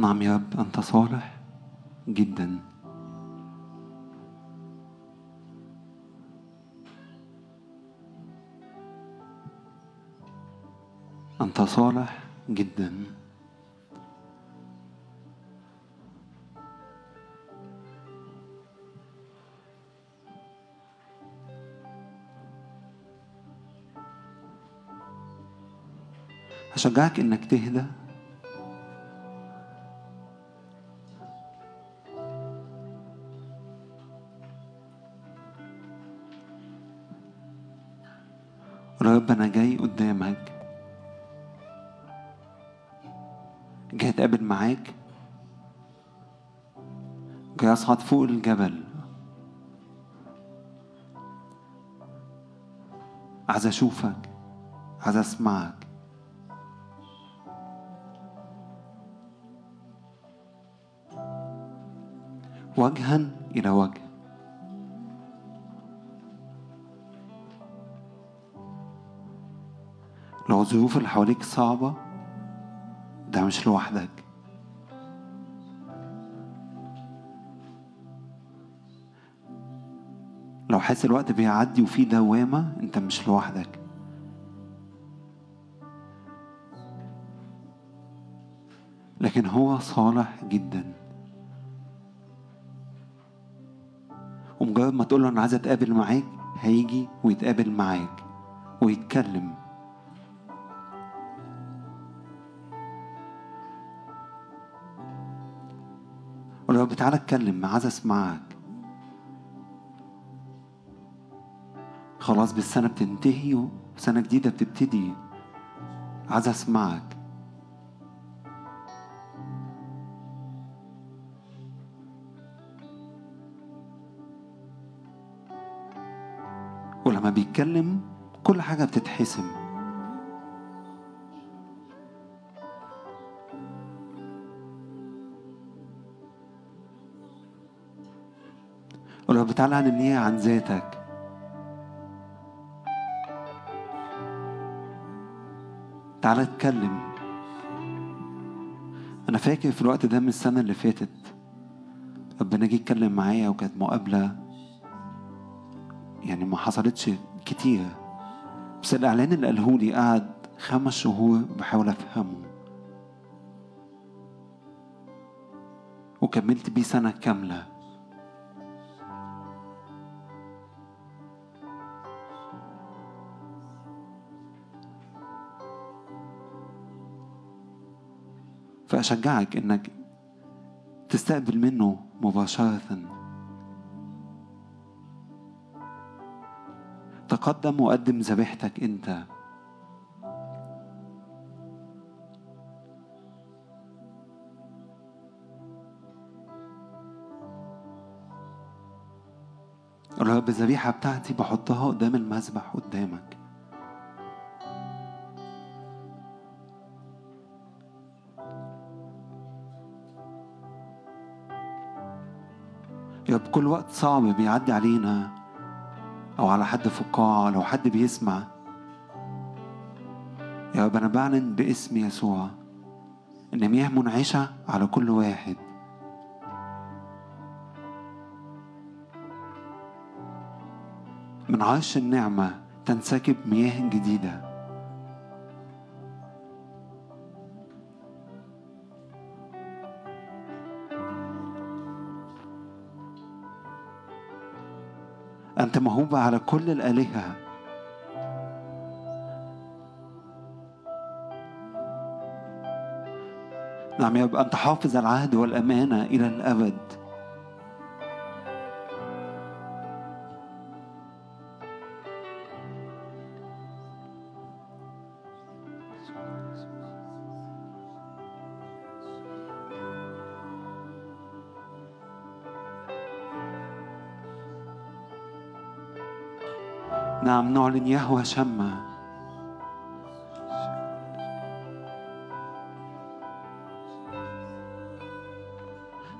نعم يا رب أنت صالح جدا. أنت صالح جدا. هشجعك إنك تهدى أنا جاي قدامك. جاي أتقابل معاك. جاي أصعد فوق الجبل. عايز أشوفك. عايز أسمعك. وجها إلى وجه. لو الظروف اللي حواليك صعبة؟ ده مش لوحدك. لو حاسس الوقت بيعدي وفي دوامة انت مش لوحدك. لكن هو صالح جدا. ومجرد ما تقول له أنا عايز أتقابل معاك هيجي ويتقابل معاك ويتكلم. يا رب تعالى اتكلم عايز أسمعك. خلاص بالسنة بتنتهي وسنة جديدة بتبتدي. عايز أسمعك. ولما بيتكلم كل حاجة بتتحسم ولو بتعلى عن النية عن ذاتك. تعالى اتكلم. أنا فاكر في الوقت ده من السنة اللي فاتت ربنا جه يتكلم معايا وكانت مقابلة. يعني ما حصلتش كتير. بس الإعلان اللي قاله لي قعد خمس شهور بحاول أفهمه. وكملت بيه سنة كاملة. فأشجعك إنك تستقبل منه مباشرة. تقدم وقدم ذبيحتك أنت. قول يا رب الذبيحة بتاعتي بحطها قدام المذبح قدامك. كل وقت صعب بيعدي علينا أو على حد في القاعة لو حد بيسمع. يا رب أنا بعلن باسم يسوع إن مياه منعشة على كل واحد. من عرش النعمة تنسكب مياه جديدة. أنت موهوب على كل الآلهة. نعم رب أنت حافظ العهد والأمانة إلى الأبد. نعلن يهوى شمع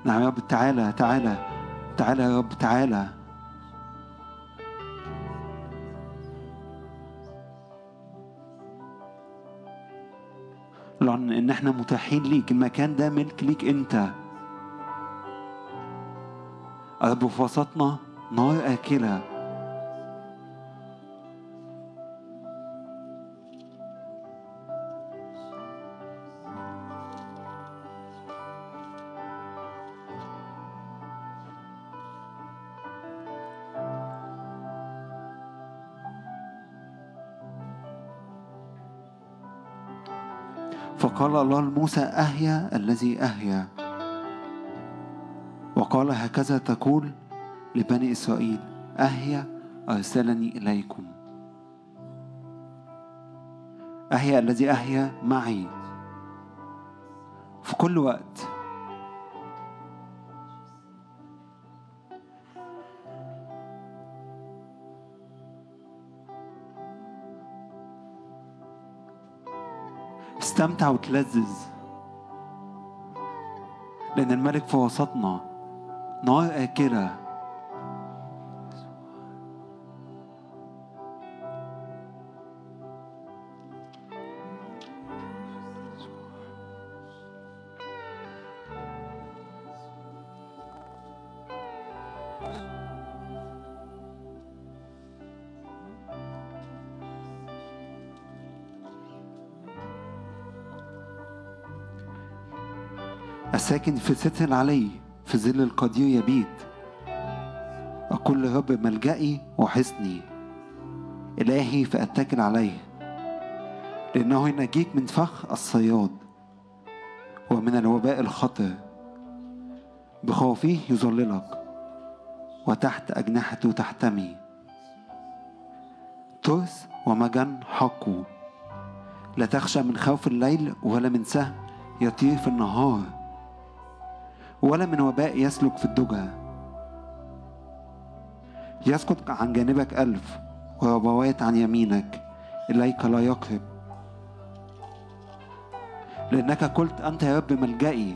نعم يا رب تعالى تعالى تعالى يا رب تعالى. لأن إن إحنا متاحين ليك المكان ده ملك ليك أنت. رب في وسطنا نار آكلة. فقال الله لموسى أهيا الذي أهيا. وقال هكذا تقول لبني إسرائيل أهيا أرسلني إليكم. أهيا الذي أهيا معي. في كل وقت استمتع وتلذذ. لأن الملك في وسطنا نار آكلة الساكن في ستر علي في ظل القدير يبيت. أقول رب ملجئي وحصني. إلهي فأتكل عليه. لأنه ينجيك من فخ الصياد ومن الوباء الخطر بخوفه يظللك وتحت أجنحته تحتمي. ترس ومجن حقه. لا تخشى من خوف الليل ولا من سهم يطير في النهار. ولا من وباء يسلك في الدجى. يسقط عن جانبك ألف وربوات عن يمينك إليك لا يقرب لأنك قلت أنت يا رب ملجئي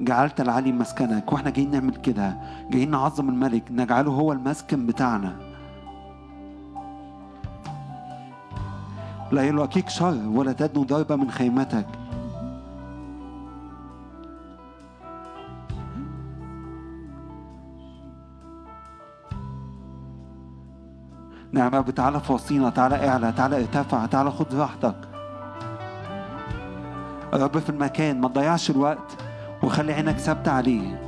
جعلت العلي مسكنك وإحنا جايين نعمل كده جايين نعظم الملك نجعله هو المسكن بتاعنا. لا يلاقيك شر ولا تدنو ضربة من خيمتك. نعم يا رب تعالى في وسطينا تعالى اعلى تعالى ارتفع تعالى خد راحتك. يا رب في المكان ما تضيعش الوقت وخلي عينك ثابتة عليه.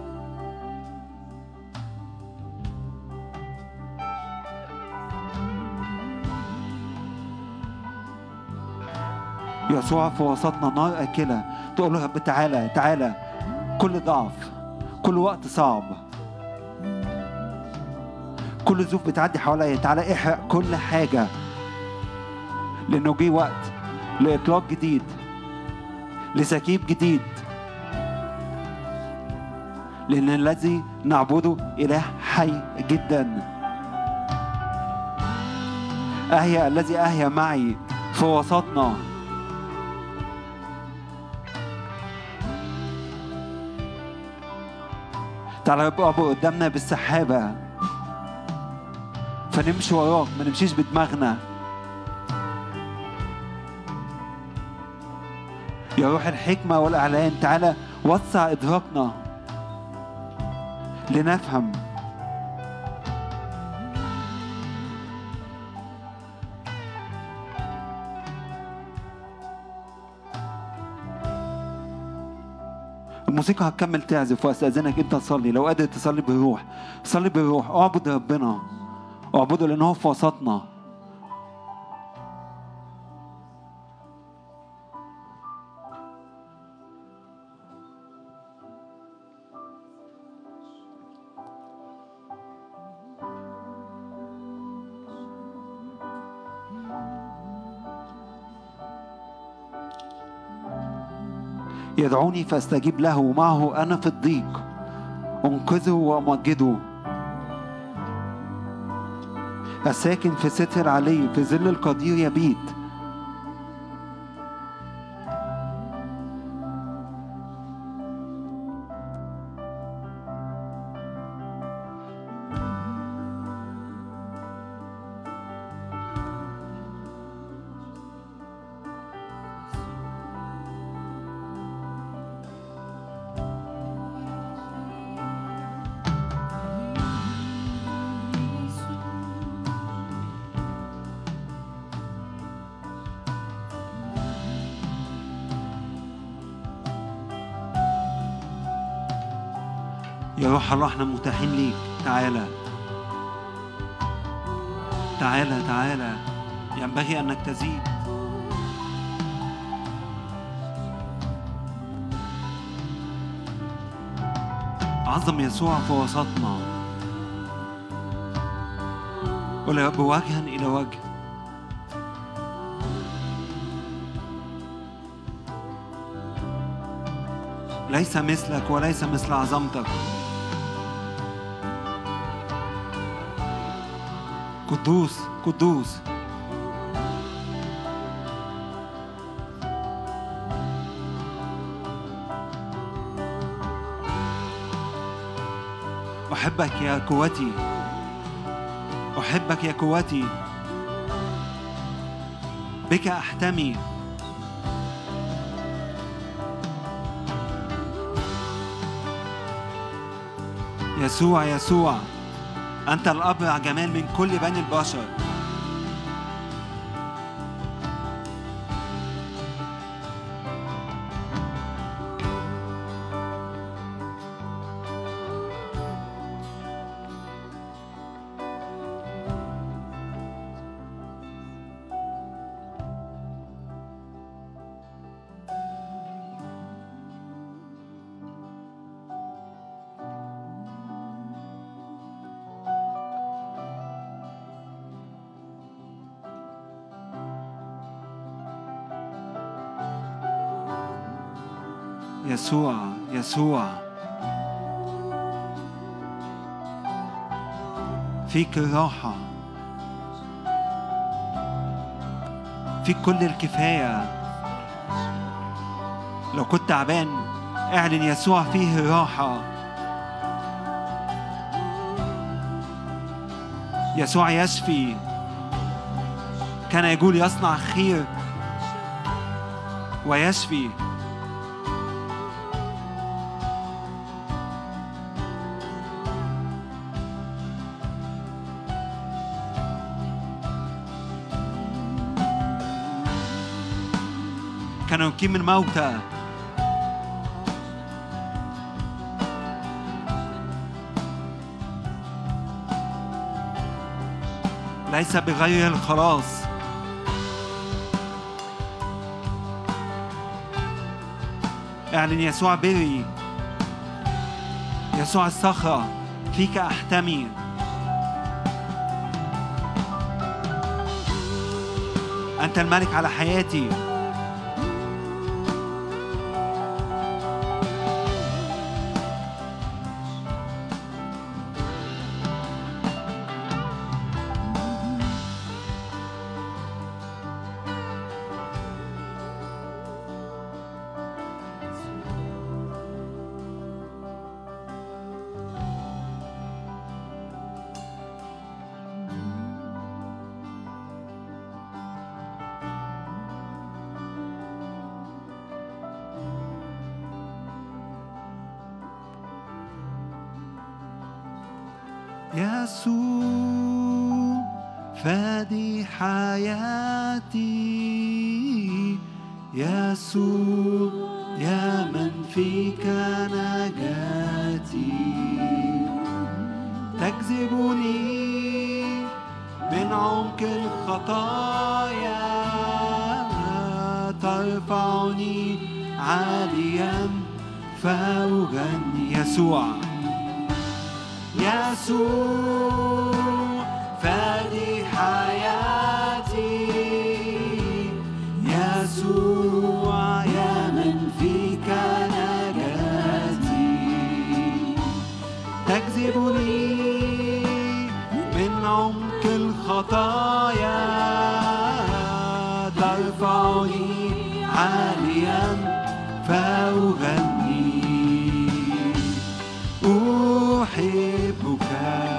يسوع في وسطنا نار أكلة. تقول له يا رب تعالى تعالى. كل ضعف كل وقت صعب. كل ظروف بتعدي حواليا. تعالى احرق كل حاجة. لأنه جه وقت لإطلاق جديد لسكيب جديد. لأن الذي نعبده إله حي جدا. أهيأ الذي أهيأ معي في وسطنا. تعالى أبو قدامنا بالسحابة. فنمشي وراك ما نمشيش بدماغنا. يا روح الحكمة والإعلان تعالى وسع إدراكنا لنفهم. الموسيقى هتكمل تعزف وأستأذنك أنت تصلي. لو قادر تصلي بالروح صلي بالروح اعبد ربنا. اعبده لأن هو في وسطنا. يدعوني فاستجيب له ومعه أنا في الضيق. انقذه وأمجده. الساكن في ستر عليه في ظل القدير يبيت الله إحنا متاحين ليك. تعالى. تعالى تعالى. ينبغي أنك تزيد. عظم يسوع في وسطنا. قول يا إلى وجه. ليس مثلك وليس مثل عظمتك. قدوس قدوس أحبك يا قوتي. أحبك يا قوتي. بك أحتمي. يسوع يسوع. أنت الأبرع جمال من كل بني البشر. فيك الراحة فيك كل الكفاية. لو كنت تعبان اعلن يسوع فيه الراحة يسوع يشفي. كان يقول يصنع خير ويشفي. كان يقيم الموتى ليس بغير الخلاص. اعلن يسوع بري. يسوع الصخرة فيك أحتمي. أنت الملك على حياتي. عاليا فأغني. أحبك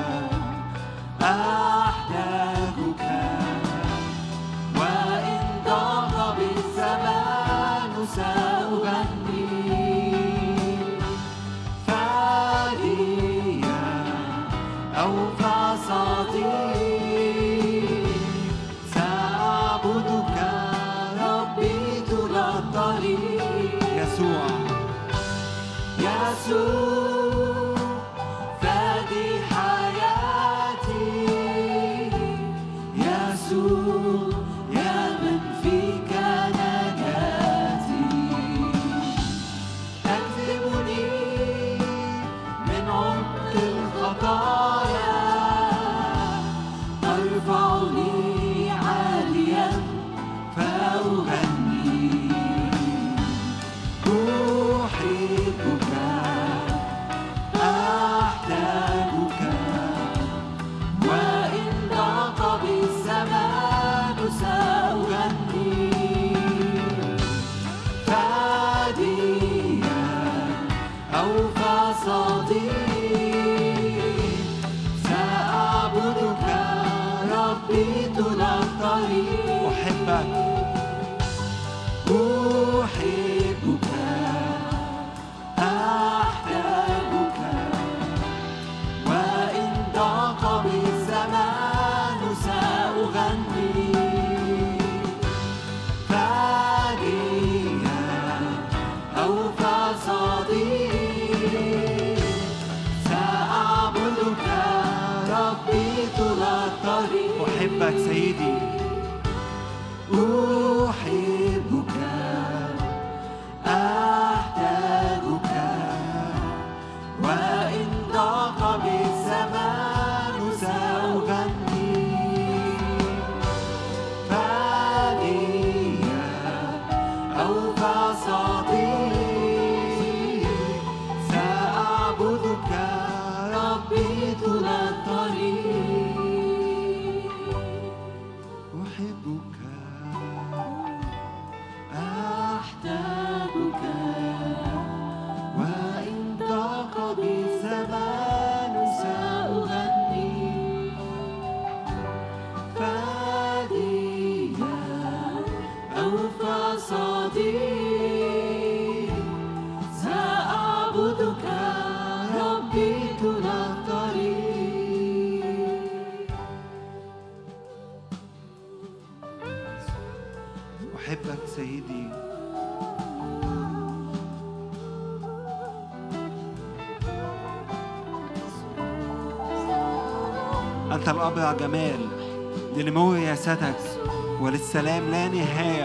جمال. لنمو رياستك وللسلام لا نهاية.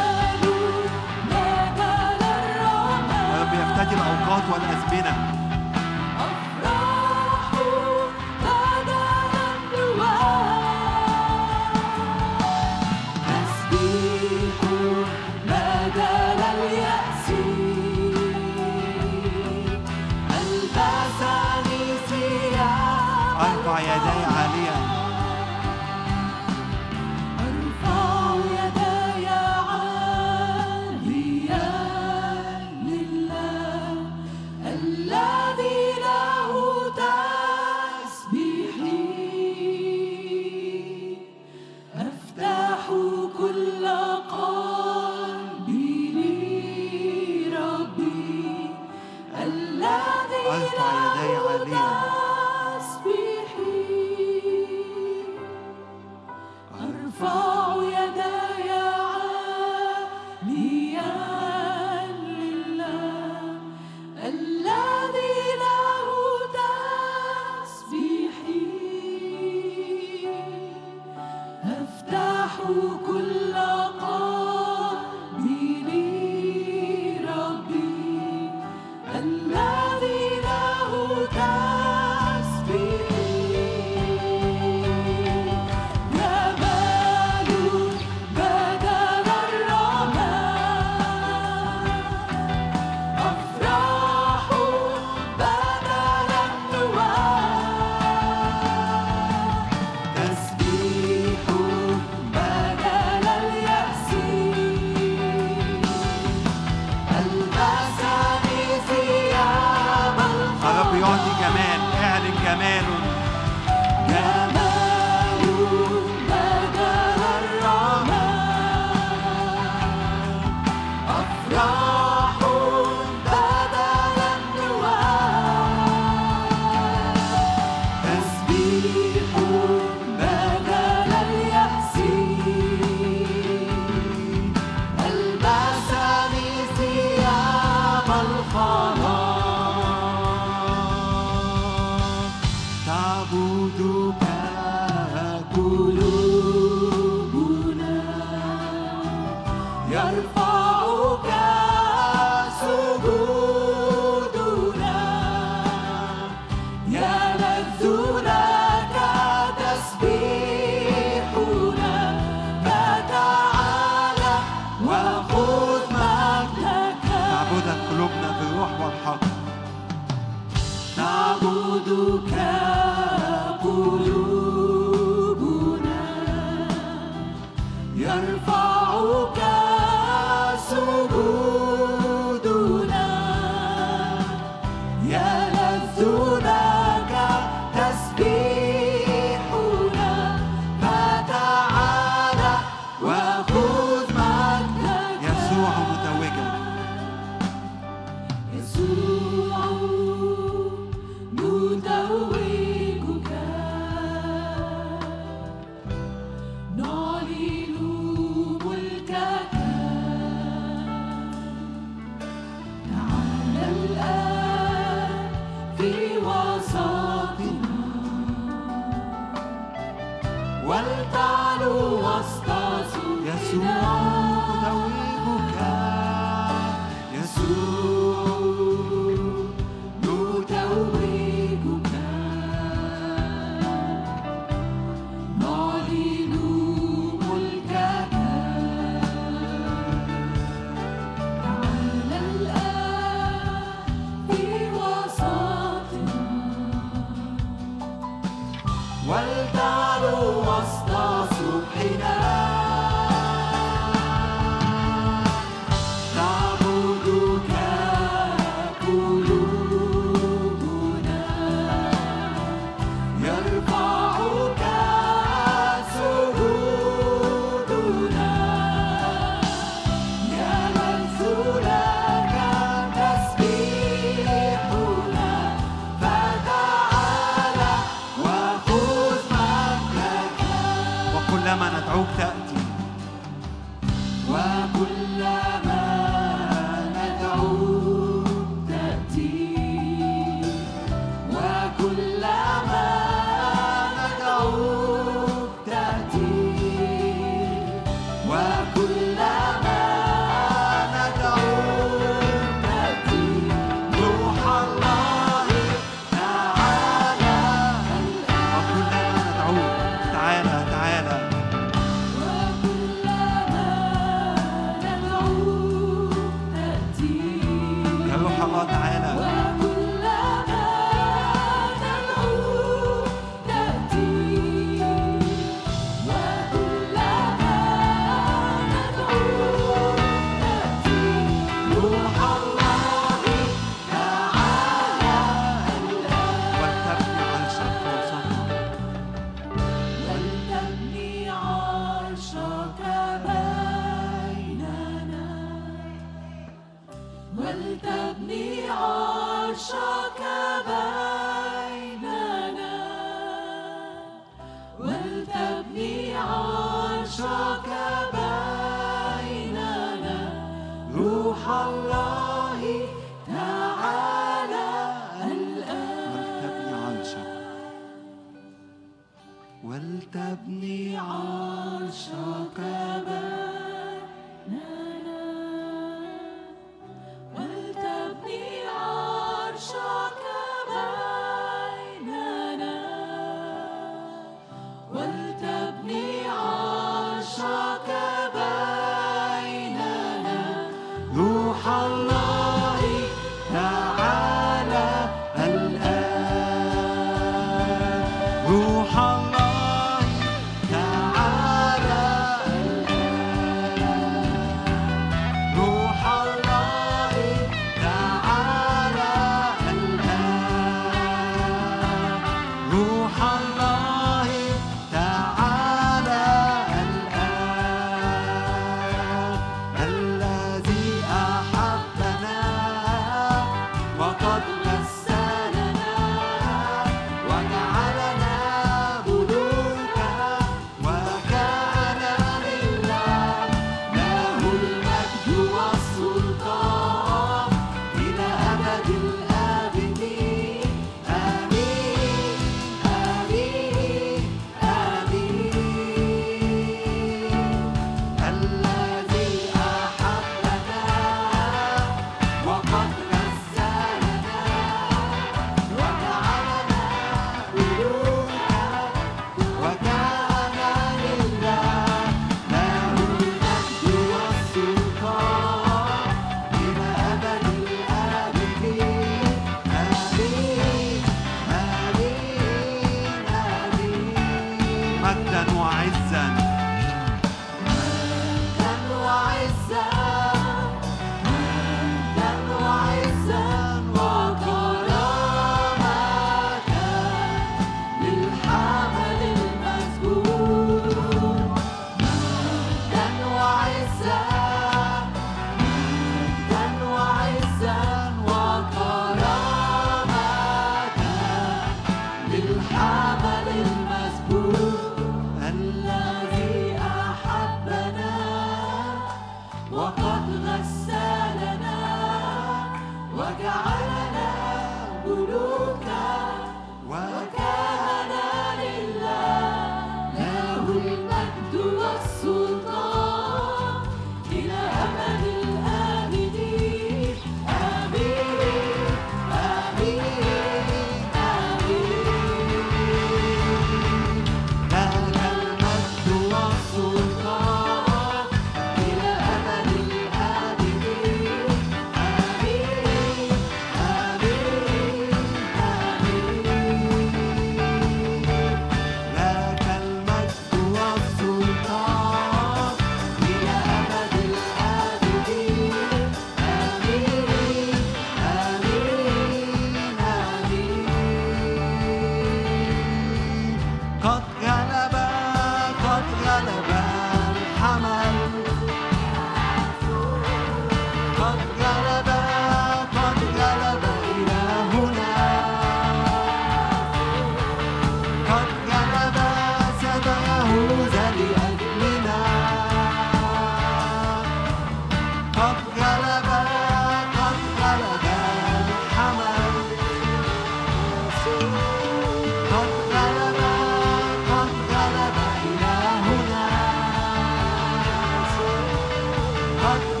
قد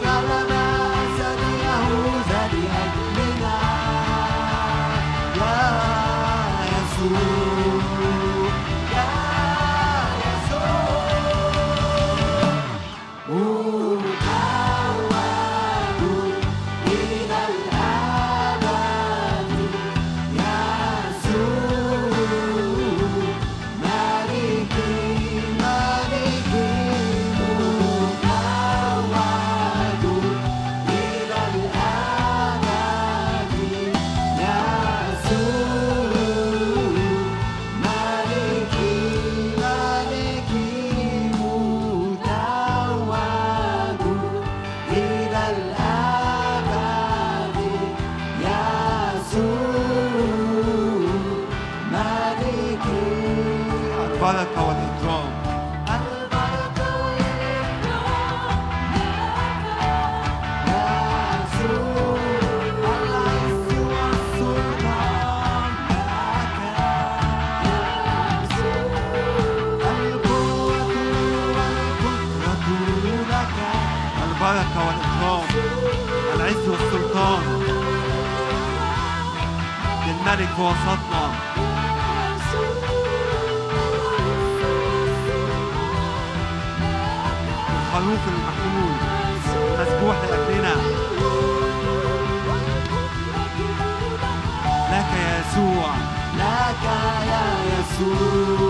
يسوع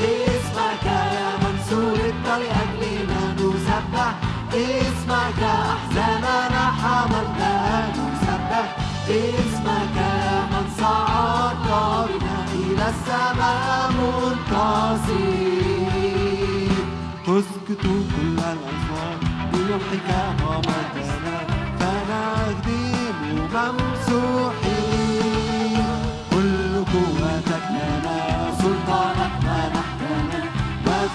لاسمك يا منصور الطريق أجلنا نسبح. لاسمك أحزاننا حملنا نسبح. لاسمك يا من صعد طارنا إلى السماء منتصر تسكت كل الأصوات بروحك غمضنا فنقدم ممسوح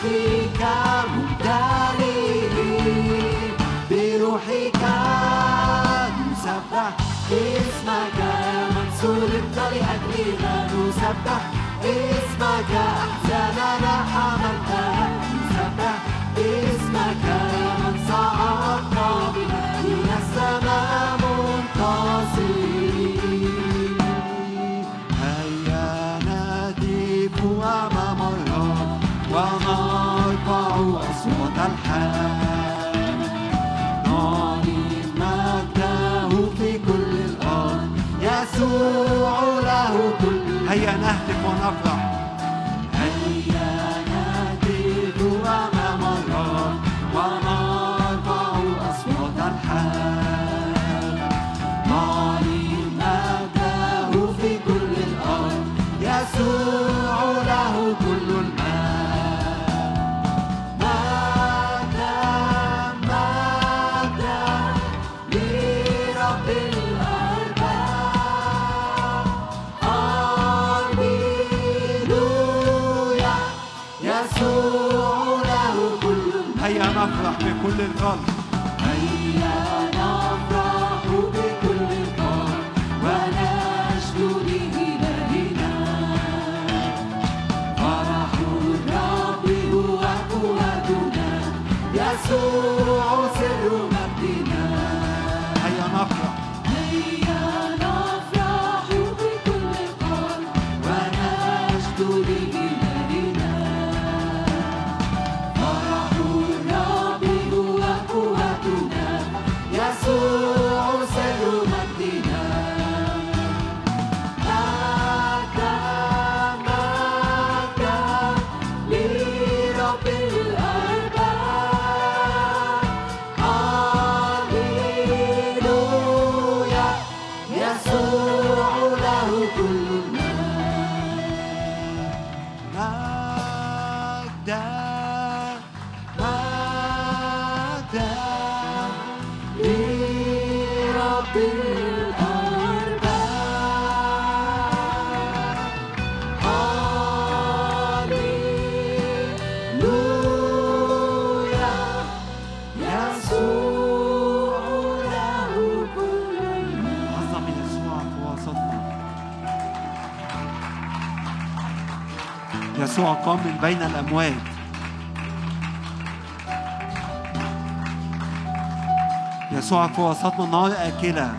بروحك مبتلي اسمك يا منصور الطريق أجلنا أحزاننا حملتها نسبح. اسمك يسوع له كل هيا نهتف ونقرأ قام من بين الأموات يسوع في وسطنا نار آكلة.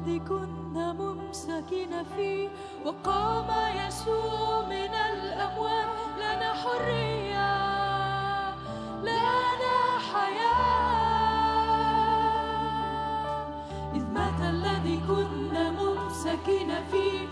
الذي كنا ممسكين فيه وقام يسوع من الأموات. لنا حرية لنا حياة. إذ مات الذي كنا ممسكين فيه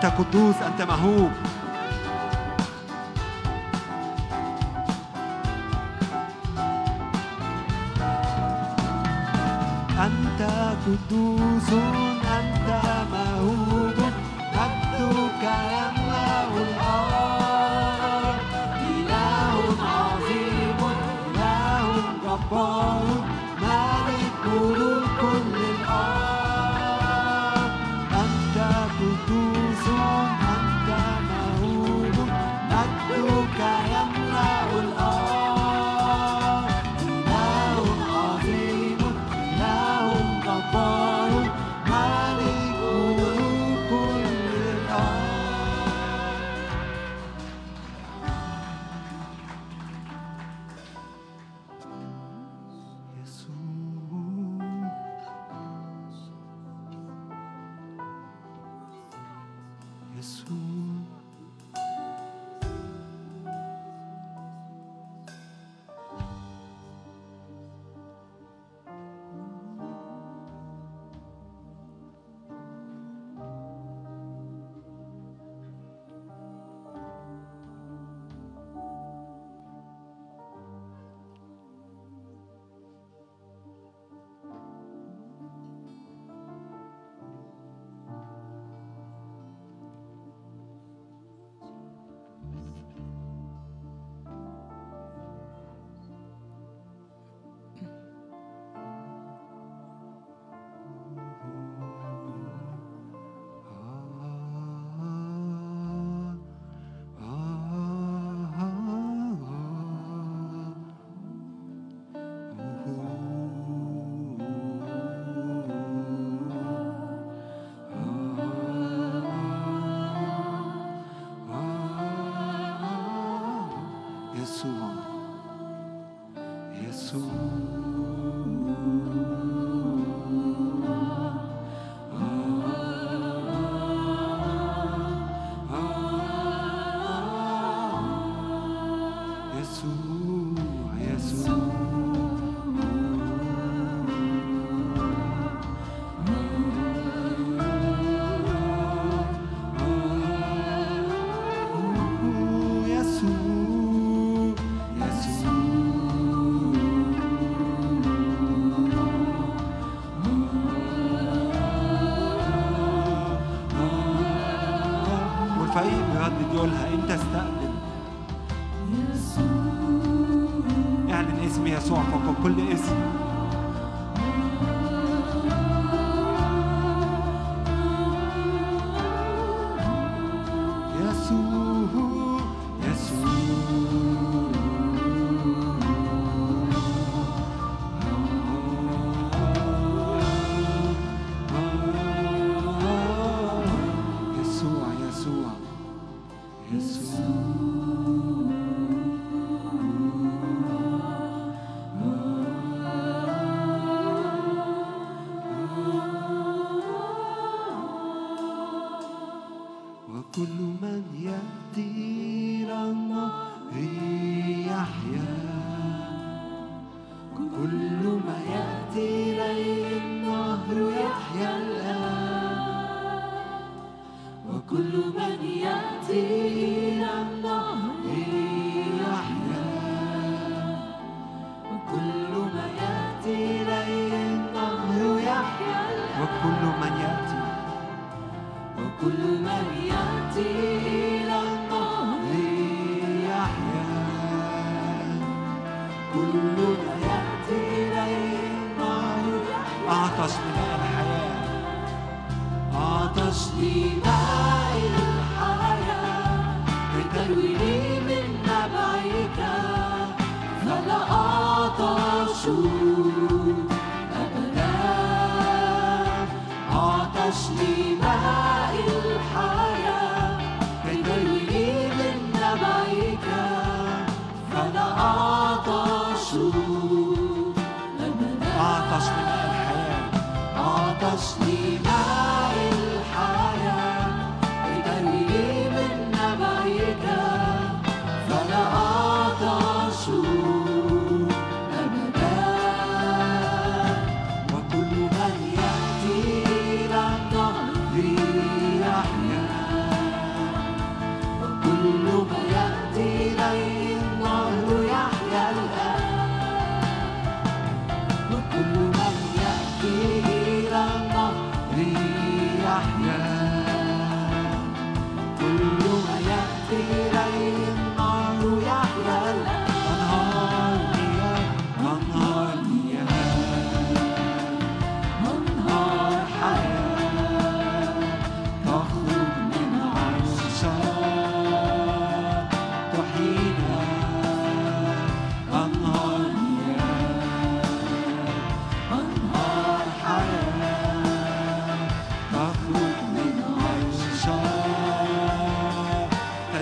أنت قدوس أنت مهوب. أنت قدوس.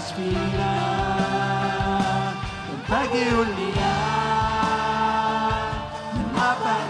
حسبنا منفجر من أبى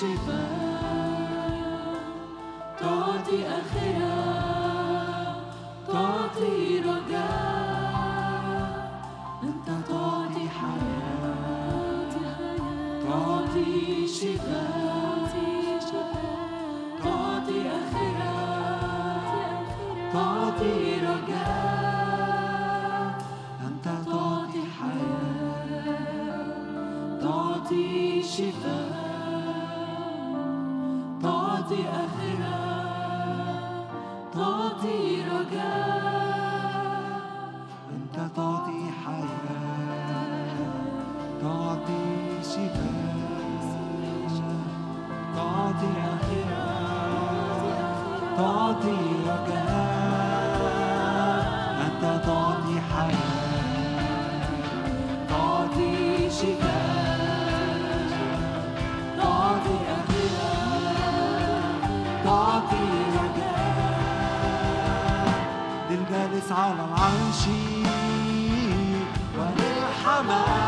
شفاء تعطي آخرة تعطي رجاء أنت تعطي حياة تعطي شفاء تعطي آخرة تعطي رجاء تعطيك أنت تعطي حياة تعطي شفاء تعطي تعطي للجالس على العرش وللحمام.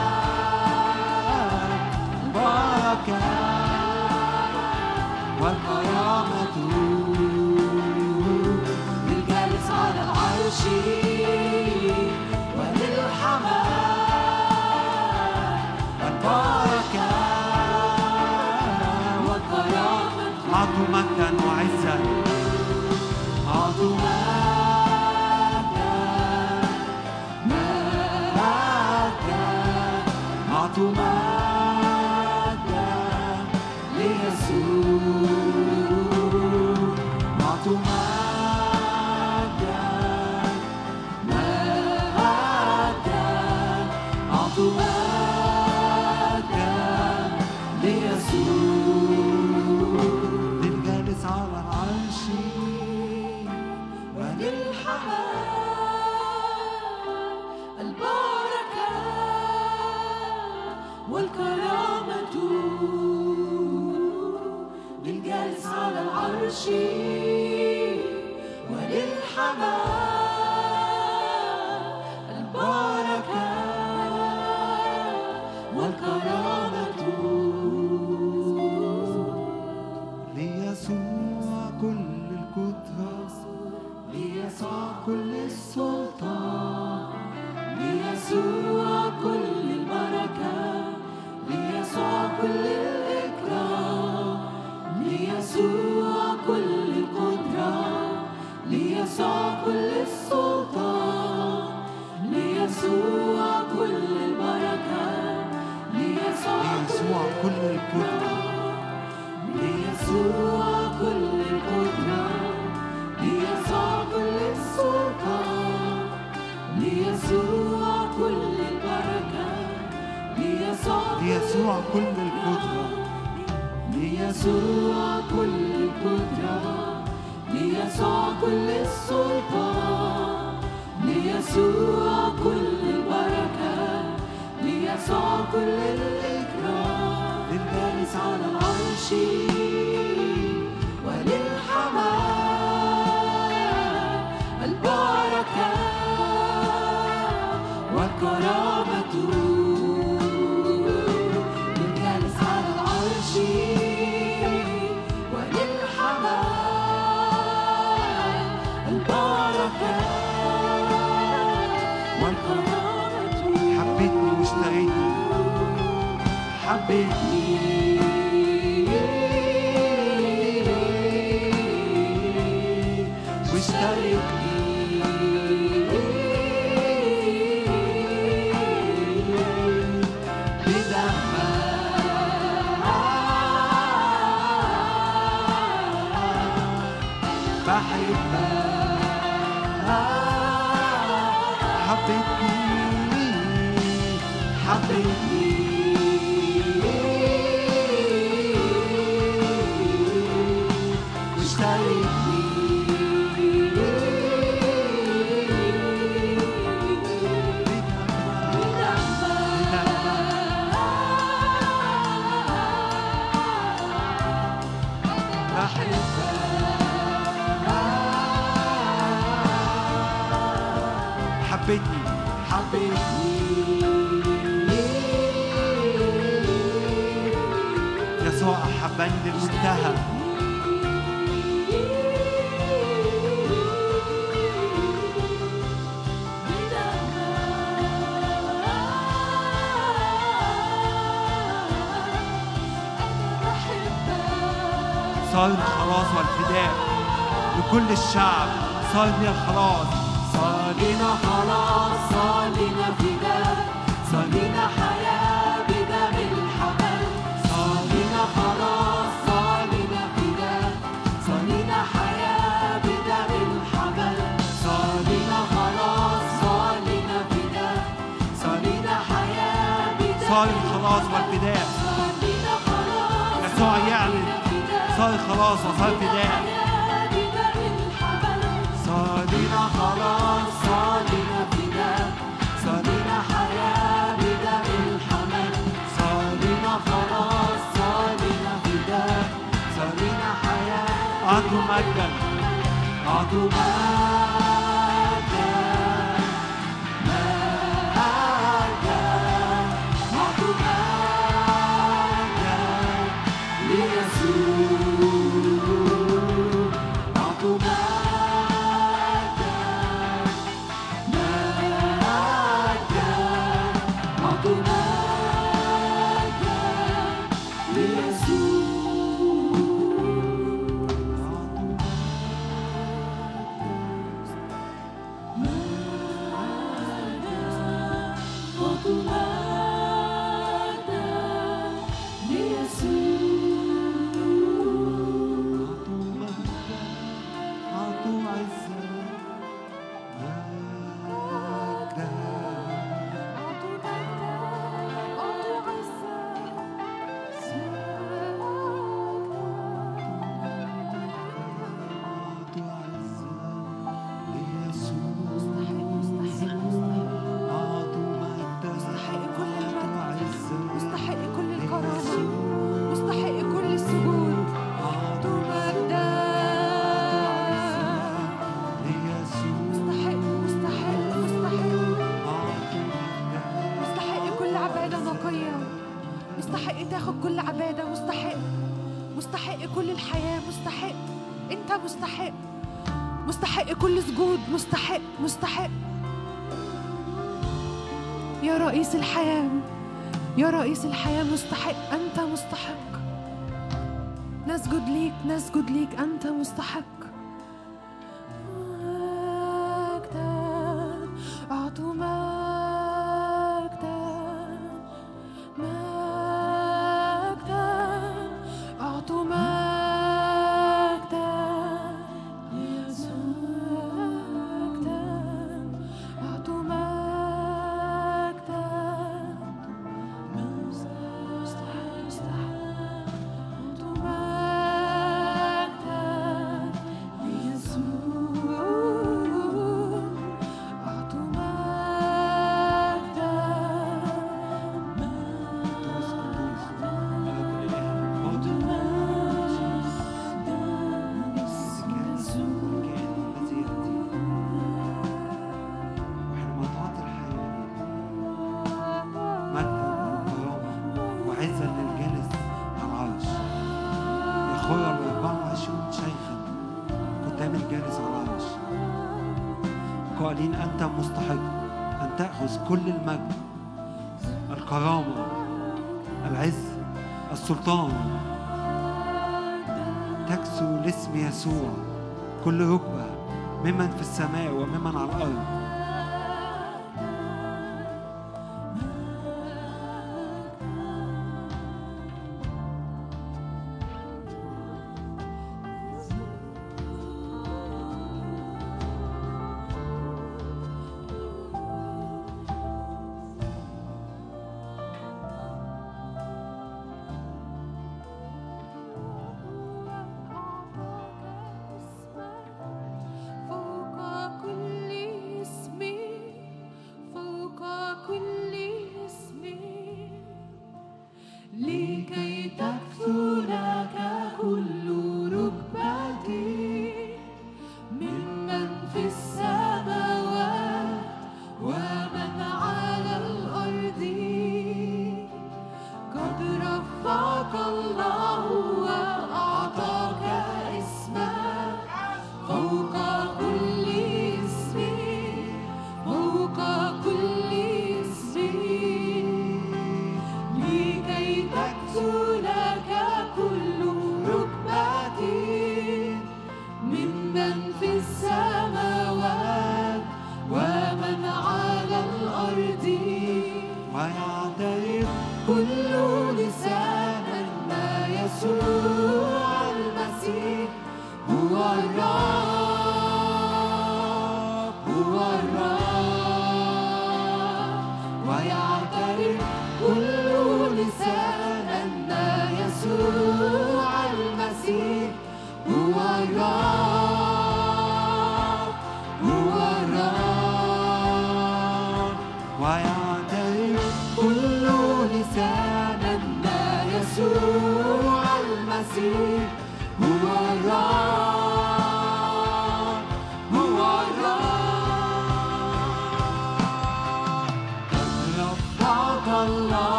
للشعب صلينا خلاص. صلينا خلاص. do. tua موجود مستحق مستحق. يا رئيس الحياة يا رئيس الحياة مستحق. أنت مستحق. نسجد ليك نسجد ليك. أنت مستحق.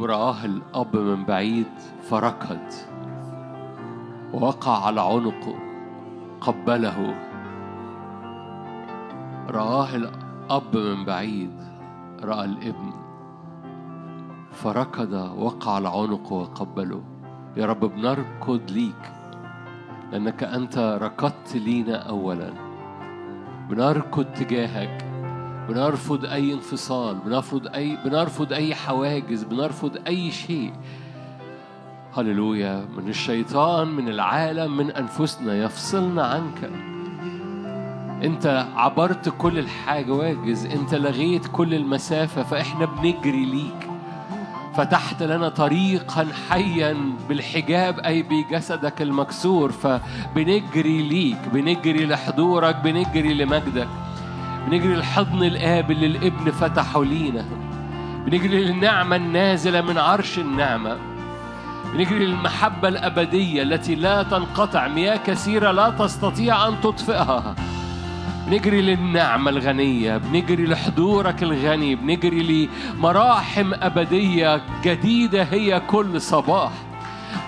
مكتوب رآه الأب من بعيد فركض ووقع على عنقه قبله. رآه الأب من بعيد رأى الإبن فركض وقع على عنقه وقبله. يا رب بنركض ليك لأنك أنت ركضت لينا أولا. بنركض تجاهك بنرفض أي انفصال بنرفض أي بنرفض أي حواجز بنرفض أي شيء. هللويا من الشيطان من العالم من أنفسنا يفصلنا عنك. أنت عبرت كل الحواجز أنت لغيت كل المسافة فإحنا بنجري ليك. فتحت لنا طريقا حيا بالحجاب أي بجسدك المكسور فبنجري ليك بنجري لحضورك بنجري لمجدك. بنجري لحضن الآب اللي الإبن فتحه لينا. بنجري للنعمة النازلة من عرش النعمة. بنجري للمحبة الأبدية التي لا تنقطع مياه كثيرة لا تستطيع أن تطفئها. بنجري للنعمة الغنية بنجري لحضورك الغني بنجري لمراحم أبدية جديدة هي كل صباح.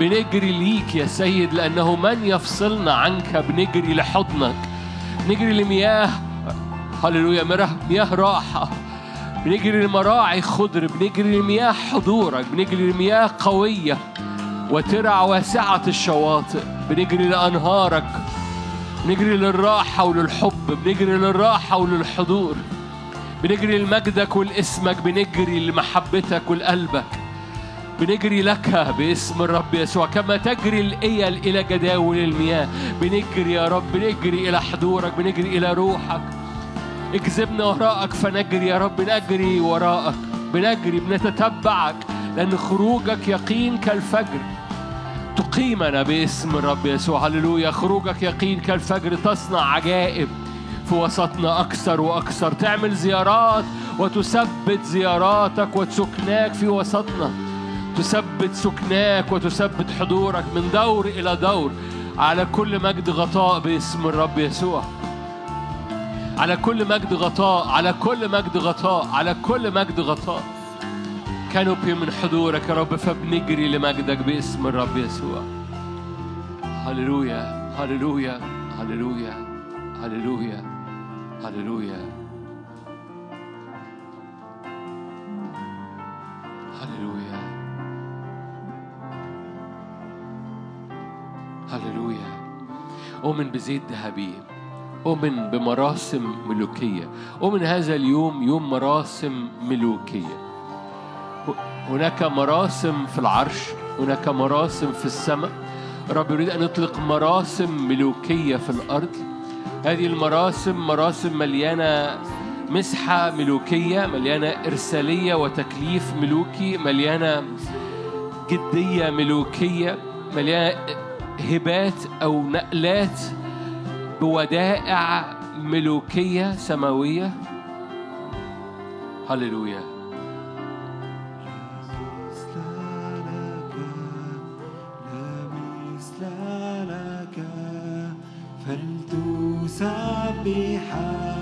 بنجري ليك يا سيد لأنه من يفصلنا عنك بنجري لحضنك بنجري لمياه هللويا مياه راحة. بنجري لمراعي خضر بنجري لمياه حضورك بنجري لمياه قوية. وترع واسعة الشواطئ بنجري لأنهارك. بنجري للراحة وللحب بنجري للراحة وللحضور. بنجري لمجدك ولاسمك بنجري لمحبتك ولقلبك. بنجري لك باسم الرب يسوع كما تجري الإيل إلى جداول المياه. بنجري يا رب بنجري إلى حضورك بنجري إلى روحك. اجذبنا وراءك فنجري يا رب نجري وراءك بنجري بنتتبعك لأن خروجك يقين كالفجر. تقيمنا باسم الرب يسوع هللويا. خروجك يقين كالفجر تصنع عجائب في وسطنا أكثر وأكثر. تعمل زيارات وتثبت زياراتك وسكناك في وسطنا. تثبت سكناك وتثبت حضورك من دور إلى دور على كل مجد غطاء باسم الرب يسوع. على كل مجد غطاء على كل مجد غطاء على كل مجد غطاء. كانوبي من حضورك يا رب فبنجري لمجدك باسم الرب يسوع. هللويا هللويا هللويا هللويا هللويا. هللويا. هللويا. أؤمن بزيت ذهبي. أؤمن بمراسم ملوكية. أؤمن هذا اليوم يوم مراسم ملوكية. هناك مراسم في العرش هناك مراسم في السماء. رب يريد أن يطلق مراسم ملوكية في الأرض. هذه المراسم مراسم مليانة مسحة ملوكية مليانة إرسالية وتكليف ملوكي مليانة جدية ملوكية مليانة هبات أو نقلات بودائع ملوكية سماوية. هللويا. مثل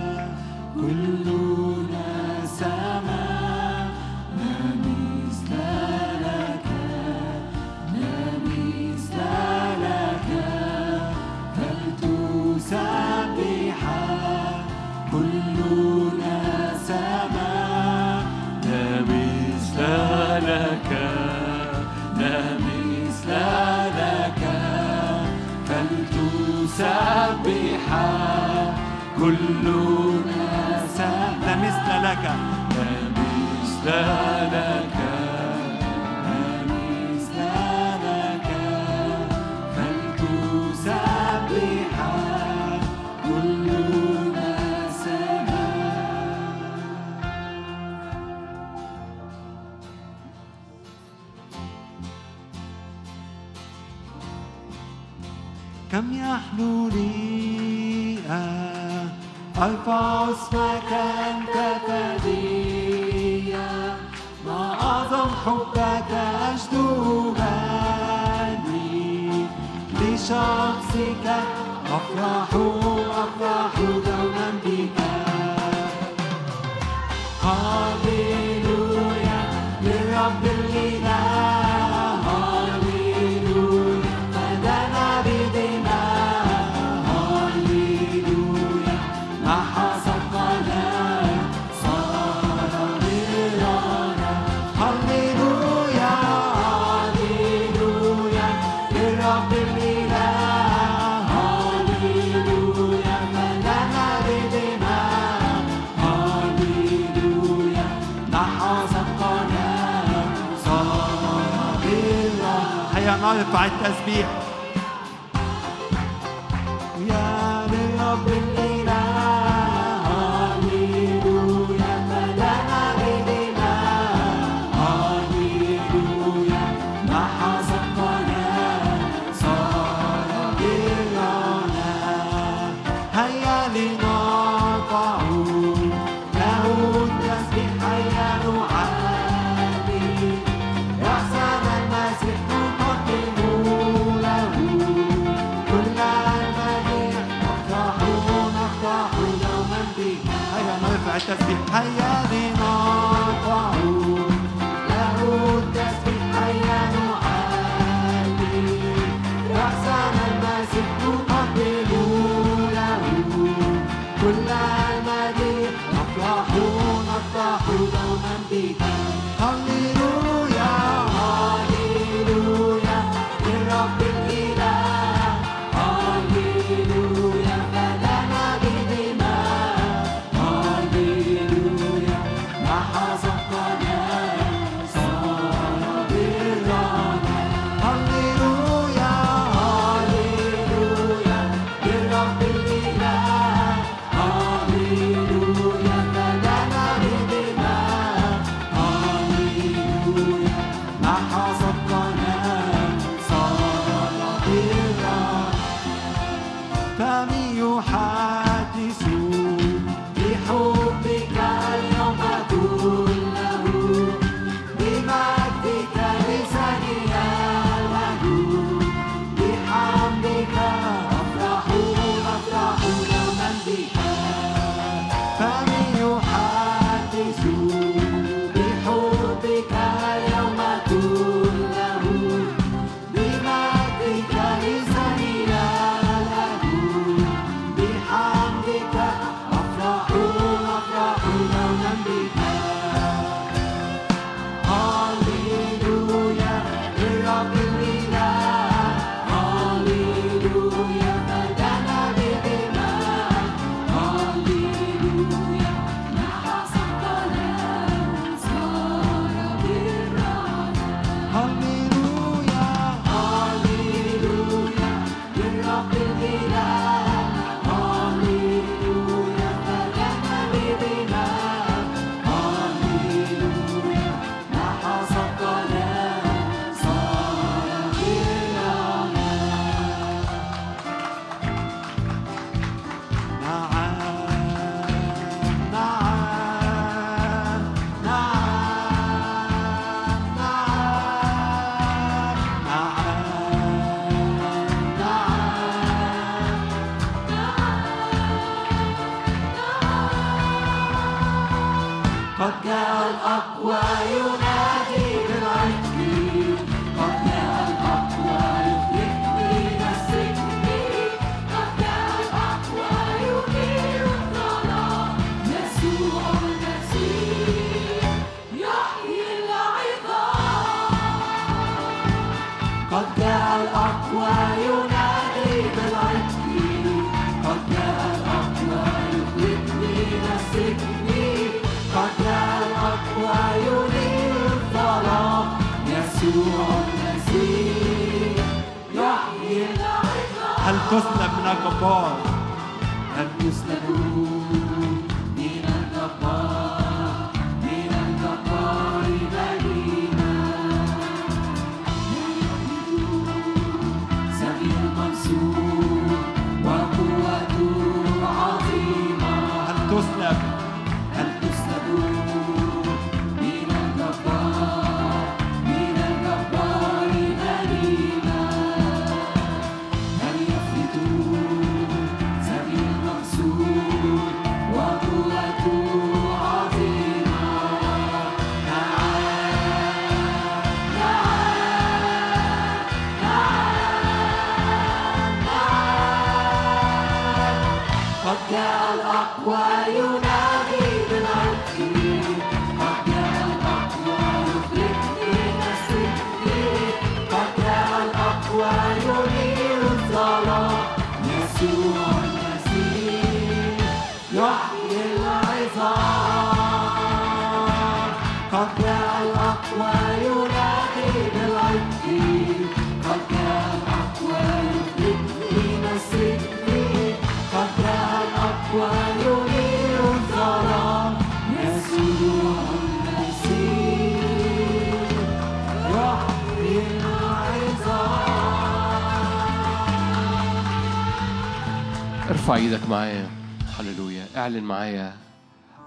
ارفع إيدك معايا. هللويا. اعلن معايا.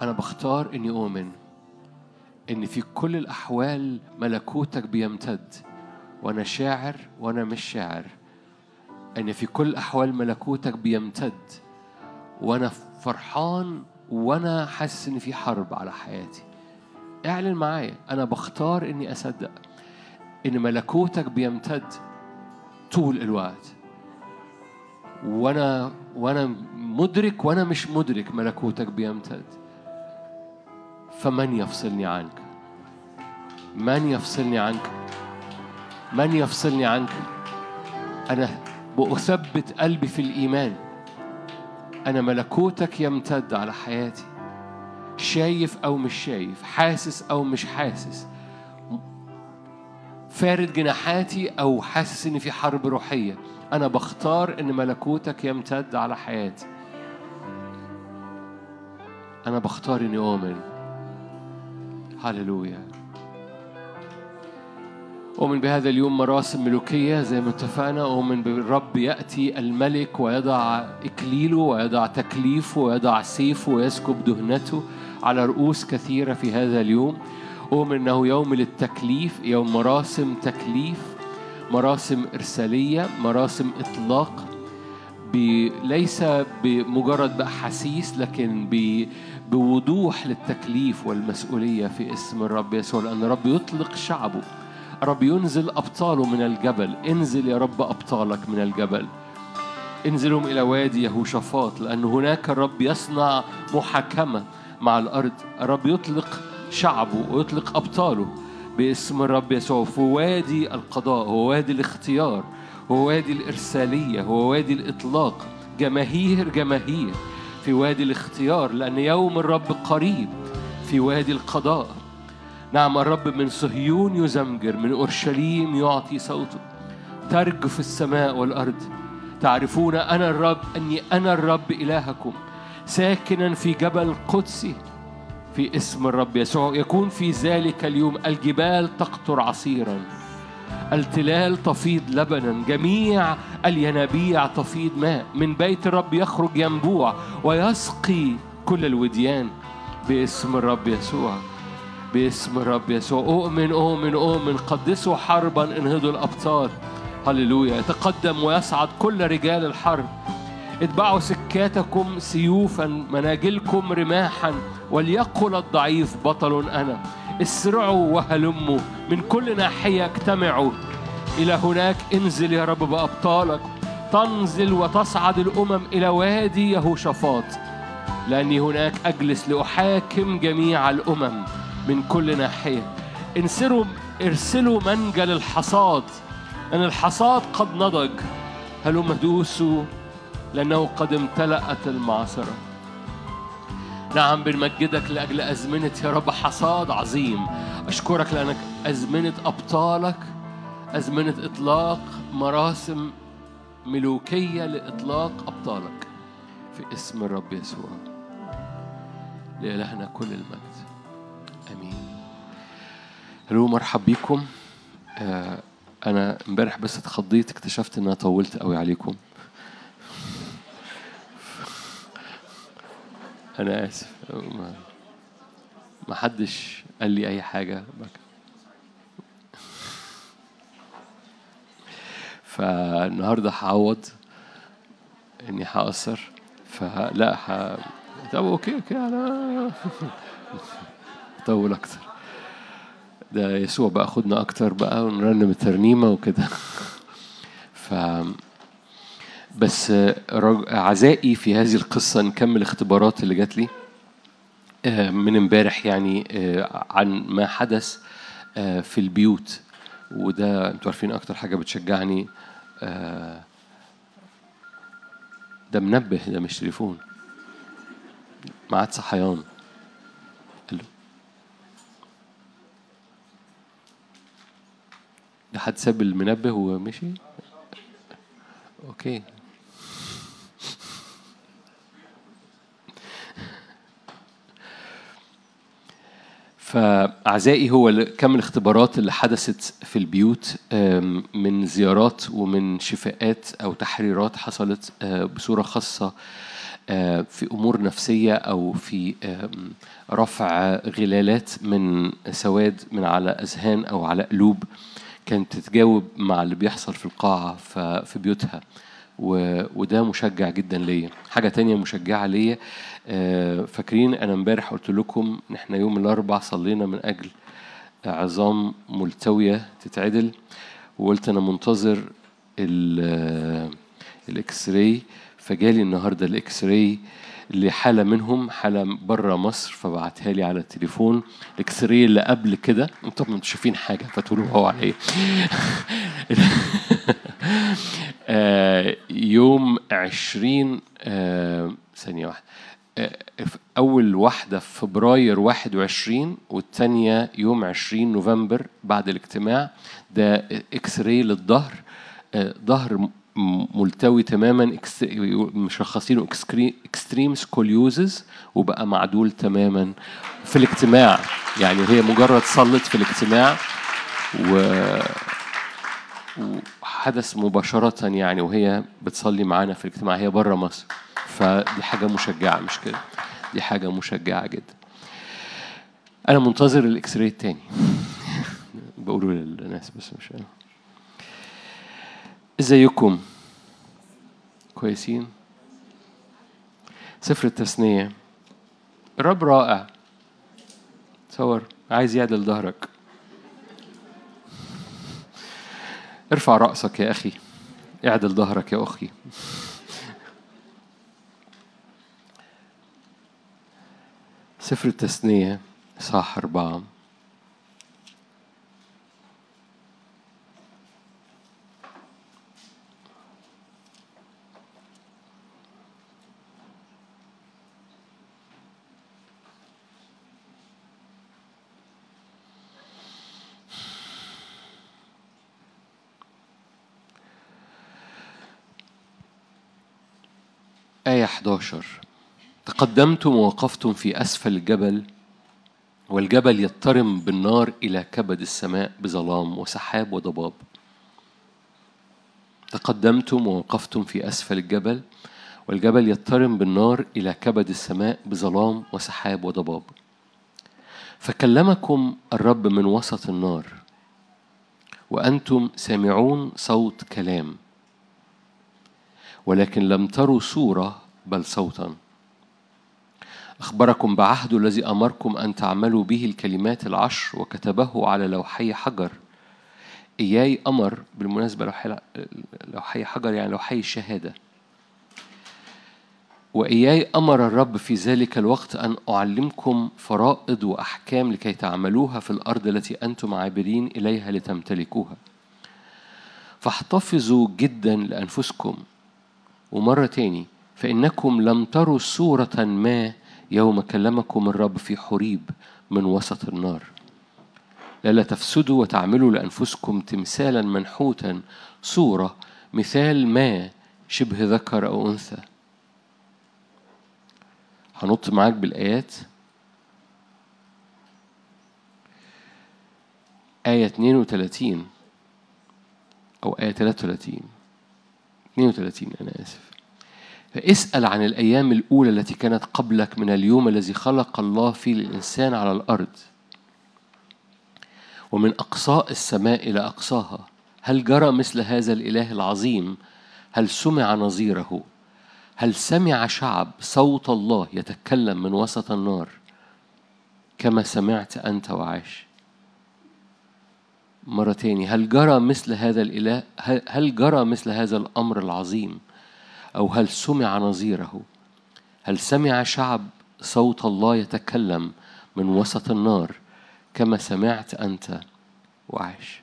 أنا بختار اني اؤمن ان في كل الاحوال ملكوتك بيمتد وأنا شاعر وأنا مش شاعر. ان في كل الاحوال ملكوتك بيمتد وأنا فرحان وأنا حاسس ان في حرب على حياتي. اعلن معايا. أنا بختار اني اصدق ان ملكوتك بيمتد طول الوقت. وأنا وأنا مدرك وأنا مش مدرك ملكوتك بيمتد. فمن يفصلني عنك؟ من يفصلني عنك؟ من يفصلني عنك؟ أنا بأثبت قلبي في الإيمان. أنا ملكوتك يمتد على حياتي. شايف أو مش شايف حاسس أو مش حاسس. فارد جناحاتي أو حاسس ان في حرب روحية. أنا بختار إن ملكوتك يمتد على حياتي. أنا بختار إني أؤمن. هللويا. أؤمن بهذا اليوم مراسم ملوكية. زي ما اتفقنا أؤمن بالرب يأتي الملك ويضع إكليله ويضع تكليفه ويضع سيفه ويسكب دهنته على رؤوس كثيرة في هذا اليوم. أؤمن أنه يوم للتكليف يوم مراسم تكليف. مراسم إرسالية مراسم إطلاق ليس بمجرد بأحاسيس لكن ب- بوضوح للتكليف والمسؤولية في اسم الرب يسوع لأن الرب يطلق شعبه. الرب ينزل أبطاله من الجبل. انزل يا رب أبطالك من الجبل. انزلهم إلى وادي يهوشافاط لأن هناك الرب يصنع محاكمة مع الأرض. الرب يطلق شعبه ويطلق أبطاله. باسم الرب يسوع. في وادي القضاء هو وادي الاختيار هو وادي الإرسالية هو وادي الإطلاق. جماهير جماهير. في وادي الاختيار لأن يوم الرب قريب. في وادي القضاء. نعم الرب من صهيون يزمجر من أورشليم يعطي صوته. ترجف السماء والأرض. تعرفون أنا الرب أني أنا الرب إلهكم. ساكنا في جبل قدسي. في اسم الرب يسوع. يكون في ذلك اليوم الجبال تقطر عصيرا. التلال تفيض لبنا. جميع الينابيع تفيض ماء. من بيت الرب يخرج ينبوع ويسقي كل الوديان. باسم الرب يسوع. باسم الرب يسوع. أؤمن أؤمن أؤمن. قدسوا حربا انهضوا الأبطال. هللويا. يتقدم ويصعد كل رجال الحرب. اتبعوا سكاتكم سيوفا مناجلكم رماحا وليقل الضعيف بطل أنا. اسرعوا وهلموا من كل ناحية اجتمعوا. إلى هناك انزل يا رب بأبطالك. تنزل وتصعد الأمم إلى وادي يهوشافاط. لأني هناك أجلس لأحاكم جميع الأمم من كل ناحية. انسروا ارسلوا منجل الحصاد. أن الحصاد قد نضج. هلم دوسوا. لأنه قد امتلأت المعصرة. نعم بنمجدك لأجل أزمنة يا رب حصاد عظيم. أشكرك لأنك أزمنة أبطالك أزمنة إطلاق مراسم ملوكية لإطلاق أبطالك. في اسم الرب يسوع. لإلهنا كل المجد. آمين. هلو مرحب بيكم آه أنا امبارح بس اتخضيت اكتشفت إن أنا طولت قوي عليكم. أنا آسف. ما, حدش قال لي أي حاجة. بك. فالنهاردة هعوض. إني هقصر. فلا ح... طب okay okay أنا طول أكتر. ده يسوع بقى خدنا أكتر بقى ونرنم الترنيمة وكده. ف بس رج... عزائي في هذه القصة نكمل الاختبارات اللي جات لي. آه، من امبارح يعني آه، عن ما حدث آه، في البيوت. وده أنتوا عارفين أكتر حاجة بتشجعني آه، ده منبه ده مش تليفون. ميعاد صحيان. ده حد ساب المنبه ومشي؟ أوكي. فأعزائي هو كم الاختبارات اللي حدثت في البيوت من زيارات ومن شفاءات أو تحريرات حصلت آه، بصورة خاصة آه، في أمور نفسية أو في رفع غلالات من سواد من على أذهان أو على قلوب كانت تتجاوب مع اللي بيحصل في القاعة ف- في بيوتها. و- وده مشجع جدا ليا. حاجة تانية مشجعة ليا آه، فاكرين أنا امبارح قلت لكم إن إحنا يوم الأربع صلينا من أجل عظام ملتوية تتعدل وقلت أنا منتظر ال- ال X-ray فجالي النهاردة ال X-ray لحالة منهم حالة بره مصر فبعتها لي على التليفون. ال X-ray اللي قبل كده أنتم مش شايفين حاجة فتقولوا هو على آه، يوم عشرين آه، ثانية واحدة. آه، أول واحدة في فبراير 21 والتانية يوم 20 نوفمبر بعد الاجتماع. ده X-ray للظهر. آه، ظهر ملتوي تماما مشخصينه extreme scoliosis وبقى معدول تماما في الاجتماع. يعني هي مجرد صلت في الاجتماع و وحدث مباشرة يعني وهي بتصلي معانا في الاجتماع هي بره مصر. فدي حاجة مشجعة مش كده؟ دي حاجة مشجعة جدا. أنا منتظر الإكس راي التاني. بقوله للناس بس مش أنا. إزيكم؟ كويسين؟ سفر التثنية. الرب رائع. تصور عايز يعدل ظهرك. ارفع رأسك يا أخي. اعدل ظهرك يا أخي. سفر التثنية إصحاح أربعة. آية 11 تقدمتم ووقفتم في أسفل الجبل والجبل يضطرم بالنار إلى كبد السماء بظلام وسحاب وضباب. تقدمتم ووقفتم في أسفل الجبل والجبل يضطرم بالنار إلى كبد السماء بظلام وسحاب وضباب. فكلمكم الرب من وسط النار وأنتم سامعون صوت كلام. ولكن لم تروا صورة بل صوتا. أخبركم بعهده الذي أمركم أن تعملوا به الكلمات العشر وكتبه على لوحي حجر. إياي أمر بالمناسبة لوحي حجر يعني لوحي الشهادة. وإياي أمر الرب في ذلك الوقت أن أعلمكم فرائض وأحكام لكي تعملوها في الأرض التي أنتم عابرين إليها لتمتلكوها. فاحتفظوا جدا لأنفسكم. ومرة تاني فإنكم لم تروا صورة ما يوم كلمكم الرب في حريب من وسط النار. لا تفسدوا وتعملوا لأنفسكم تمثالا منحوتا صورة مثال ما شبه ذكر أو أنثى. هنط معاك بالآيات. آية 32 أو آية 33 32 أنا آسف. فاسأل عن الأيام الأولى التي كانت قبلك من اليوم الذي خلق الله فيه الإنسان على الأرض. ومن أقصاء السماء إلى أقصاها هل جرى مثل هذا الإله العظيم؟ هل سمع نظيره؟ هل سمع شعب صوت الله يتكلم من وسط النار؟ كما سمعت أنت وعاش. مرة تاني هل جرى مثل هذا الإله؟ هل- جرى مثل هذا الأمر العظيم؟ أو هل سمع نظيره؟ هل سمع شعب صوت الله يتكلم من وسط النار كما سمعت أنت وعاش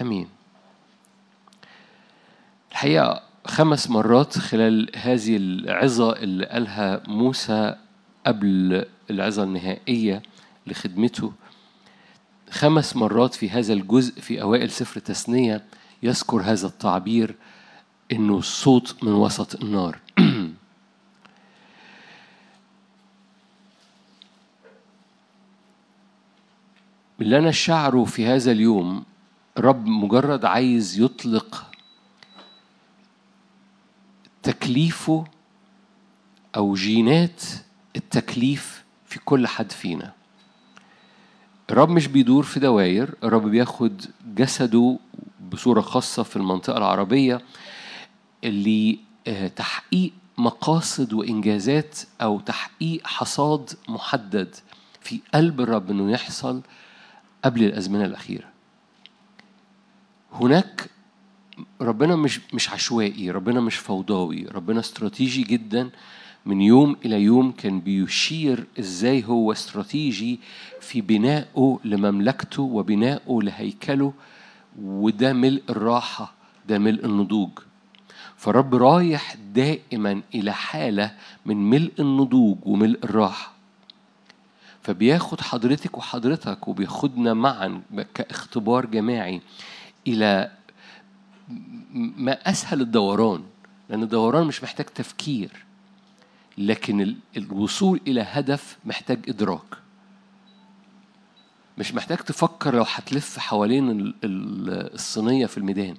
أمين. الحقيقة خمس مرات خلال هذه العظة اللي قالها موسى قبل العظة النهائية لخدمته خمس مرات في هذا الجزء في أوائل سفر تثنية يذكر هذا التعبير إنه الصوت من وسط النار. اللي أنا شعره في هذا اليوم رب مجرد عايز يطلق تكليفه أو جينات التكليف في كل حد فينا. الرب مش بيدور في دواير الرب بياخد جسده بصورة خاصة في المنطقة العربية اللي آه، تحقيق مقاصد وإنجازات أو تحقيق حصاد محدد في قلب الرب إنه يحصل قبل الأزمنة الأخيرة. هناك ربنا مش مش عشوائي ربنا مش فوضوي ربنا استراتيجي جدا من يوم إلى يوم كان بيشير إزاي هو استراتيجي في بنائه لمملكته وبنائه لهيكله وده ملء الراحة ده ملء النضوج. فالرب رايح دائما إلى حالة من ملء النضوج وملء الراحة. فبياخد حضرتك وحضرتك وبياخدنا معا كاختبار جماعي إلى ما أسهل الدوران لأن الدوران مش محتاج تفكير. لكن ال- الوصول إلى هدف محتاج إدراك. مش محتاج تفكر لو هتلف حوالين ال- ال- الصينية في الميدان.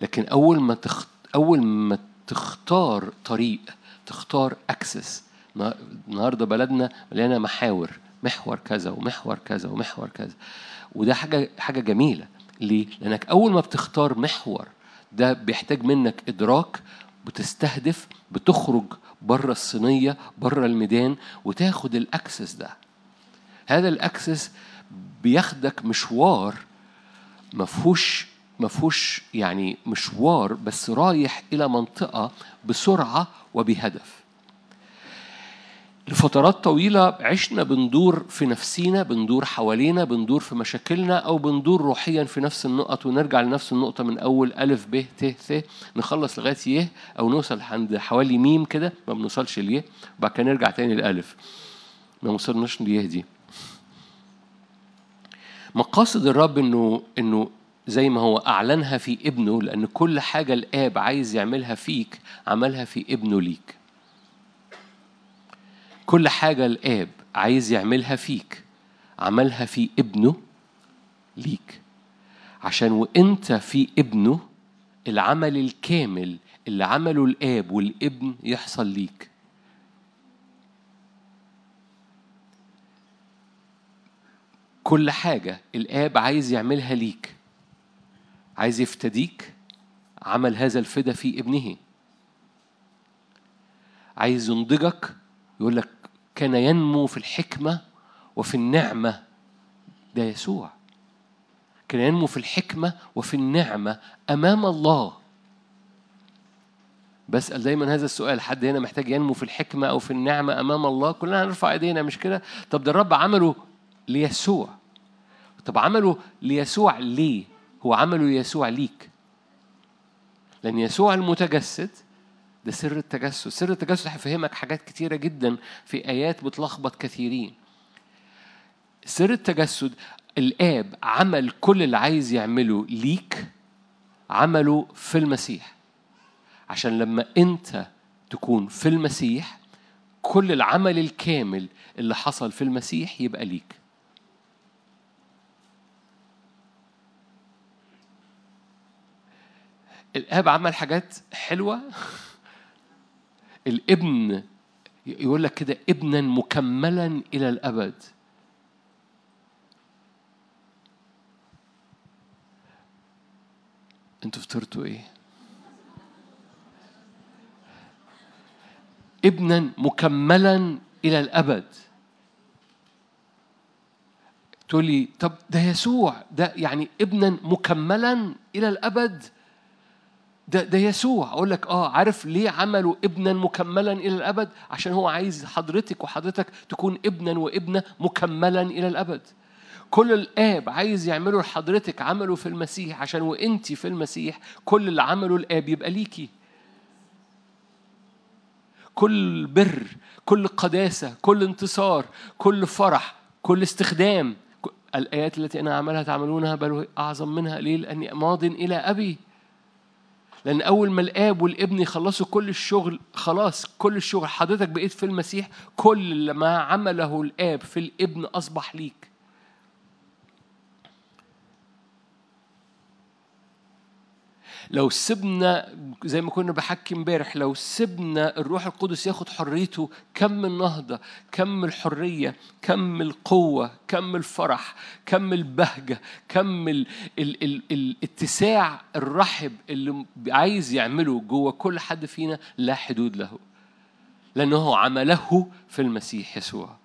لكن أول ما تخ... أول ما تختار طريق تختار أكسس. النهارده بلدنا مليانة محاور محور كذا ومحور كذا ومحور كذا. وده حاجة حاجة جميلة. ليه؟ لأنك أول ما بتختار محور ده بيحتاج منك إدراك بتستهدف بتخرج بره الصينية بره الميدان وتاخد الأكسس ده. هذا الأكسس بياخدك مشوار مفهوش مفهوش يعني مشوار بس رايح إلى منطقة بسرعة وبهدف. لفترات طويلة عشنا بندور في نفسينا بندور حوالينا بندور في مشاكلنا أو بندور روحيا في نفس النقط ونرجع لنفس النقطة من أول ألف ب ت ث نخلص لغاية ي أو نوصل عند حوالي ميم كده ما بنوصلش ليه وبعد كده نرجع تاني لألف. ما وصلناش ليه دي. مقاصد الرب إنه إنه زي ما هو أعلنها في ابنه لأن كل حاجة الآب عايز يعملها فيك عملها في ابنه ليك. كل حاجة الآب عايز يعملها فيك عملها في ابنه ليك. عشان وإنت في ابنه العمل الكامل اللي عمله الآب والابن يحصل ليك. كل حاجة الآب عايز يعملها ليك. عايز يفتديك عمل هذا الفدا في ابنه. عايز ينضجك يقول لك كان ينمو في الحكمة وفي النعمة. ده يسوع. كان ينمو في الحكمة وفي النعمة أمام الله. بسأل دايما هذا السؤال حد هنا محتاج ينمو في الحكمة أو في النعمة أمام الله؟ كلنا هنرفع إيدينا مش كده؟ طب ده الرب عمله ليسوع. طب عمله ليسوع ليه؟ هو عمله يسوع ليك. لأن يسوع المتجسد ده سر التجسد سر التجسد هيفهمك حاجات كتيرة جدا في آيات بتلخبط كثيرين. سر التجسد الآب عمل كل اللي عايز يعمله ليك عمله في المسيح. عشان لما أنت تكون في المسيح كل العمل الكامل اللي حصل في المسيح يبقى ليك. الآب عمل حاجات حلوة؟ الابن يقول لك كده ابنا مكملا إلى الأبد. أنتوا فطرتوا إيه؟ ابنا مكملا إلى الأبد. تقول لي طب ده يسوع ده يعني ابنا مكملا إلى الأبد؟ ده ده يسوع. أقول لك آه عارف ليه عملوا ابنا مكملا إلى الأبد؟ عشان هو عايز حضرتك وحضرتك تكون ابنا وابنة مكملا إلى الأبد. كل الآب عايز يعمله لحضرتك عمله في المسيح. عشان وانت في المسيح كل اللي عمله الآب يبقى ليكي. كل بر كل قداسة كل انتصار كل فرح كل استخدام الآيات التي أنا أعملها تعملونها بل أعظم منها ليه؟ لأني ماض إلى أبي. لأن أول ما الآب والابن يخلصوا كل الشغل خلاص كل الشغل حضرتك بقيت في المسيح كل ما عمله الآب في الابن أصبح ليك. لو سبنا زي ما كنا بحكي امبارح لو سبنا الروح القدس ياخد حريته كم النهضة كم الحرية كم القوة كم الفرح كم البهجة كم ال ال ال الاتساع الرحب اللي عايز يعمله جوه كل حد فينا لا حدود له لأنه عمله في المسيح يسوع.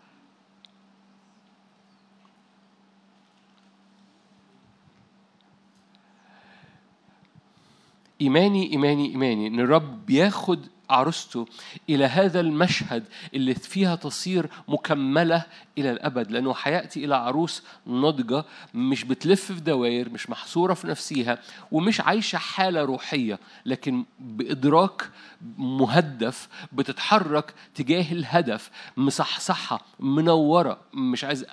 إيماني إيماني إيماني إن الرب ياخد عروسته إلى هذا المشهد اللي فيها تصير مكملة إلى الأبد لأنه حياتي إلى عروس ناضجة مش بتلف في دوائر مش محصورة في نفسها ومش عايشة حالة روحية لكن بإدراك مهدف بتتحرك تجاه الهدف مصحصحة منورة مش عايز.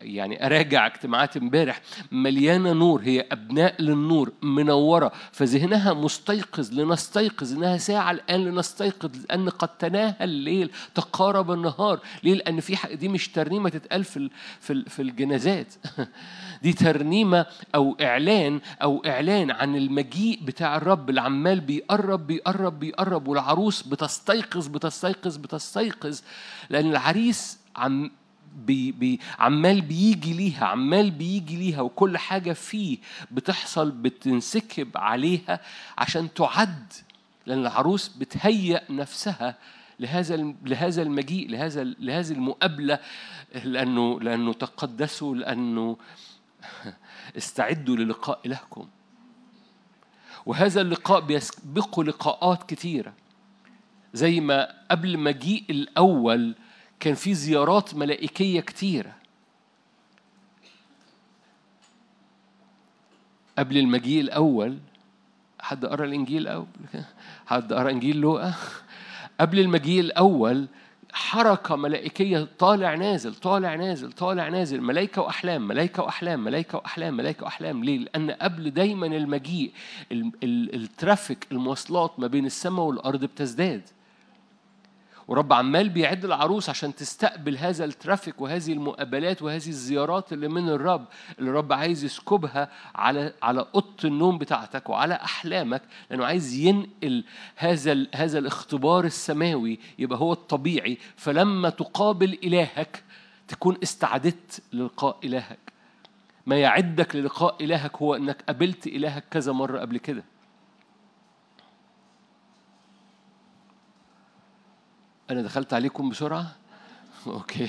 يعني أراجع اجتماعات امبارح مليانة نور هي أبناء للنور منورة فذهنها مستيقظ لنستيقظ إنها ساعة الآن لنستيقظ لأن قد تناهى الليل تقارب النهار. ليه؟ لأن في حق دي مش ترنيمة تتقال في في في الجنازات. دي ترنيمة أو إعلان أو إعلان عن المجيء بتاع الرب. اللي عمال بيقرب بيقرب بيقرب والعروس بتستيقظ بتستيقظ بتستيقظ لأن العريس عم بي بي عمال بيجي ليها عمال بيجي ليها وكل حاجة فيه بتحصل بتنسكب عليها عشان تعد لأن العروس بتهيأ نفسها لهذا لهذا المجيء لهذا لهذه المقابلة لأنه لأنه تقدسوا لأنه استعدوا للقاء إلهكم وهذا اللقاء بيسبقه لقاءات كتيرة زي ما قبل مجيء الأول كان في زيارات ملائكية كتيرة قبل المجيء الأول حد قرأ الإنجيل أو حد قرأ إنجيل لوقا؟ قبل المجيء الأول حركة ملائكية طالع نازل طالع نازل طالع نازل ملائكة وأحلام ملائكة وأحلام ملائكة وأحلام ملائكة وأحلام. ليه؟ لأن قبل دايما المجيء ال traffic المواصلات ما بين السماء والأرض بتزداد. والرب عمال بيعد العروس عشان تستقبل هذا ال traffic وهذه المقابلات وهذه الزيارات اللي من الرب اللي الرب عايز يسكبها على على أوضة النوم بتاعتك وعلى أحلامك لأنه عايز ينقل هذا هذا الاختبار السماوي يبقى هو الطبيعي. فلما تقابل إلهك تكون استعددت للقاء إلهك. ما يعدك للقاء إلهك هو إنك قابلت إلهك كذا مرة قبل كده. أنا دخلت عليكم بسرعة؟ okay.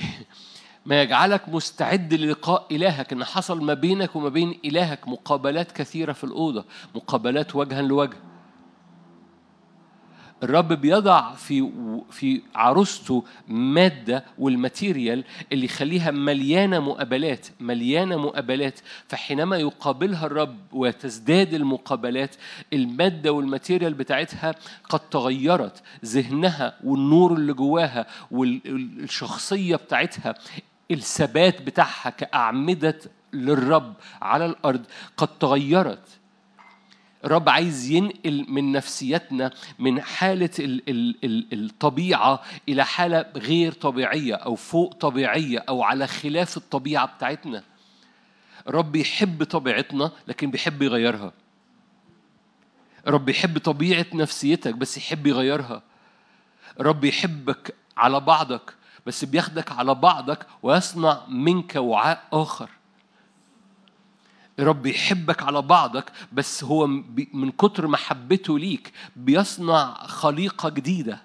ما يجعلك مستعد للقاء إلهك. إن حصل ما بينك وما بين إلهك مقابلات كثيرة في الأوضة مقابلات وجها لوجه. الرب بيضع في في عروسته مادة وال material اللي يخليها مليانة مقابلات مليانة مقابلات. فحينما يقابلها الرب وتزداد المقابلات المادة والماتيريال بتاعتها قد تغيرت. ذهنها والنور اللي جواها والشخصيه بتاعتها الثبات بتاعها كأعمدة للرب على الأرض قد تغيرت. الرب عايز ينقل من نفسيتنا من حالة ال ال ال الطبيعة إلى حالة غير طبيعية أو فوق طبيعية أو على خلاف الطبيعة بتاعتنا. الرب يحب طبيعتنا لكن بيحب يغيرها. الرب يحب طبيعة نفسيتك بس يحب يغيرها. الرب يحبك على بعضك بس بياخدك على بعضك ويصنع منك وعاء آخر. رب يحبك على بعضك بس هو من كتر محبته ليك بيصنع خليقة جديدة.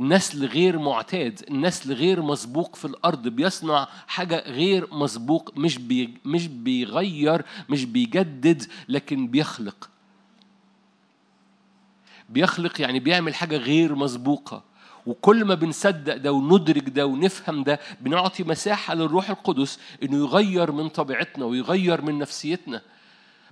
نسل غير معتاد نسل غير مسبوق في الأرض بيصنع حاجة غير مسبوق مش بي مش بيغير مش بيجدد لكن بيخلق. بيخلق يعني بيعمل حاجة غير مسبوقة. وكل ما بنصدق ده وندرك ده ونفهم ده بنعطي مساحة للروح القدس إنه يغير من طبيعتنا ويغير من نفسيتنا.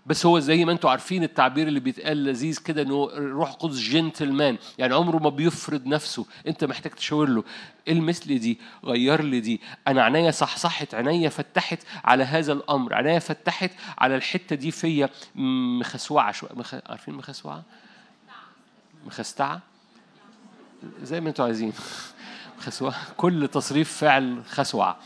بس هو زي ما أنتم عارفين التعبير اللي بيتقال لذيذ كده إنه الروح القدس جنتلمان يعني عمره ما بيفرض نفسه. انت محتاج تشاور له المثل دي؟ غير لي دي. أنا عينيا صحصحت عينيا فتحت على هذا الأمر عينيا فتحت على الحتة دي فيا. مخسوعة شوية. مخ... عارفين مخسوعة؟ مخستعة. زي ما أنتوا عايزين. خسوة. كل تصريف فعل خسوع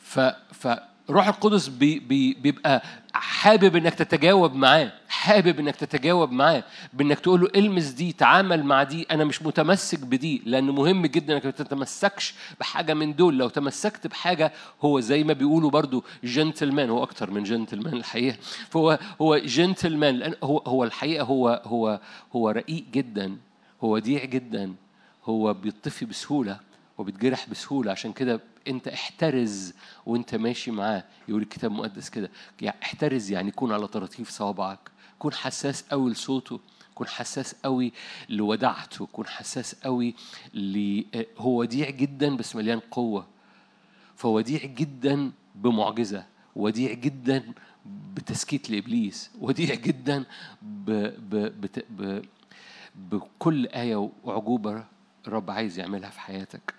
ف فروح القدس بي بي بيبقى حابب إنك تتجاوب معاه. حابب إنك تتجاوب معاه بإنك تقول له إلمس دي تعامل مع دي أنا مش متمسك بدي لأن مهم جدا إنك ما تتمسكش بحاجة من دول. لو تمسكت بحاجة هو زي ما بيقولوا برضو جنتلمان هو أكتر من جنتلمان الحقيقة. فهو هو جنتلمان هو هو الحقيقة هو هو هو رقيق جدا هو وديع جدا هو بيطفي بسهولة وبيتجرح بسهولة. عشان كده أنت احترز وأنت ماشي معاه. يقول الكتاب المقدس كده يعني احترز يعني كون على طراطيف صوابعك. كون حساس قوي لصوته كون حساس قوي لودعته كون حساس قوي ل هو وديع جدا بس مليان قوة. فوديع جدا بمعجزة وديع جدا بتسكيت لإبليس وديع جدا ب... ب... بت... ب... بكل آية وعجوبة الرب عايز يعملها في حياتك.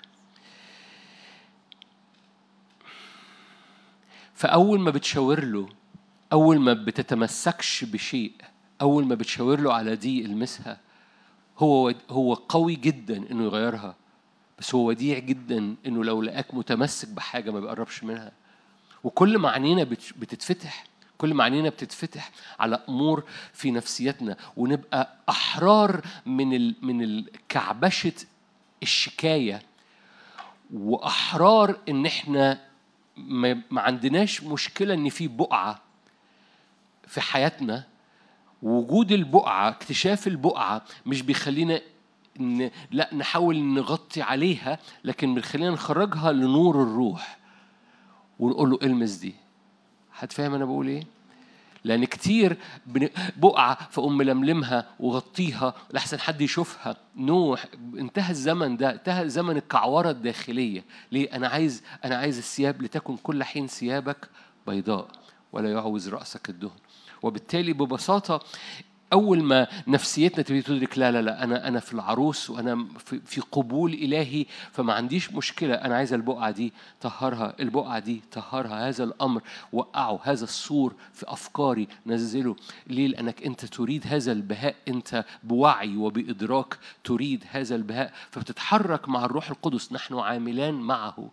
فأول ما بتشاور له أول ما بتتمسكش بشيء أول ما بتشاور له على دي المسها هو هو قوي جدا إنه يغيرها بس هو وديع جدا إنه لو لقاك متمسك بحاجة ما بيقربش منها. وكل ما عينينا بتتفتح كل ما عينينا بتتفتح على أمور في نفسيتنا ونبقى أحرار من ال من الكعبشة الشكاية وأحرار إن إحنا ما عندناش مشكلة إن في بقعة. في حياتنا وجود البقعة اكتشاف البقعة مش بيخلينا إن لا نحاول نغطي عليها لكن بيخلينا نخرجها لنور الروح ونقول له إلمس دي. هتفهم أنا بقول إيه؟ لأن كتير بقعة فأقوم ململمها وغطيها لحسن حد يشوفها. نوح انتهى الزمن ده انتهى زمن الكعورة الداخلية. ليه؟ أنا عايز أنا عايز الثياب لتكن كل حين ثيابك بيضاء ولا يعوز رأسك الدهن. وبالتالي ببساطة أول ما نفسيتنا تبتدي تدرك لا لا لا أنا أنا في العروس وأنا في, قبول إلهي فما عنديش مشكلة أنا عايز البقعة دي طهرها البقعة دي طهرها هذا الأمر وقعه هذا السور في أفكاري نزله. ليه؟ لأنك أنت تريد هذا البهاء أنت بوعي وبإدراك تريد هذا البهاء فبتتحرك مع الروح القدس نحن عاملان معه.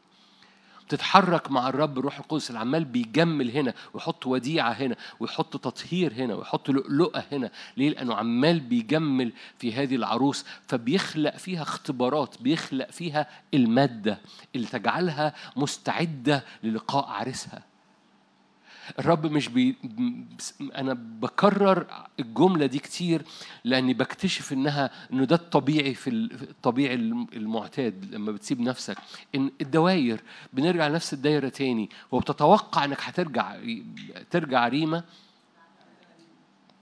تتحرك مع الرب الروح القدس العمال بيجمل هنا ويحط وديعة هنا ويحط تطهير هنا ويحط لؤلؤة هنا ليه؟ لأنه عمال بيجمل في هذه العروس فبيخلق فيها اختبارات بيخلق فيها المادة اللي تجعلها مستعدة للقاء عريسها الرب مش بي أنا بكرر الجملة دي كتير لأني بكتشف إنها إنه ده الطبيعي في ال- في الطبيعي الم- المعتاد لما بتسيب نفسك. إن الدواير بنرجع لنفس الدايرة تاني وبتتوقع إنك هترجع ترجع ريمه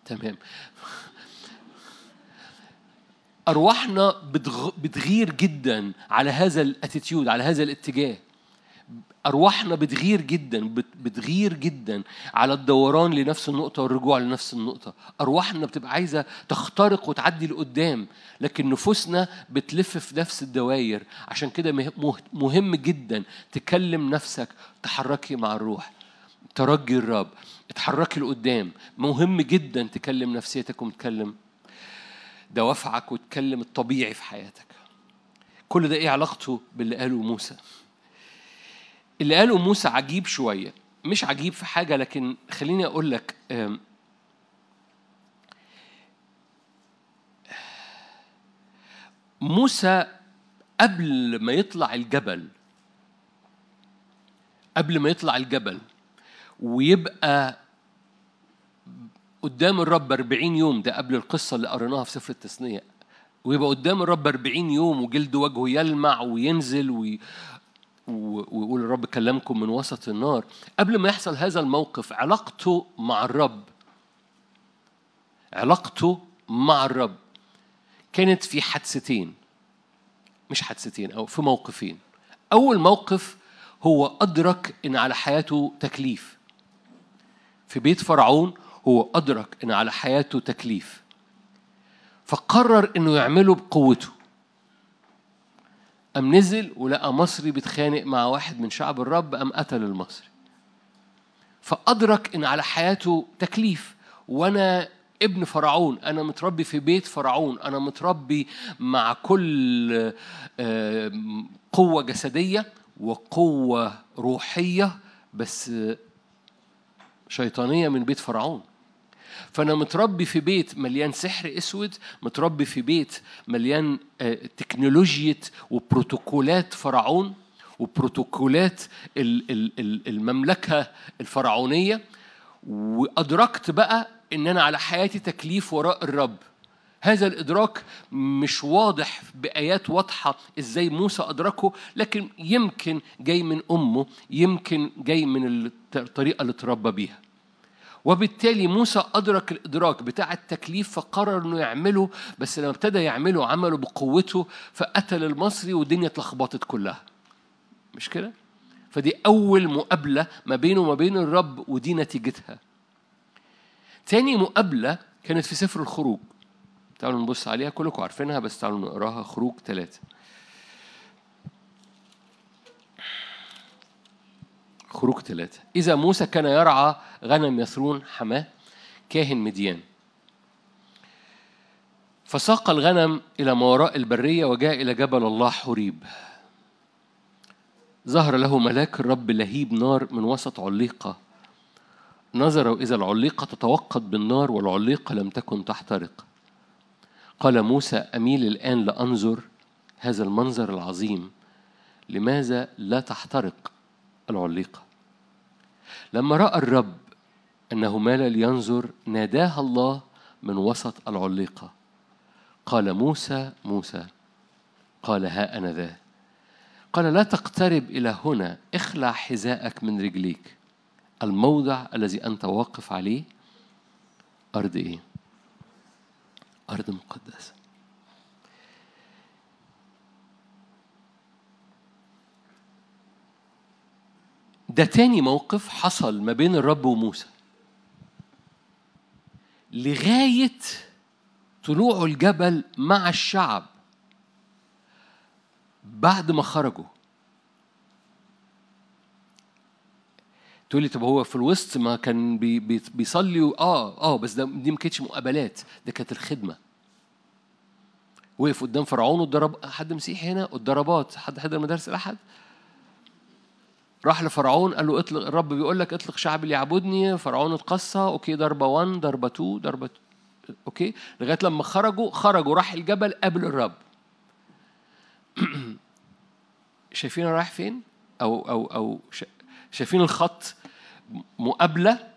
تمام. أرواحنا بتغ... بتغير جدا على هذا الاتيتيود على هذا الاتجاه. أرواحنا بتغير جدا بت- بتغير جدا على الدوران لنفس النقطة والرجوع لنفس النقطة. أرواحنا بتبقى عايزة تخترق وتعدي لقدام لكن نفوسنا بتلف في نفس الدوائر. عشان كده مه- مه- مهم جدا تكلم نفسك تحركي مع الروح ترجي الرب اتحركي لقدام. مهم جدا تكلم نفسيتك وتكلم دوافعك وتكلم الطبيعي في حياتك. كل ده إيه علاقته باللي قاله موسى؟ اللي قاله موسى عجيب شوية. مش عجيب في حاجة لكن خليني أقول لك موسى قبل ما يطلع الجبل قبل ما يطلع الجبل ويبقى قدام الرب 40 يوم ده قبل القصة اللي قريناها في سفر التثنية ويبقى قدام الرب 40 يوم وجلد وجهه يلمع وينزل وي... ويقول الرب كلمكم من وسط النار. قبل ما يحصل هذا الموقف علاقته مع الرب. علاقته مع الرب. كانت في حادثتين. مش حادثتين أو في موقفين. أول موقف هو أدرك إن على حياته تكليف. في بيت فرعون هو أدرك إن على حياته تكليف. فقرر إنه يعمله بقوته. قام نزل ولقى مصري بيتخانق مع واحد من شعب الرب قام قتل المصري. فأدرك إن على حياته تكليف. وأنا ابن فرعون أنا متربي في بيت فرعون أنا متربي مع كل آه، قوة جسدية وقوة روحية بس شيطانية من بيت فرعون. فأنا متربي في بيت مليان سحر أسود متربي في بيت مليان آه، تكنولوجيا وبروتوكولات فرعون وبروتوكولات ال- ال- ال- المملكة الفرعونية وأدركت بقى إن أنا على حياتي تكليف وراء الرب. هذا الإدراك مش واضح بآيات واضحة إزاي موسى أدركه لكن يمكن جاي من أمه يمكن جاي من الطريقة اللي اتربى بيها. وبالتالي موسى أدرك الإدراك بتاع التكليف فقرر إنه يعمله بس لما ابتدى يعمله عمله بقوته فقتل المصري والدنيا اتلخبطت كلها. مش كده؟ فدي أول مقابلة ما بينه وما بين الرب ودي نتيجتها. تاني مقابلة كانت في سفر الخروج. تعالوا نبص عليها كلكم عارفينها بس تعالوا نقراها. خروج ثلاثة خروج ثلاثة إذا موسى كان يرعى غنم يثرون حماة كاهن مديان. فساق الغنم إلى ما وراء البرية وجاء إلى جبل الله حريب. ظهر له ملاك الرب لهيب نار من وسط عليقة. نظر إذا العليقة تتوقد بالنار والعليقة لم تكن تحترق. قال موسى أميل الآن لأنظر هذا المنظر العظيم لماذا لا تحترق؟ العليقة. لما رأى الرب أنه مال لينظر ناداها الله من وسط العليقة. قال موسى موسى. قال ها أنا ذا. قال لا تقترب إلى هنا اخلع حذاءك من رجليك. الموضع الذي أنت واقف عليه أرض إيه؟ أرض مقدسة. ده تاني موقف حصل ما بين الرب وموسى. لغاية طلوع الجبل مع الشعب بعد ما خرجوا. تقول لي طب هو في الوسط ما كان بي بي بيصلي آه آه بس ده دي ما كانتش مقابلات ده كانت الخدمة. وقف قدام فرعون واتضرب حد مسيحي هنا؟ والضربات حد حضر مدارس الأحد؟ راح لفرعون قال له اطلق الرب بيقول لك اطلق شعبي ليعبدني. فرعون اتقصى okay ضربة 1 ضربة 2 ضربة okay لغاية لما خرجوا خرجوا راح الجبل قابل الرب. شايفين رايح فين؟ أو أو أو شا- شايفين الخط مقابلة؟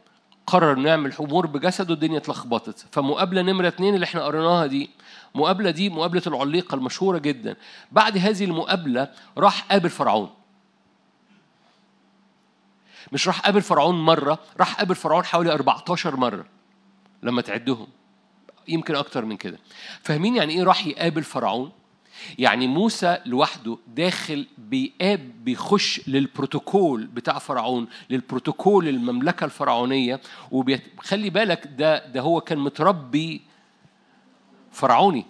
قرر نعمل امور بجسده الدنيا اتلخبطت. فمقابلة نمرة اتنين اللي إحنا قريناها دي مقابلة دي مقابلة العليقة المشهورة جدا. بعد هذه المقابلة راح قابل فرعون. مش راح قابل فرعون مرة راح قابل فرعون حوالي 14 مرة لما تعدهم. يمكن أكتر من كده. فاهمين يعني إيه راح يقابل فرعون؟ يعني موسى لوحده داخل بيقاب بيخش للبروتوكول بتاع فرعون للبروتوكول المملكة الفرعونية وخلي بالك ده ده هو كان متربي فرعوني.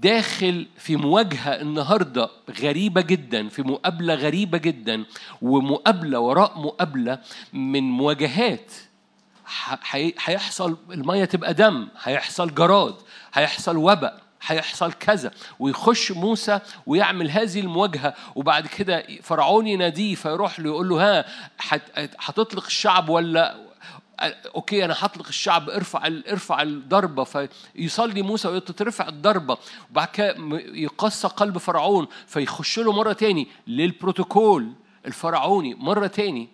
داخل في مواجهة النهاردة غريبة جدا في مقابلة غريبة جدا ومقابلة وراء مقابلة من مواجهات. هيحصل المية تبقى دم هيحصل جراد هيحصل وباء هيحصل كذا. ويخش موسى ويعمل هذه المواجهة وبعد كده فرعون يناديه فيروح له يقول له ها هت- هتطلق الشعب ولا أوكي أنا هطلق الشعب ارفع ارفع الضربة. فيصلي موسى وتترفع الضربة. وبعد كده يقسى قلب فرعون فيخش له مرة تاني للبروتوكول الفرعوني. مرة تاني.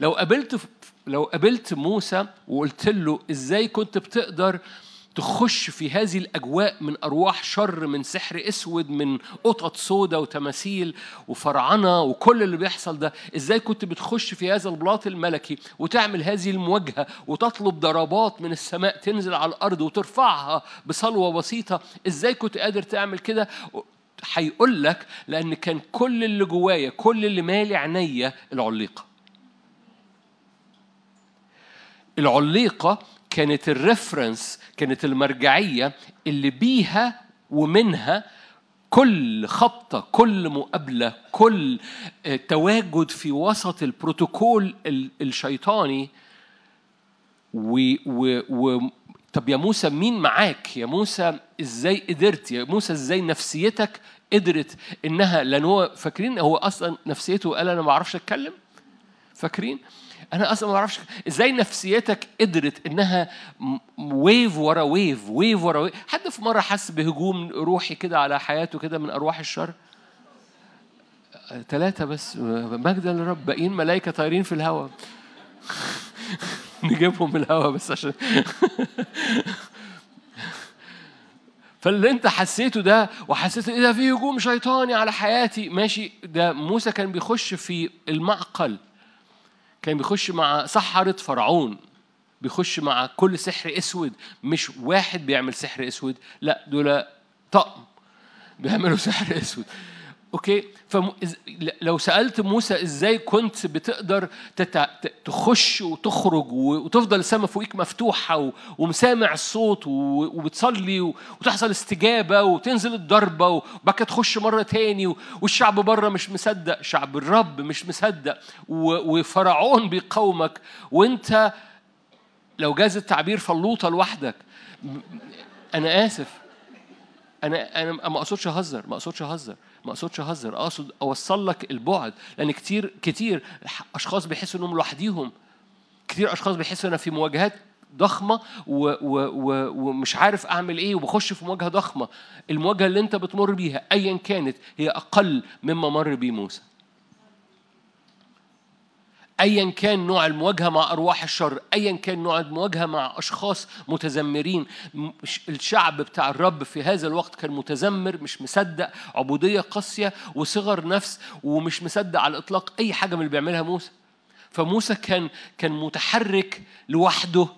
لو قابلت لو قابلت موسى وقلت له إزاي كنت بتقدر تخش في هذه الأجواء من أرواح شر من سحر أسود من قطط سودة وتماثيل وفرعنة وكل اللي بيحصل ده. إزاي كنت بتخش في هذا البلاط الملكي وتعمل هذه المواجهة وتطلب ضربات من السماء تنزل على الأرض وترفعها بصلوة بسيطة؟ إزاي كنت قادر تعمل كده؟ هيقول لك لأن كان كل اللي جوايا كل اللي مالي عينيا العليقة. العليقة كانت الريفرنس كانت المرجعية اللي بيها ومنها كل خبطة كل مقابلة كل آه، تواجد في وسط البروتوكول ال- الشيطاني. و, و, و طب يا موسى مين معاك؟ يا موسى إزاي قدرت؟ يا موسى إزاي نفسيتك قدرت إنها لأن هو فاكرين هو أصلا نفسيته قال أنا ما أعرفش أتكلم؟ فاكرين؟ أنا أصلا ما أعرفش إزاي نفسيتك قدرت إنها wave ورا wave wave ورا wave حد في مرة حس بهجوم روحي كده على حياته كده من أرواح الشر؟ ثلاثة بس. مجدا للرب باقيين ملائكة طايرين في الهواء نجيبهم من الهواء بس عشان. فاللي أنت حسيته ده وحسيت إيه ده؟ في هجوم شيطاني على حياتي. ماشي ده موسى كان بيخش في المعقل. كان بيخش مع سحرة فرعون بيخش مع كل سحر أسود مش واحد بيعمل سحر أسود لا دول طقم بيعملوا سحر أسود. أوكي فلو سألت موسى إزاي كنت بتقدر تتع... تخش وتخرج وتفضل السماء فوقيك مفتوحة. ومسامع الصوت. وبتصلي. وتحصل استجابة وتنزل الضربة وبعد كده تخش مرة تاني. والشعب بره مش مصدق شعب الرب مش مصدق. وفرعون بيقاومك وانت لو جاز التعبير فلوطة لوحدك أنا آسف أنا أنا ما أقصدش أهزر ما أقصدش أهزر ما أقصدش أهزر أقصد أوصل لك البعد لأن كتير كتير أشخاص بيحسوا إنهم لوحديهم. كتير أشخاص بيحسوا أنا في مواجهات ضخمة و و و ومش عارف أعمل إيه وبخش في مواجهة ضخمة. المواجهة اللي أنت بتمر بيها ايا كانت هي أقل مما مر بيه موسى. ايا كان نوع المواجهة مع أرواح الشر ايا كان نوع المواجهة مع أشخاص متذمرين الشعب بتاع الرب في هذا الوقت كان متذمر مش مصدق عبودية قاسية وصغر نفس ومش مصدق على الإطلاق أي حاجة من اللي بيعملها موسى. فموسى كان كان متحرك لوحده.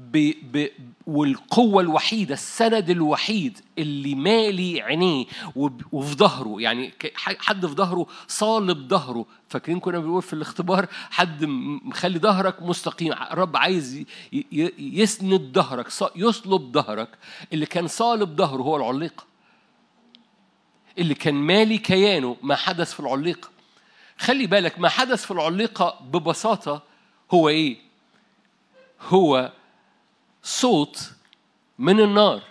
ب ب والقوة الوحيدة السند الوحيد اللي مالي عينيه وفي ظهره يعني حد في ظهره صالب ظهره. فاكرين كنا بنقول في الاختبار حد مخلي ظهرك مستقيم الرب عايز ي- ي- يسند ظهرك يصلب ظهرك. اللي كان صالب ظهره هو العليقة اللي كان مالي كيانه ما حدث في العليقة خلي بالك ما حدث في العليقة ببساطة هو إيه؟ هو صوت من النار.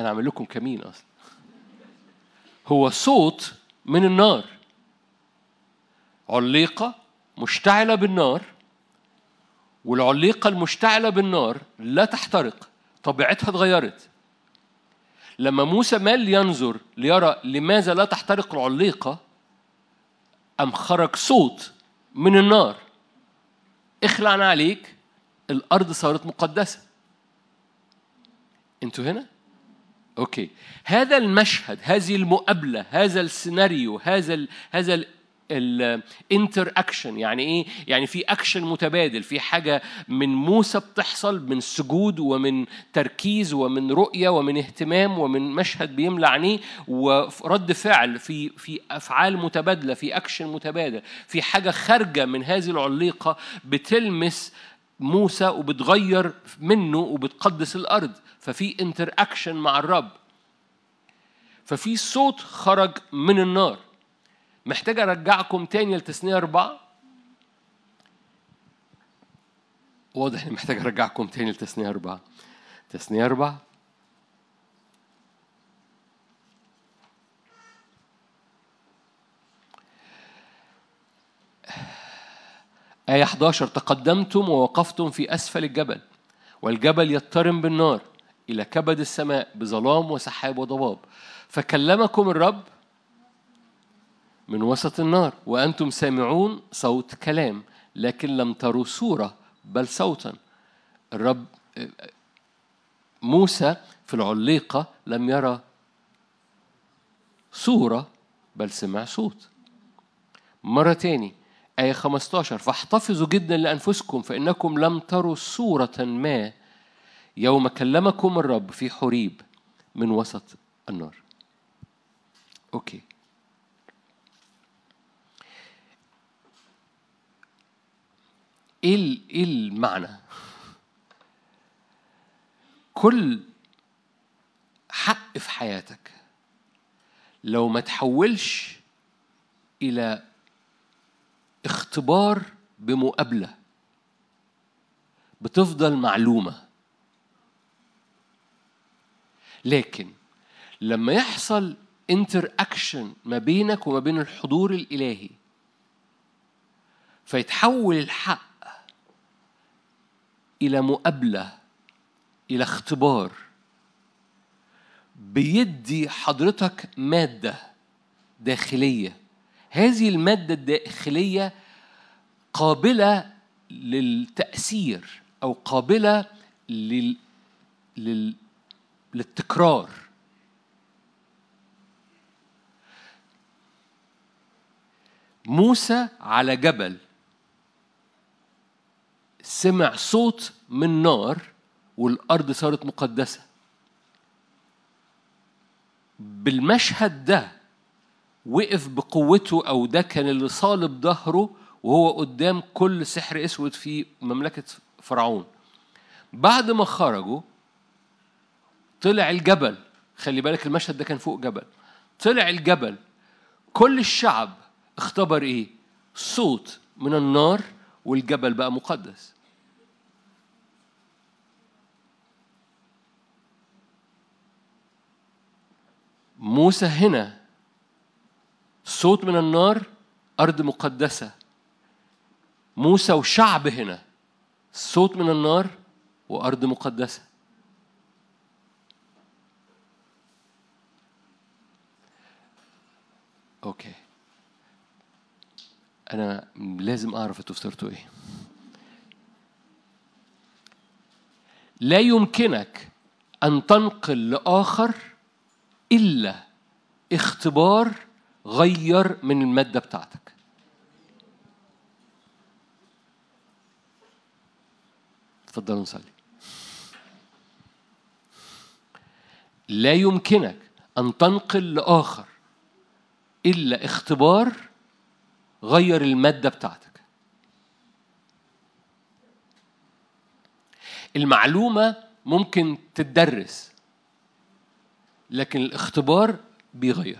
أنا أعمل لكم كمين أصلا. هو صوت من النار. عليقة مشتعلة بالنار والعليقة المشتعلة بالنار لا تحترق طبيعتها اتغيرت. لما موسى مال ينظر ليرى لماذا لا تحترق العليقة قام خرج صوت من النار. اخلع نعليك الأرض صارت مقدسة أنتوا هنا؟ okay هذا المشهد هذه المقابلة هذا السيناريو هذا ال هذا ال ال interaction يعني إيه؟ يعني في اكشن متبادل في حاجة من موسى بتحصل من سجود ومن تركيز ومن رؤية ومن اهتمام ومن مشهد بيملى عينيه ورد فعل في في أفعال متبادلة في اكشن متبادل في حاجة خارجة من هذه العليقة بتلمس موسى وبتغير منه وبتقدس الأرض ففي interaction مع الرب ففي صوت خرج من النار. محتاج أرجعكم تاني لتثنية أربعة؟ واضح إني محتاج أرجعكم تاني لتثنية أربعة. تثنية أربعة. آية 11 تقدمتم ووقفتم في أسفل الجبل والجبل يضطرم بالنار إلى كبد السماء بظلام وسحاب وضباب. فكلمكم الرب من وسط النار وأنتم سامعون صوت كلام لكن لم تروا صورة بل صوتا. الرب موسى في العليقة لم يرى صورة بل سمع صوت. مرة تاني آية 15 فاحتفظوا جدا لأنفسكم فإنكم لم تروا صورة ما يوم كلمكم الرب في حريب من وسط النار. أوكي. إيه إيه المعنى؟ كل حق في حياتك لو ما تحولش إلى اختبار بمقابلة بتفضل معلومة لكن لما يحصل انتر اكشن ما بينك وما بين الحضور الإلهي فيتحول الحق إلى مقابله إلى اختبار. بيدي حضرتك مادة داخلية. هذه المادة الداخلية قابلة للتأثير أو قابلة لل... لل... للتكرار. موسى على جبل. سمع صوت من نار والأرض صارت مقدسة. بالمشهد ده وقف بقوته أو ده كان اللي صالب ظهره وهو قدام كل سحر أسود في مملكة فرعون. بعد ما خرجوا طلع الجبل خلي بالك المشهد ده كان فوق جبل. طلع الجبل كل الشعب اختبر إيه؟ صوت من النار والجبل بقى مقدس. موسى هنا صوت من النار أرض مقدسة. موسى وشعب هنا صوت من النار وأرض مقدسة. أوكي أنا لازم أعرف أنتوا فطرتوا إيه. لا يمكنك أن تنقل لآخر إلا اختبار غير من المادة بتاعتك. تفضلوا نصلي لا يمكنك أن تنقل لآخر إلا اختبار غير المادة بتاعتك. المعلومة ممكن تتدرس لكن الاختبار بيغير.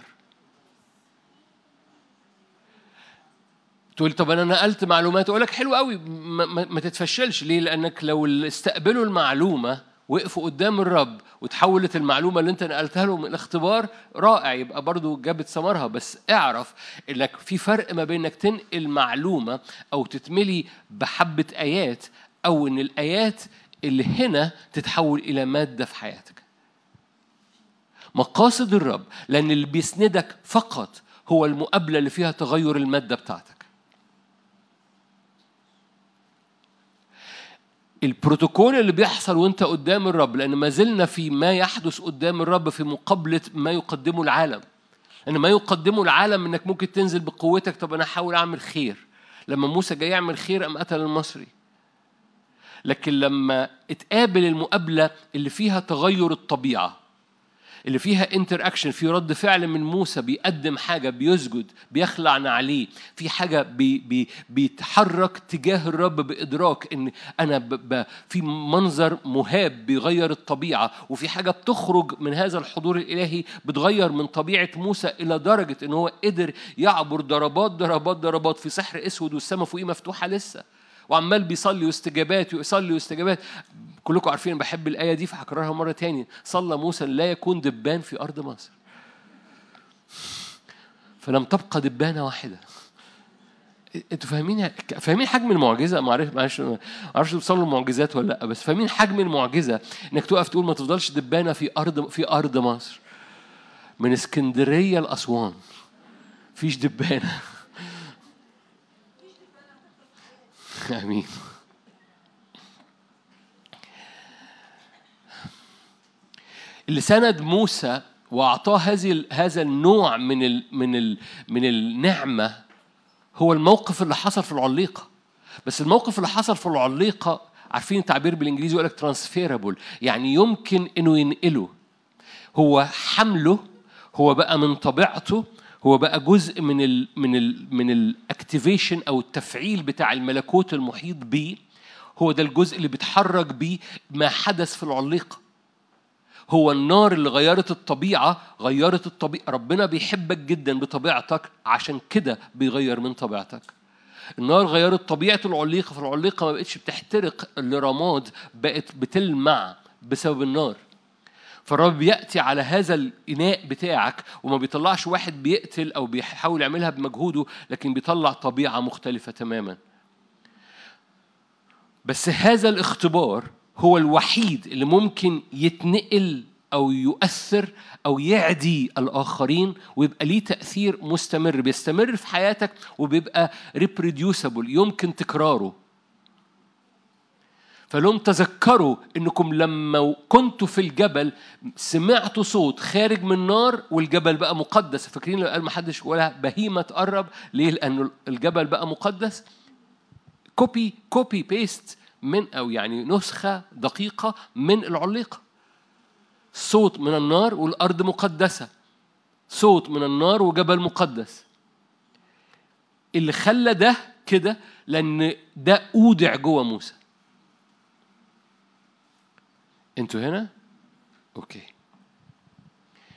تقول طب أنا نقلت معلومات أقول لك حلو قوي ما, ما, ما تتفشلش. ليه؟ لأنك لو استقبلوا المعلومة وقفوا قدام الرب وتحولت المعلومة اللي انت نقلتها لهم من اختبار رائع يبقى برضو جابت ثمرها. بس اعرف انك في فرق ما بين انك تنقل معلومة أو تتملي بحبة آيات أو ان الآيات اللي هنا تتحول إلى مادة في حياتك. مقاصد الرب لأن اللي بيسندك فقط هو المقابلة اللي فيها تغير المادة بتاعتك. البروتوكول اللي بيحصل وانت قدام الرب لأن ما زلنا في ما يحدث قدام الرب في مقابلة ما يقدمه العالم. ان ما يقدمه العالم إنك ممكن تنزل بقوتك طب أنا احاول أعمل خير. لما موسى جاي يعمل خير قام قتل المصري. لكن لما اتقابل المقابلة اللي فيها تغير الطبيعة اللي فيها interaction في رد فعل من موسى بيقدم حاجة بيسجد بيخلع نعليه في حاجة بي بي بيتحرك تجاه الرب بإدراك إن أنا ب ب في منظر مهاب بيغير الطبيعة. وفي حاجة بتخرج من هذا الحضور الإلهي بتغير من طبيعة موسى إلى درجة إن هو قدر يعبر ضربات ضربات ضربات في سحر أسود والسماء فوقيه مفتوحة لسه. وعمال بيصلي واستجابات ويصلي واستجابات. كلكم عارفين بحب الآية دي فهكررها مرة تاني. صلى موسى لا يكون دبان في أرض مصر. فلم تبقى دبانة واحدة. أنتوا فاهمين فاهمين حجم المعجزة؟ ما عارف معلش ما أعرفش توصلوا المعجزات ولا لأ بس فاهمين حجم المعجزة؟ إنك تقف تقول ما تفضلش دبانة في أرض في أرض مصر. من اسكندرية لأسوان. فيش دبانة. آمين. اللي سند موسى وأعطاه هذه هذا النوع من ال من ال من النعمة هو الموقف اللي حصل في العليقة. بس الموقف اللي حصل في العليقة عارفين التعبير بالإنجليزي يقول لك ترانسفيرابل يعني يمكن إنه ينقله. هو حمله هو بقى من طبيعته هو بقى جزء من ال من ال من الاكتيفيشن أو التفعيل بتاع الملكوت المحيط بيه. هو ده الجزء اللي بيتحرك بيه ما حدث في العليقة. هو النار اللي غيرت الطبيعة غيرت الطبيعة ربنا بيحبك جدا بطبيعتك عشان كده بيغير من طبيعتك. النار غيرت طبيعة العليقة فالعليقة ما بقتش بتحترق لرماد بقت بتلمع بسبب النار. فالرب بيأتي على هذا الإناء بتاعك وما بيطلعش واحد بيقتل أو بيحاول يعملها بمجهوده لكن بيطلع طبيعة مختلفة تماما. بس هذا الاختبار هو الوحيد اللي ممكن يتنقل أو يؤثر أو يعدي الآخرين ويبقى ليه تأثير مستمر بيستمر في حياتك وبيبقى ريبروديوسبل يمكن تكراره. فلهم تذكروا إنكم لما كنتوا في الجبل سمعتوا صوت خارج من نار والجبل بقى مقدس. فاكرين لو قال ما حدش ولا بهيمة تقرب؟ ليه؟ لأنه الجبل بقى مقدس. copy copy paste من أو يعني نسخة دقيقة من العليقة. صوت من النار والأرض مقدسة. صوت من النار وجبل مقدس. اللي خلى ده كده لأن ده أودع جوه موسى. أنتوا هنا؟ أوكي.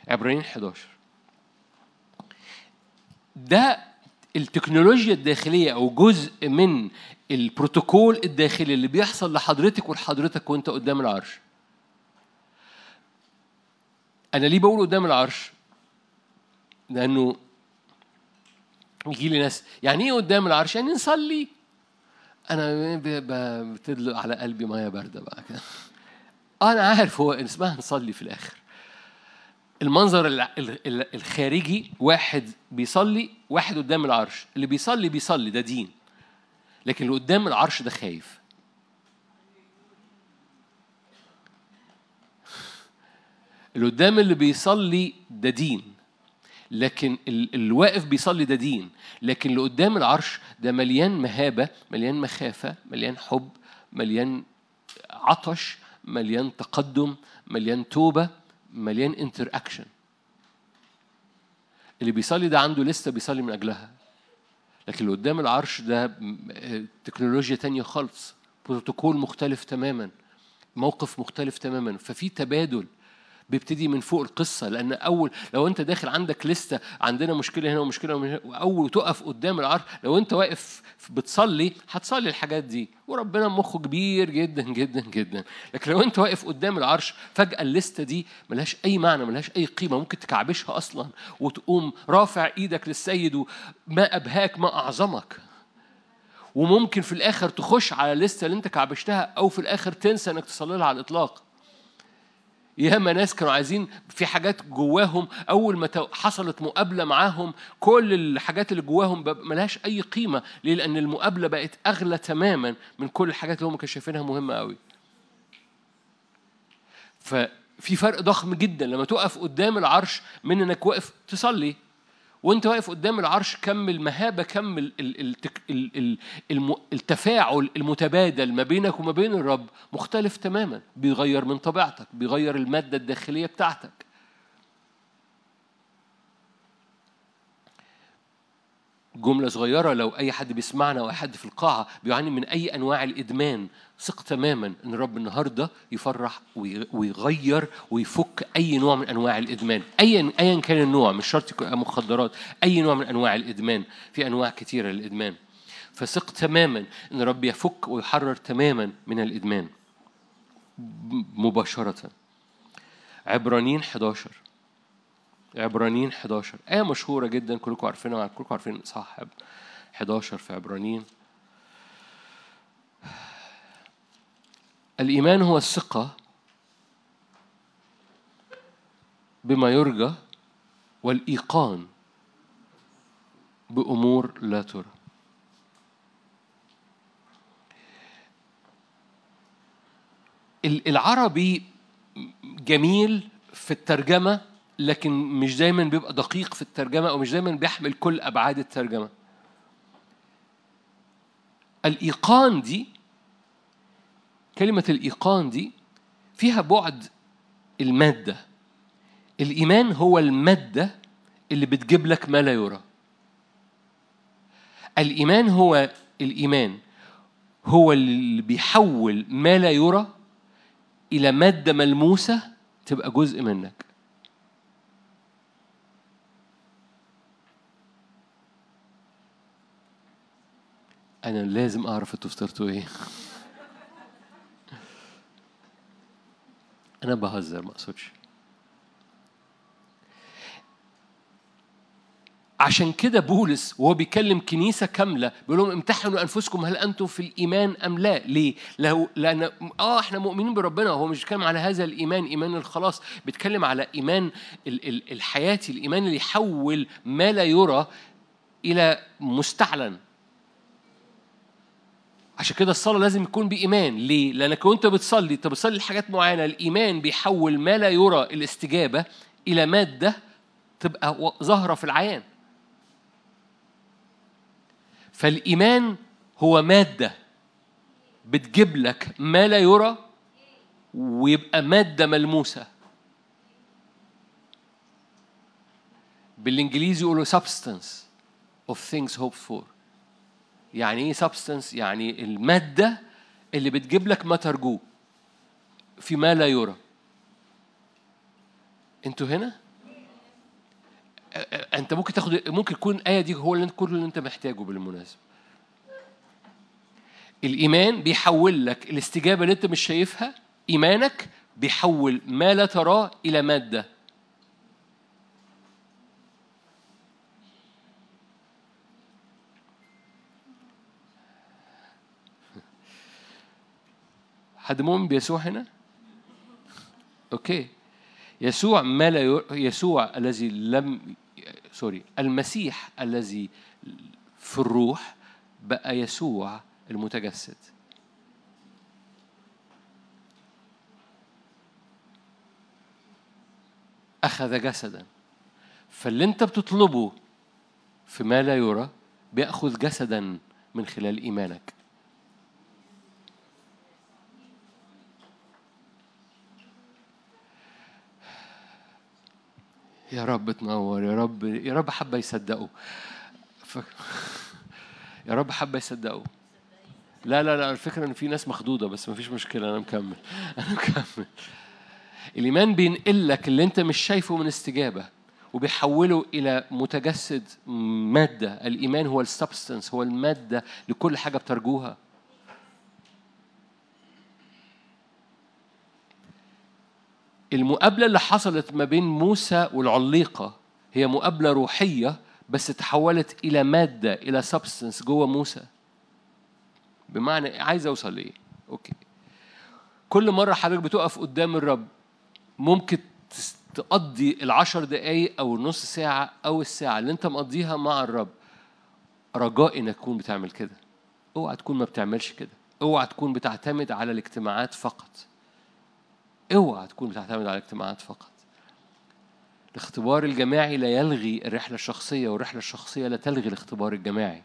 عبرانيين 11 ده التكنولوجيا الداخلية أو جزء من البروتوكول الداخلي اللي بيحصل لحضرتك ولحضرتك وانت قدام العرش. أنا ليه بقول قدام العرش؟ لأنه يجي لي ناس يعني إيه قدام العرش؟ يعني نصلي. أنا بتدلق على قلبي مية باردة بقى كده. أنا عارف هو اسمها نصلي في الآخر. المنظر ال- ال- ال- الخارجي واحد بيصلي واحد قدام العرش. اللي بيصلي بيصلي ده دين. لكن اللي قدام العرش ده خايف. اللي قدام اللي بيصلي ده دين لكن ال- اللي واقف بيصلي ده دين لكن اللي قدام العرش ده مليان مهابة مليان مخافة مليان حب مليان عطش مليان تقدم مليان توبة مليان interaction اللي بيصلي ده عنده لسه بيصلي من أجلها. لكن اللي قدام العرش ده آه، technology تانية خالص. بروتوكول مختلف تماما. موقف مختلف تماما. ففي تبادل. بيبتدي من فوق القصة لأن أول لو أنت داخل عندك لستة عندنا مشكلة هنا ومشكلة هنا وأول تقف قدام العرش لو أنت واقف بتصلي هتصلي الحاجات دي. وربنا مخه كبير جدا جدا جدا. لكن لو أنت واقف قدام العرش فجأة الليستة دي ملهاش أي معنى ملهاش أي قيمة ممكن تكعبشها أصلا وتقوم رافع إيدك للسيد وما أبهاك ما أعظمك. وممكن في الآخر تخش على الليستة اللي أنت كعبشتها أو في الآخر تنسى إنك تصلي لها على الإطلاق. ياما ناس كانوا عايزين في حاجات جواهم أول ما حصلت مقابلة معاهم كل الحاجات اللي جواهم ملهاش أي قيمة ليه؟ لأن المقابلة بقت أغلى تماما من كل الحاجات اللي هم كانوا شايفينها مهمة قوي ففي فرق ضخم جدا لما تقف قدام العرش من إنك واقف تصلي. وانت واقف قدام العرش كم المهابة كم التفاعل المتبادل ما بينك وما بين الرب مختلف تماما. بيغير من طبيعتك بيغير المادة الداخلية بتاعتك. جملة صغيرة لو أي حد بيسمعنا أو أي حد في القاعة بيعاني من أي أنواع الإدمان ثق تماما إن الرب النهاردة يفرح وي- ويغير ويفك أي نوع من أنواع الإدمان. أيا أيا كان النوع مش شرط مخدرات أي نوع من أنواع الإدمان. في أنواع كثيرة للإدمان. فثق تماما إن الرب يفك ويحرر تماما من الإدمان. م- مباشرة. عبرانيين 11 عبرانيين 11 آية مشهورة جدا كلكم عارفينها كلكم عارفين صح 11 في عبرانيين. الإيمان هو الثقة بما يرجى والإيقان بأمور لا ترى. ال- العربي جميل في الترجمة لكن مش دايما بيبقى دقيق في الترجمة أو مش دايما بيحمل كل أبعاد الترجمة. الإيقان دي كلمة الإيقان دي فيها بعد المادة. الإيمان هو المادة اللي بتجيب لك ما لا يرى. الإيمان هو الإيمان هو اللي بيحول ما لا يرى إلى مادة ملموسة تبقى جزء منك. أنا لازم أعرف أنتوا إيه. أنا بهزر ما أقصدش عشان كده بولس وهو بيكلم كنيسة كاملة بيقول لهم امتحنوا أنفسكم هل أنتم في الإيمان أم لا. ليه؟ لو لأن آه إحنا مؤمنين بربنا هو مش بيتكلم على هذا الإيمان إيمان الخلاص. بيتكلم على إيمان ال- ال- الحياتي الإيمان اللي يحول ما لا يرى إلى مستعلن. عشان كده الصلاة لازم يكون بإيمان. ليه؟ لأنك وأنت بتصلي أنت بتصلي لحاجات معينة الإيمان بيحول ما لا يرى الاستجابة إلى مادة تبقى ظاهرة في العيان. فالإيمان هو مادة بتجيب لك ما لا يرى ويبقى مادة ملموسة. بالإنجليزي يقولوا substance of things hoped for. يعني إيه substance يعني المادة اللي بتجيب لك ما ترجوه في ما لا يرى. أنتوا هنا؟ أنت ممكن تاخد ممكن تكون الايه دي هو اللي كل اللي أنت محتاجه بالمناسبة. الإيمان بيحول لك الاستجابة اللي أنت مش شايفها إيمانك بيحول ما لا تراه إلى مادة. حد مؤمن بيسوع هنا؟ okay. يسوع ما لا ير... يسوع الذي لم sorry المسيح الذي في الروح بقى يسوع المتجسد. أخذ جسدا. فاللي أنت بتطلبه في ما لا يرى بيأخذ جسدا من خلال إيمانك. يا رب تنور يا رب يا رب حبة يصدقوا. ف... يا رب حبة يصدقوا. لا لا لا الفكرة إن في ناس مخضوضة بس مفيش مشكلة أنا مكمل أنا مكمل. الإيمان بينقل لك اللي أنت مش شايفه من استجابة وبيحوله إلى متجسد مادة. الإيمان هو السبستنس هو المادة لكل حاجة بترجوها. المقابلة اللي حصلت ما بين موسى والعليقة هي مقابلة روحية بس تحولت إلى مادة إلى substance جوه موسى. بمعنى عايز أوصل لإيه؟ okay. كل مرة حضرتك بتقف قدام الرب ممكن تقضي العشر دقايق أو النص ساعة أو الساعة اللي أنت مقضيها مع الرب. رجاء إنك تكون بتعمل كده. أوعى تكون ما بتعملش كده. أوعى تكون بتعتمد على الاجتماعات فقط. اوعى تكون بتعتمد على الاجتماعات فقط. الاختبار الجماعي لا يلغي الرحلة الشخصية والرحلة الشخصية لا تلغي الاختبار الجماعي.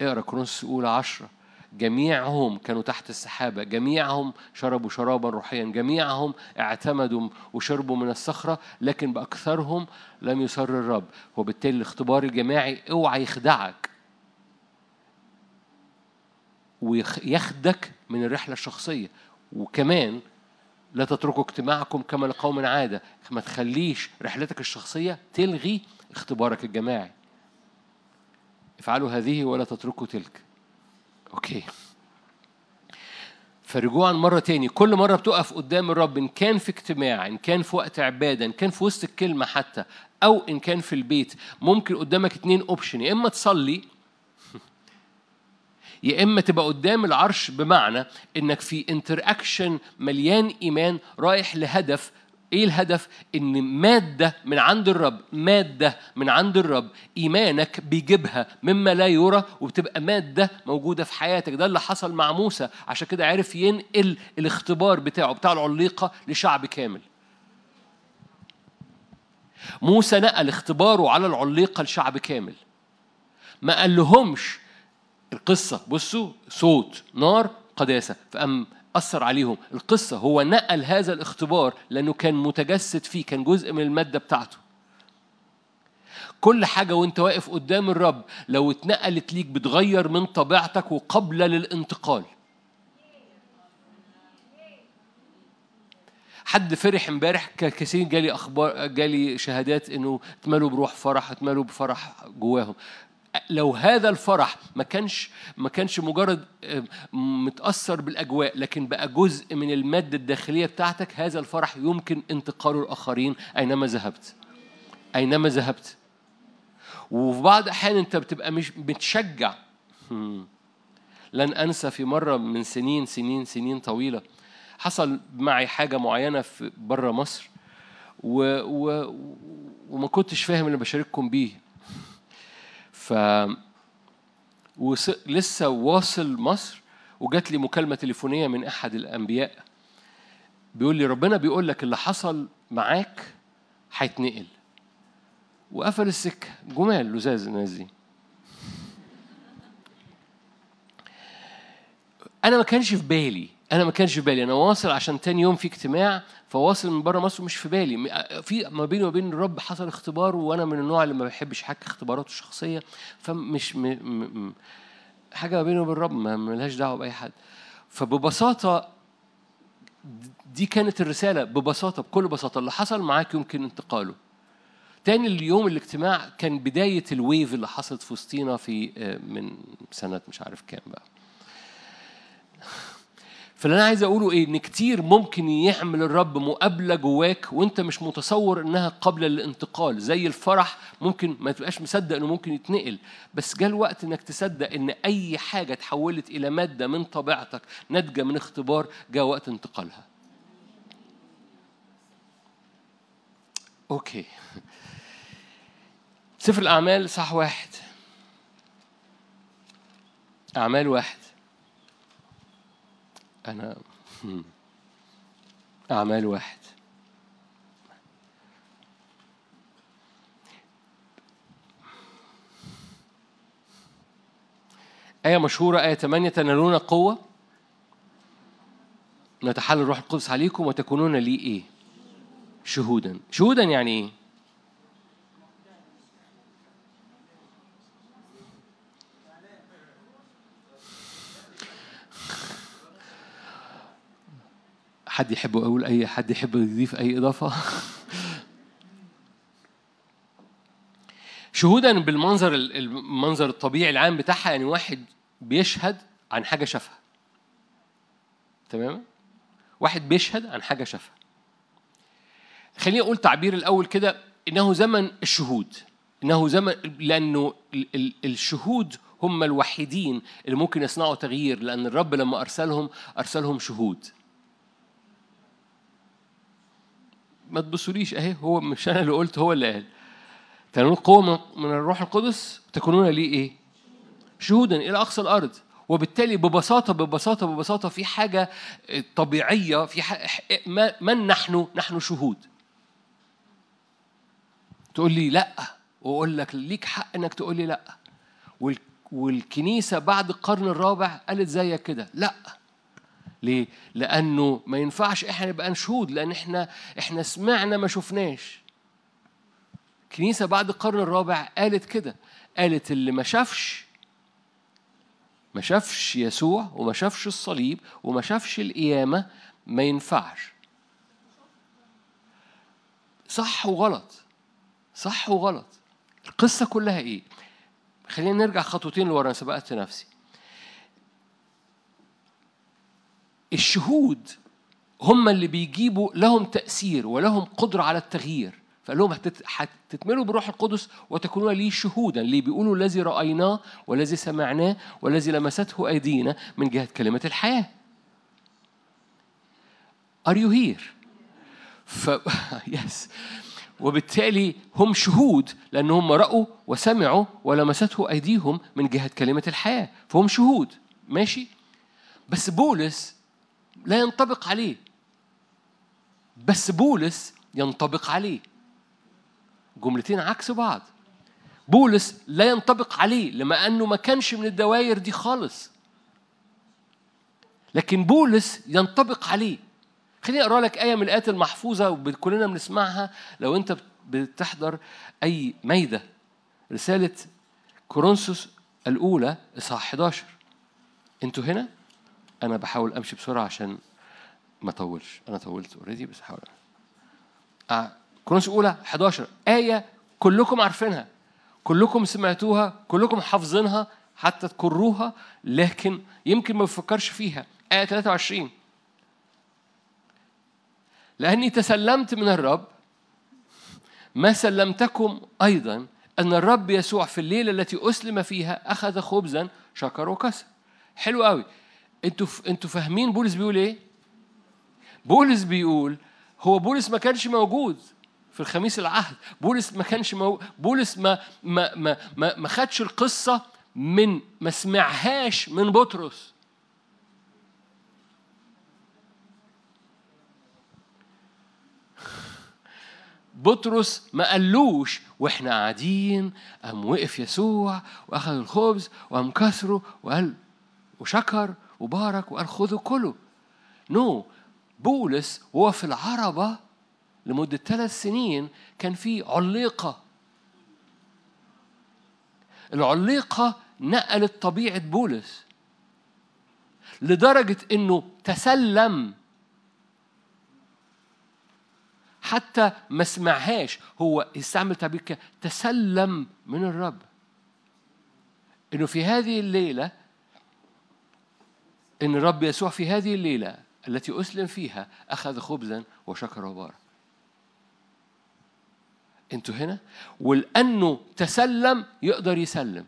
اقرأ كورنثوس الأولى عشرة. جميعهم كانوا تحت السحابة. جميعهم شربوا شرابا روحيا. جميعهم اعتمدوا وشربوا من الصخرة لكن بأكثرهم لم يسر الرب. وبالتالي الاختبار الجماعي اوعى يخدعك. ويخدك من الرحلة الشخصية. وكمان لا تتركوا اجتماعكم كما لقوم عادة ما تخليش رحلتك الشخصية تلغي اختبارك الجماعي. افعلوا هذه ولا تتركوا تلك. أوكي. فرجوعا مرة تاني كل مرة بتقف قدام الرب إن كان في اجتماع إن كان في وقت عبادة إن كان في وسط الكلمة حتى أو إن كان في البيت ممكن قدامك اتنين أوبشن يا إما تصلي يا إما تبقى قدام العرش بمعنى إنك في انتر اكشن مليان إيمان رايح لهدف. إيه الهدف؟ إن مادة من عند الرب مادة من عند الرب إيمانك بيجيبها مما لا يرى وبتبقى مادة موجودة في حياتك. ده اللي حصل مع موسى. عشان كده عرف ينقل الاختبار بتاعه بتاع العليقة لشعب كامل. موسى نقل اختباره على العليقة لشعب كامل. ما قال لهمش القصة بصوا صوت نار قداسة. فقام أثر عليهم. القصة هو نقل هذا الاختبار لأنه كان متجسد فيه كان جزء من المادة بتاعته. كل حاجة وأنت واقف قدام الرب لو اتنقلت ليك بتغير من طبيعتك وقبل للانتقال. حد فرح امبارح كثير جالي أخبار جالي شهادات إنه اتملوا بروح فرح اتملوا بفرح جواهم. لو هذا الفرح ما كانش ما كانش مجرد آه، متأثر بالأجواء لكن بقى جزء من المادة الداخلية بتاعتك هذا الفرح يمكن انتقاله الآخرين أينما ذهبت. أينما ذهبت. وفي بعض الأحيان أنت بتبقى مش متشجع. لن أنسى في مرة من سنين سنين سنين طويلة حصل معي حاجة معينة في بره مصر و و وما كنتش فاهم اللي بشارككم بيه. ف وس... لسه واصل مصر وجات لي مكالمة تليفونية من أحد الأنبياء. بيقول لي ربنا بيقول لك اللي حصل معاك هيتنقل. وقفل السكة. جمال لزاز الناس دي. أنا ما كانش في بالي. أنا ما كانش في بالي. أنا واصل عشان تاني يوم في اجتماع فواصل من بره مصر مش في بالي. في ما بيني وبين الرب حصل اختبار وأنا من النوع اللي ما بحبش احكي اختباراته الشخصية. فمش م... م... حاجة ما بيني وبين الرب ما ملهاش دعوة بأي حد. فببساطة دي كانت الرسالة ببساطة بكل بساطة. اللي حصل معاك يمكن انتقاله. تاني اليوم الاجتماع كان بداية الويف اللي حصلت في وسطينا في آه، من سنة مش عارف كام بقى. فاللي أنا عايز أقوله إيه؟ إن كتير ممكن يعمل الرب مقابلة جواك وأنت مش متصور إنها قبل الانتقال زي الفرح ممكن ما تبقاش مصدق إنه ممكن يتنقل بس جاء الوقت إنك تصدق إن أي حاجة اتحولت إلى مادة من طبيعتك ناتجة من اختبار جاء وقت انتقالها. أوكي. سفر الأعمال صح واحد. أعمال واحد. أنا. أعمال واحد آية مشهورة آية 8 تنالون قوة نتحل الروح القدس عليكم وتكونون لي إيه؟ شهودا شهودا يعني إيه؟ حد يحب أقول أي حد يحب يضيف أي إضافة؟ شهودا بالمنظر المنظر الطبيعي العام بتاعها يعني واحد بيشهد عن حاجة شافها. تمام؟ واحد بيشهد عن حاجة شافها. خليني أقول تعبير الأول كده إنه زمن الشهود. إنه زمن ال- الشهود هم الوحيدين اللي ممكن يصنعوا تغيير لأن الرب لما أرسلهم أرسلهم شهود. ما تبصوليش اهي هو مش أنا اللي قلت هو اللي قال تنالون قوة من- الروح القدس تكونون لي إيه؟ شهودا إلى أقصى الأرض وبالتالي ببساطة ببساطة ببساطة في حاجة طبيعية في ح... ما- من نحن؟ نحن شهود. تقول لي لأ وأقول لك ليك حق إنك تقول لي لأ. وال... والكنيسة بعد القرن الرابع قالت زيك كده لأ. ليه؟ لأنه ما ينفعش إحنا نبقى شهود لأن إحنا إحنا سمعنا ما شفناش. الكنيسه بعد القرن الرابع قالت كده قالت اللي ما شافش ما شافش يسوع وما شافش الصليب وما شافش القيامة ما ينفعش صح وغلط صح وغلط القصة كلها إيه خلينا نرجع خطوتين لورا أنا سبقت نفسي الشهود هم اللي بيجيبوا لهم تأثير ولهم قدرة على التغيير. فقال لهم هتت- هتتملوا بروح القدس وتكونون لي شهودا اللي بيقولوا الذي رأيناه والذي سمعناه والذي لمسته أيدينا من جهة كلمة الحياة. Are you here؟ ف... يس وبالتالي هم شهود لأنهم رأوا وسمعوا ولمسته أيديهم من جهة كلمة الحياة. فهم شهود. ماشي؟ بس بولس لا ينطبق عليه. بس بولس ينطبق عليه. جملتين عكس بعض. بولس لا ينطبق عليه لما أنه ما كانش من الدوائر دي خالص. لكن بولس ينطبق عليه. خليني أقرأ لك آية من الآيات المحفوظة وكلنا بنسمعها. لو أنت بتحضر أي ميدة. رسالة كورنثوس الأولى إصحاح 11 أنتوا هنا؟ أنا بحاول أمشي بسرعة عشان ما أطولش. أنا طولت اوريدي بس هحاول. آه. كورنثوس الأولى 11 آية كلكم عارفينها. كلكم سمعتوها كلكم حافظينها حتى تكروها لكن يمكن ما بفكرش فيها. آية 23 لأني تسلمت من الرب ما سلمتكم أيضا أن الرب يسوع في الليلة التي أسلم فيها أخذ خبزا شكر وكسر. حلو قوي أنتوا أنتوا فاهمين بولس بيقول إيه؟ بولس بيقول هو بولس ما كانش موجود في الخميس العهد. بولس ما كانش مو... بولس ما ما ما ما, ما خدش القصة من ما سمعهاش من بطرس. بطرس ما قالوش وإحنا قاعدين قام وقف يسوع وأخذ الخبز وقام كسره وقال وشكر وبارك خذوا كله. نو no. بولس وهو في العربة لمدة ثلاث سنين كان في عليقة. العليقة نقلت طبيعة بولس لدرجة إنه تسلم. حتى ما سمعهاش هو استعمل تعبير تسلم من الرب. إنه في هذه الليلة إن الرب يسوع في هذه الليلة التي أسلم فيها أخذ خبزا وشكر وبارك. أنتوا هنا؟ ولأنه تسلم يقدر يسلم.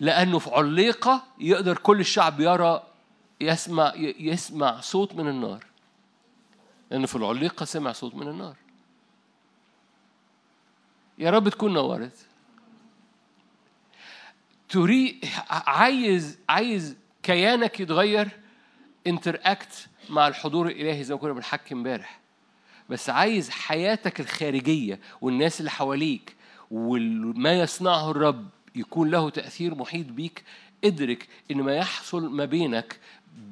لأنه في عليقه يقدر كل الشعب يرى يسمع يسمع صوت من النار. لأنه في العليقة سمع صوت من النار. يا رب تكون نورت. تريد عايز عايز كيانك يتغير interact مع الحضور الإلهي زي ما كنا بنحكي امبارح. بس عايز حياتك الخارجية والناس اللي حواليك وما يصنعه الرب يكون له تأثير محيط بيك ادرك إن ما يحصل ما بينك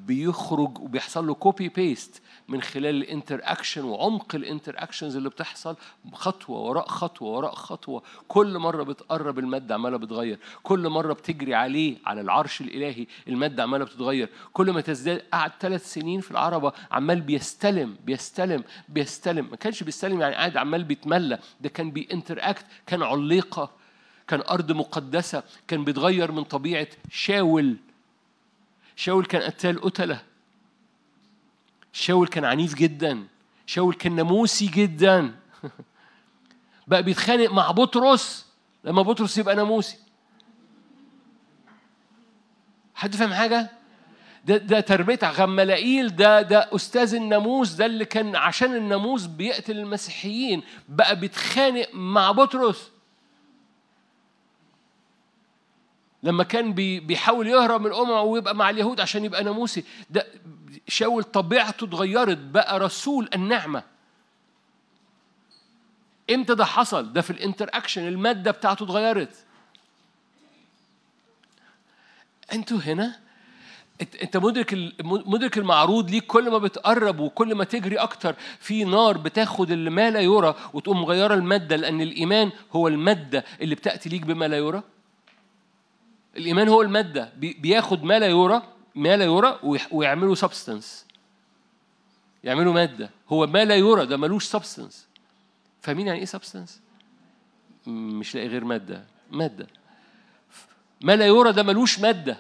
بيخرج وبيحصل له copy paste من خلال ال interaction وعمق ال interactions اللي بتحصل خطوة وراء خطوة وراء خطوة. كل مرة بتقرب المادة عمالة بتغير. كل مرة بتجري عليه على العرش الإلهي المادة عمالة بتتغير. كل ما تزداد قعد ثلاث سنين في العربة عمال بيستلم بيستلم بيستلم. ما كانش بيستلم يعني قاعد عمال بيتملى. ده كان بينتر اكت كان عليقة كان أرض مقدسة كان بيتغير من طبيعة شاول. شاول كان قتال قتلة. شاول كان عنيف جدا. شاول كان ناموسي جدا. بقى بيتخانق مع بطرس. لما بطرس يبقى ناموسي. حد فاهم حاجة؟ ده ده تربية غملائيل ده ده أستاذ الناموس. ده اللي كان عشان الناموس بيقتل المسيحيين. بقى بيتخانق مع بطرس. لما كان بي بيحاول يهرب من الأمم ويبقى مع اليهود عشان يبقى ناموسي ده شاول طبيعته اتغيرت بقى رسول النعمة. إمتى ده حصل؟ ده في ال interaction المادة بتاعته اتغيرت. أنتوا هنا؟ انت مدرك مدرك المعروض ليك كل ما بتقرب وكل ما تجري أكتر في نار بتاخد اللي ما لا يرى وتقوم مغيرة المادة لأن الإيمان هو المادة اللي بتأتي ليك بما لا يرى؟ الإيمان هو المادة. بي- بياخد ما لا يرى ما لا يرى ويعمله substance يعملوا مادة. هو ما لا يرى ده ملوش substance فاهمين يعني إيه substance مش لاقي غير مادة. مادة. ما لا يرى ده ملوش مادة.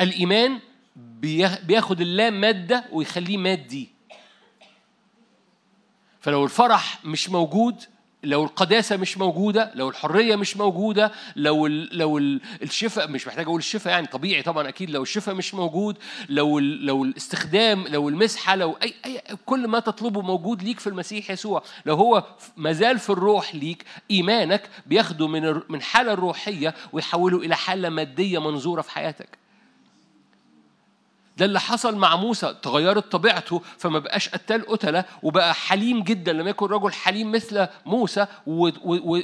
الإيمان بياخ- بياخد اللا مادة ويخليه مادي. فلو الفرح مش موجود لو القداسة مش موجودة، لو الحرية مش موجودة، لو ال لو ال الشفاء مش محتاج أقول الشفاء يعني طبيعي طبعا أكيد لو الشفاء مش موجود، لو لو الاستخدام، لو المسحة، لو أي أي كل ما تطلبه موجود ليك في المسيح يسوع، لو هو مازال في الروح ليك إيمانك بياخده من من حالة الروحية ويحوله إلى حالة مادية منظورة في حياتك. ده اللي حصل مع موسى تغيرت طبيعته فما بقاش قتال قتلة وبقى حليم جدا لم يكن رجل حليم مثل موسى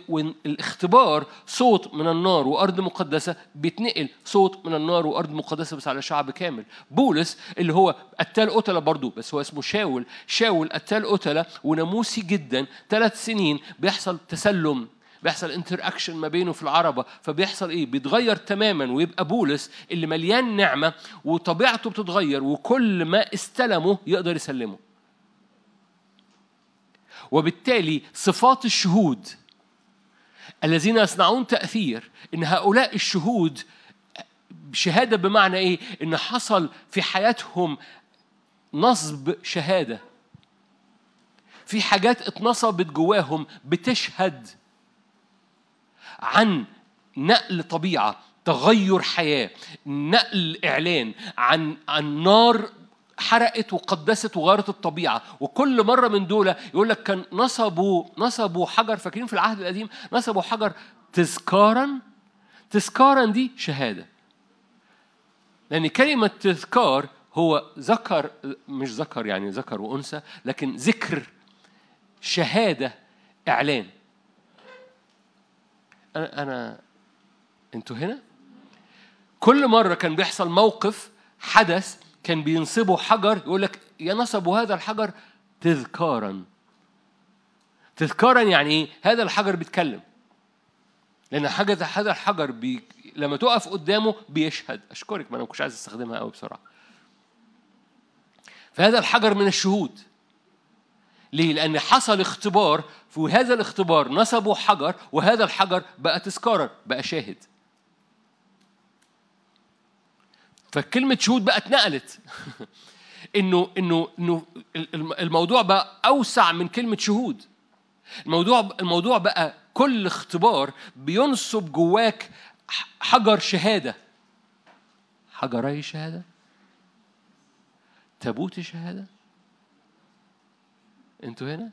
والاختبار صوت من النار وأرض مقدسة بيتنقل صوت من النار وأرض مقدسة بس على شعب كامل. بولس اللي هو قتال قتلة برضه بس هو اسمه شاول. شاول قتال قتلة وناموسي جدا. ثلاث سنين بيحصل تسلم. بيحصل interaction ما بينه في العربة. فبيحصل إيه؟ بيتغير تماما ويبقى بولس اللي مليان نعمة وطبيعته بتتغير وكل ما استلمه يقدر يسلمه. وبالتالي صفات الشهود الذين يصنعون تأثير إن هؤلاء الشهود شهادة بمعنى إيه؟ إن حصل في حياتهم نصب شهادة. في حاجات اتنصبت جواهم بتشهد. عن نقل طبيعة تغير حياة نقل إعلان عن عن نار حرقت وقدست وغيرت الطبيعة. وكل مرة من دول يقول لك كان نصبوا نصبوا حجر فاكرين في العهد القديم نصبوا حجر تذكارا؟ تذكارا دي شهادة. لأن كلمة تذكار هو ذكر مش ذكر يعني ذكر وأنثى لكن ذكر شهادة إعلان. أنا أنا أنتوا هنا؟ كل مرة كان بيحصل موقف حدث كان بينصبوا حجر يقول لك يا نصبوا هذا الحجر تذكارا. تذكارا يعني إيه؟ هذا الحجر بيتكلم. لأن حاجة هذا الحجر بي... لما تقف قدامه بيشهد. أشكرك ما أنا ما كنتش عايز أستخدمها قوي بسرعة فهذا الحجر من الشهود. ليه؟ لأن حصل اختبار في هذا الاختبار نصبوا حجر وهذا الحجر بقى تذكارا بقى شاهد. فكلمة شهود بقى اتنقلت. إنه إنه إنه الموضوع بقى أوسع من كلمة شهود. الموضوع الموضوع بقى كل اختبار بينصب جواك حجر شهادة. حجري شهادة؟ تابوت شهادة؟ أنتوا هنا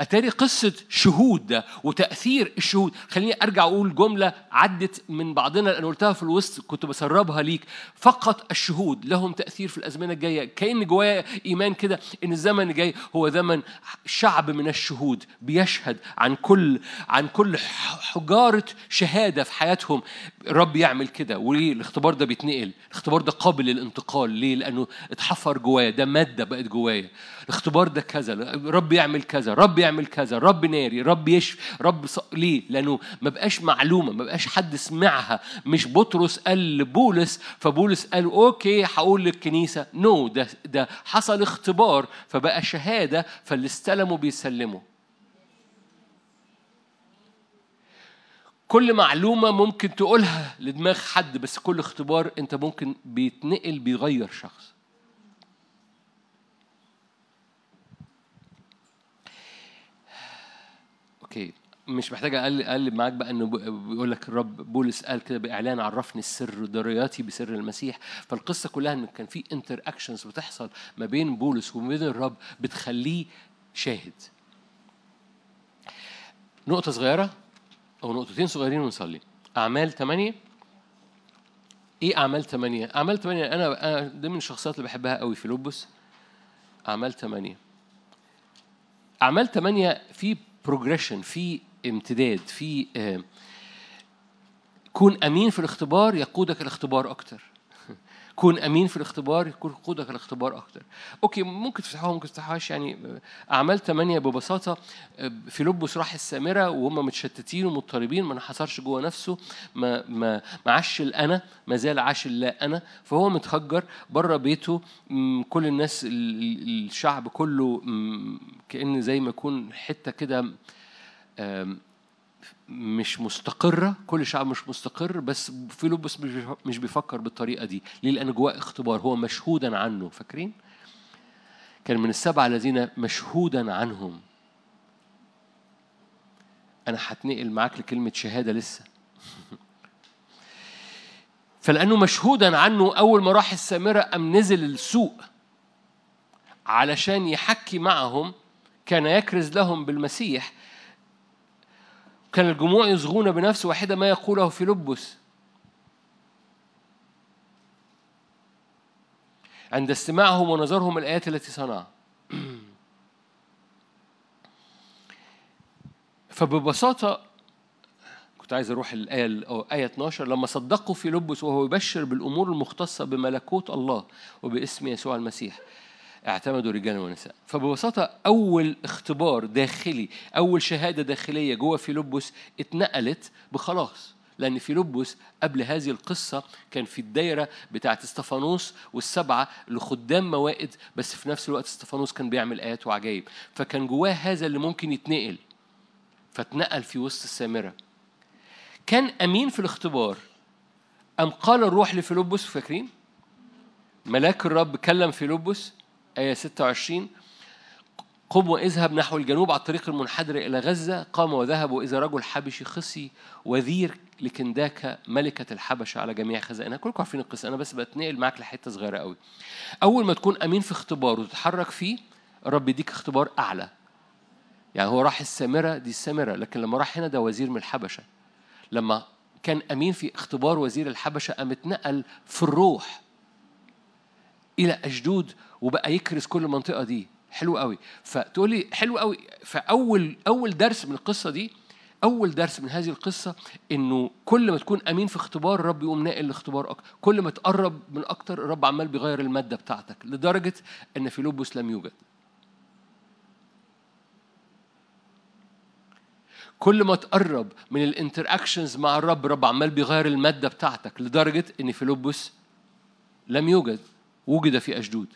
أتاري قصة شهود ده وتأثير الشهود. خليني أرجع أقول جملة عدت من بعضنا لأن قلتها في الوسط كنت بسربها ليك. فقط الشهود لهم تأثير في الأزمنة الجاية. كأن جوايا إيمان كده إن الزمن الجاي هو زمن شعب من الشهود بيشهد عن كل عن كل حجارة شهادة في حياتهم. الرب يعمل كده. وليه؟ الاختبار ده بيتنقل. الاختبار ده قابل للانتقال. ليه؟ لأنه اتحفر جوايا. ده مادة بقت جوايا. الاختبار ده كذا. رب يعمل كذا. رب يعمل كذا رب ناري رب يشفي رب ص... ليه؟ لأنه ما بقاش معلومة ما بقاش حد سمعها. مش بطرس قال لبولس فبولس قال okay هقول للكنيسة. no no, ده ده حصل اختبار فبقى شهادة فاللي استلموا بيسلموا. كل معلومة ممكن تقولها لدماغ حد بس كل اختبار أنت ممكن بيتنقل بيغير شخص okay مش محتاج أقلب معاك بقى إنه بيقول لك الرب بولس قال كده بإعلان عرفني السر درايتي بسر المسيح. فالقصة كلها ان كان في interactions بتحصل ما بين بولس وما بين الرب بتخليه شاهد. نقطة صغيرة أو نقطتين صغيرين ونصلي. أعمال 8 إيه أعمال 8 أعمال 8 أنا أنا ده من الشخصيات اللي بحبها قوي فيلبس أعمال 8 أعمال 8 في progression في امتداد في آه، كون أمين في الاختبار يقودك الاختبار أكتر. كون أمين في الاختبار يقودك الاختبار أكتر. okay ممكن تفتحوها ممكن تفتحوهاش يعني اعمال 8 ببساطة آه، فيلبس راح السامرة وهم متشتتين ومضطربين ما انحصرش جوه نفسه ما ما ما عاش الأنا ما زال عاش اللا أنا فهو متهجر بره بيته. كل الناس ال- ال- الشعب كله م، كأن زي ما يكون حتة كده مش مستقرة كل الشعب مش مستقر بس فيلبس مش بيفكر بالطريقة دي. ليه؟ لأن جواه اختبار هو مشهودا عنه. فاكرين؟ كان من السبعة الذين مشهودا عنهم. أنا هتنقل معاك لكلمة شهادة لسه. فلأنه مشهودا عنه أول ما راح السامرة أم نزل السوق علشان يحكي معهم كان يكرز لهم بالمسيح كان الجموع يصغون بنفس واحدة ما يقوله فيلبس. عند استماعهم ونظرهم الآيات التي صنعها فببساطة كنت عايز أروح الآية آية 12 لما صدقوا فيلبس وهو يبشر بالأمور المختصة بملكوت الله وباسم يسوع المسيح. اعتمدوا رجالا ونساء. فببساطة أول اختبار داخلي أول شهادة داخلية جوه فيلبس اتنقلت بخلاص لأن فيلبس قبل هذه القصة كان في الدايرة بتاعت إستفانوس والسبعة اللي خدام موائد بس في نفس الوقت إستفانوس كان بيعمل آيات وعجائب فكان جواه هذا اللي ممكن يتنقل. فاتنقل في وسط السامرة. كان أمين في الاختبار. أم قال الروح لفيلبس فاكرين؟ ملاك الرب كلم فيلبس. آية 26 قم واذهب نحو الجنوب على الطريق المنحدر إلى غزة. قام وذهب وإذا رجل حبشي خصي وذير لكنداك ملكة الحبشة على جميع خزائنها. كلكم عارفين القصة أنا بس بتنقل معاك لحتة صغيرة قوي. أول ما تكون أمين في اختبار وتتحرك فيه الرب يديك اختبار أعلى. يعني هو راح السامرة دي السامرة لكن لما راح هنا ده وزير من الحبشة. لما كان أمين في اختبار وزير الحبشة قام اتنقل في الروح. إلى أشدود وبقى يكرس كل المنطقة دي. حلو قوي. فتقول لي حلو قوي. فأول أول درس من القصة دي أول درس من هذه القصة إنه كل ما تكون أمين في اختبار الرب يقوم ناقل الاختبار أكتر كل ما تقرب من أكتر الرب عمال بيغير المادة بتاعتك لدرجة إن فيلبس لم يوجد. كل ما تقرب من ال interactions مع الرب الرب عمال بيغير المادة بتاعتك لدرجة إن فيلبس لم يوجد. وجد في أشدود.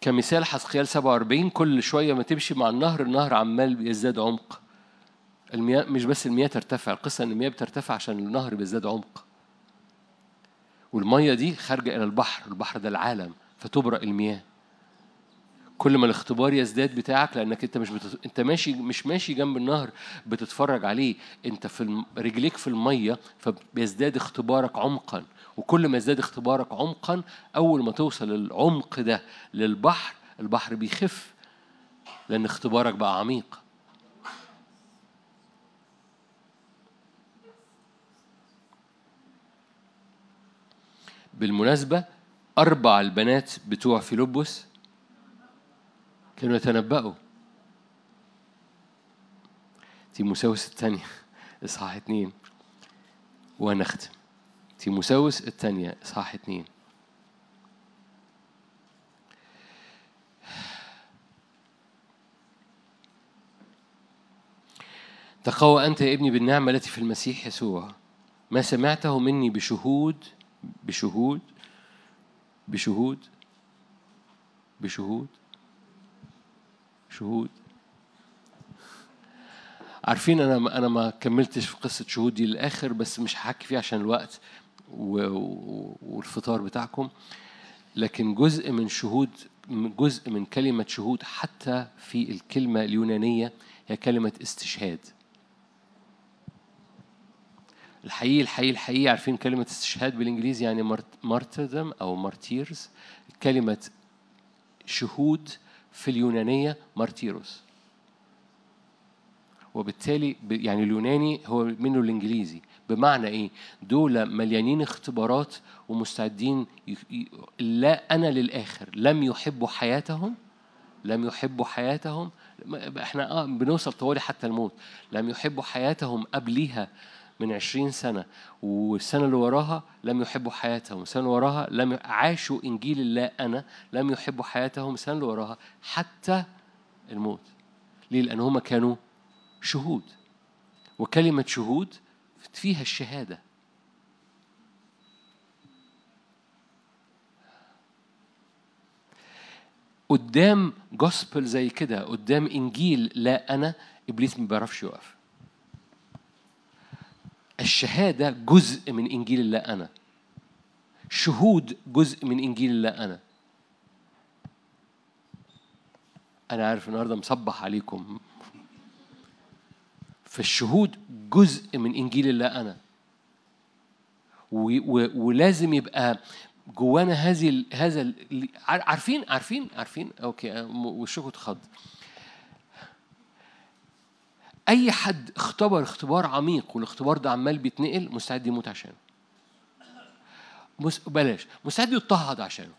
كمثال حسقيال 47 كل شوية ما تمشي مع النهر النهر عمال بيزداد عمق. المياه مش بس المياه ترتفع القصة إن المياه بترتفع عشان النهر بيزداد عمق. والميه دي خارجة إلى البحر البحر ده العالم فتبرق المياه. كل ما الاختبار يزداد بتاعك لأنك أنت مش بتت... أنت ماشي مش ماشي جنب النهر بتتفرج عليه. أنت في الم... رجليك في المية فبيزداد اختبارك عمقا. وكل ما يزداد اختبارك عمقا أول ما توصل العمق ده للبحر البحر بيخف لأن اختبارك بقى عميق. بالمناسبة أربع البنات بتوع فيلبس كانوا يتنبأوا. تيموساوس الثانية. إصحاح اتنين ونختم تيموساوس الثانية. إصحاح اتنين تقوى أنت يا ابني بالنعمة التي في المسيح يسوع. ما سمعته مني بشهود بشهود بشهود بشهود. شهود. عارفين أنا أنا ما كملتش في قصة شهود دي للآخر بس مش هحكي فيها عشان الوقت والفطار بتاعكم. لكن جزء من شهود جزء من كلمة شهود حتى في الكلمة اليونانية هي كلمة استشهاد. الحقيقي الحقيقي الحقيقي عارفين كلمة استشهاد بالإنجليزي يعني مارتردم أو مارتيرز كلمة شهود في اليونانية مارتيروس. وبالتالي يعني اليوناني هو منه الإنجليزي. بمعنى إيه؟ دول مليانين اختبارات ومستعدين لا أنا للآخر لم يحبوا حياتهم لم يحبوا حياتهم إحنا آه بنوصل طوالي حتى الموت. لم يحبوا حياتهم قبليها من عشرين سنة والسنة اللي وراها لم يحبوا حياتهم السنة اللي وراها لم عاشوا إنجيل الله أنا لم يحبوا حياتهم السنة اللي وراها حتى الموت. ليه؟ لأن هم كانوا شهود. وكلمة شهود فيها الشهادة. قدام جوسبل زي كده قدام إنجيل لا أنا إبليس ما بيعرفش يقف. الشهادة جزء من إنجيل الله أنا. شهود جزء من إنجيل الله أنا. أنا عارف النهاردة مصبح عليكم. فالشهود جزء من إنجيل الله و ولازم يبقى جوانا هذه هذا عارفين عارفين عارفين. okay أنا وشكوا اتخض أي حد اختبر اختبار عميق والاختبار ده عمال بيتنقل مستعد يموت عشانه. مس... بلاش. مستعد يضطهد عشانه.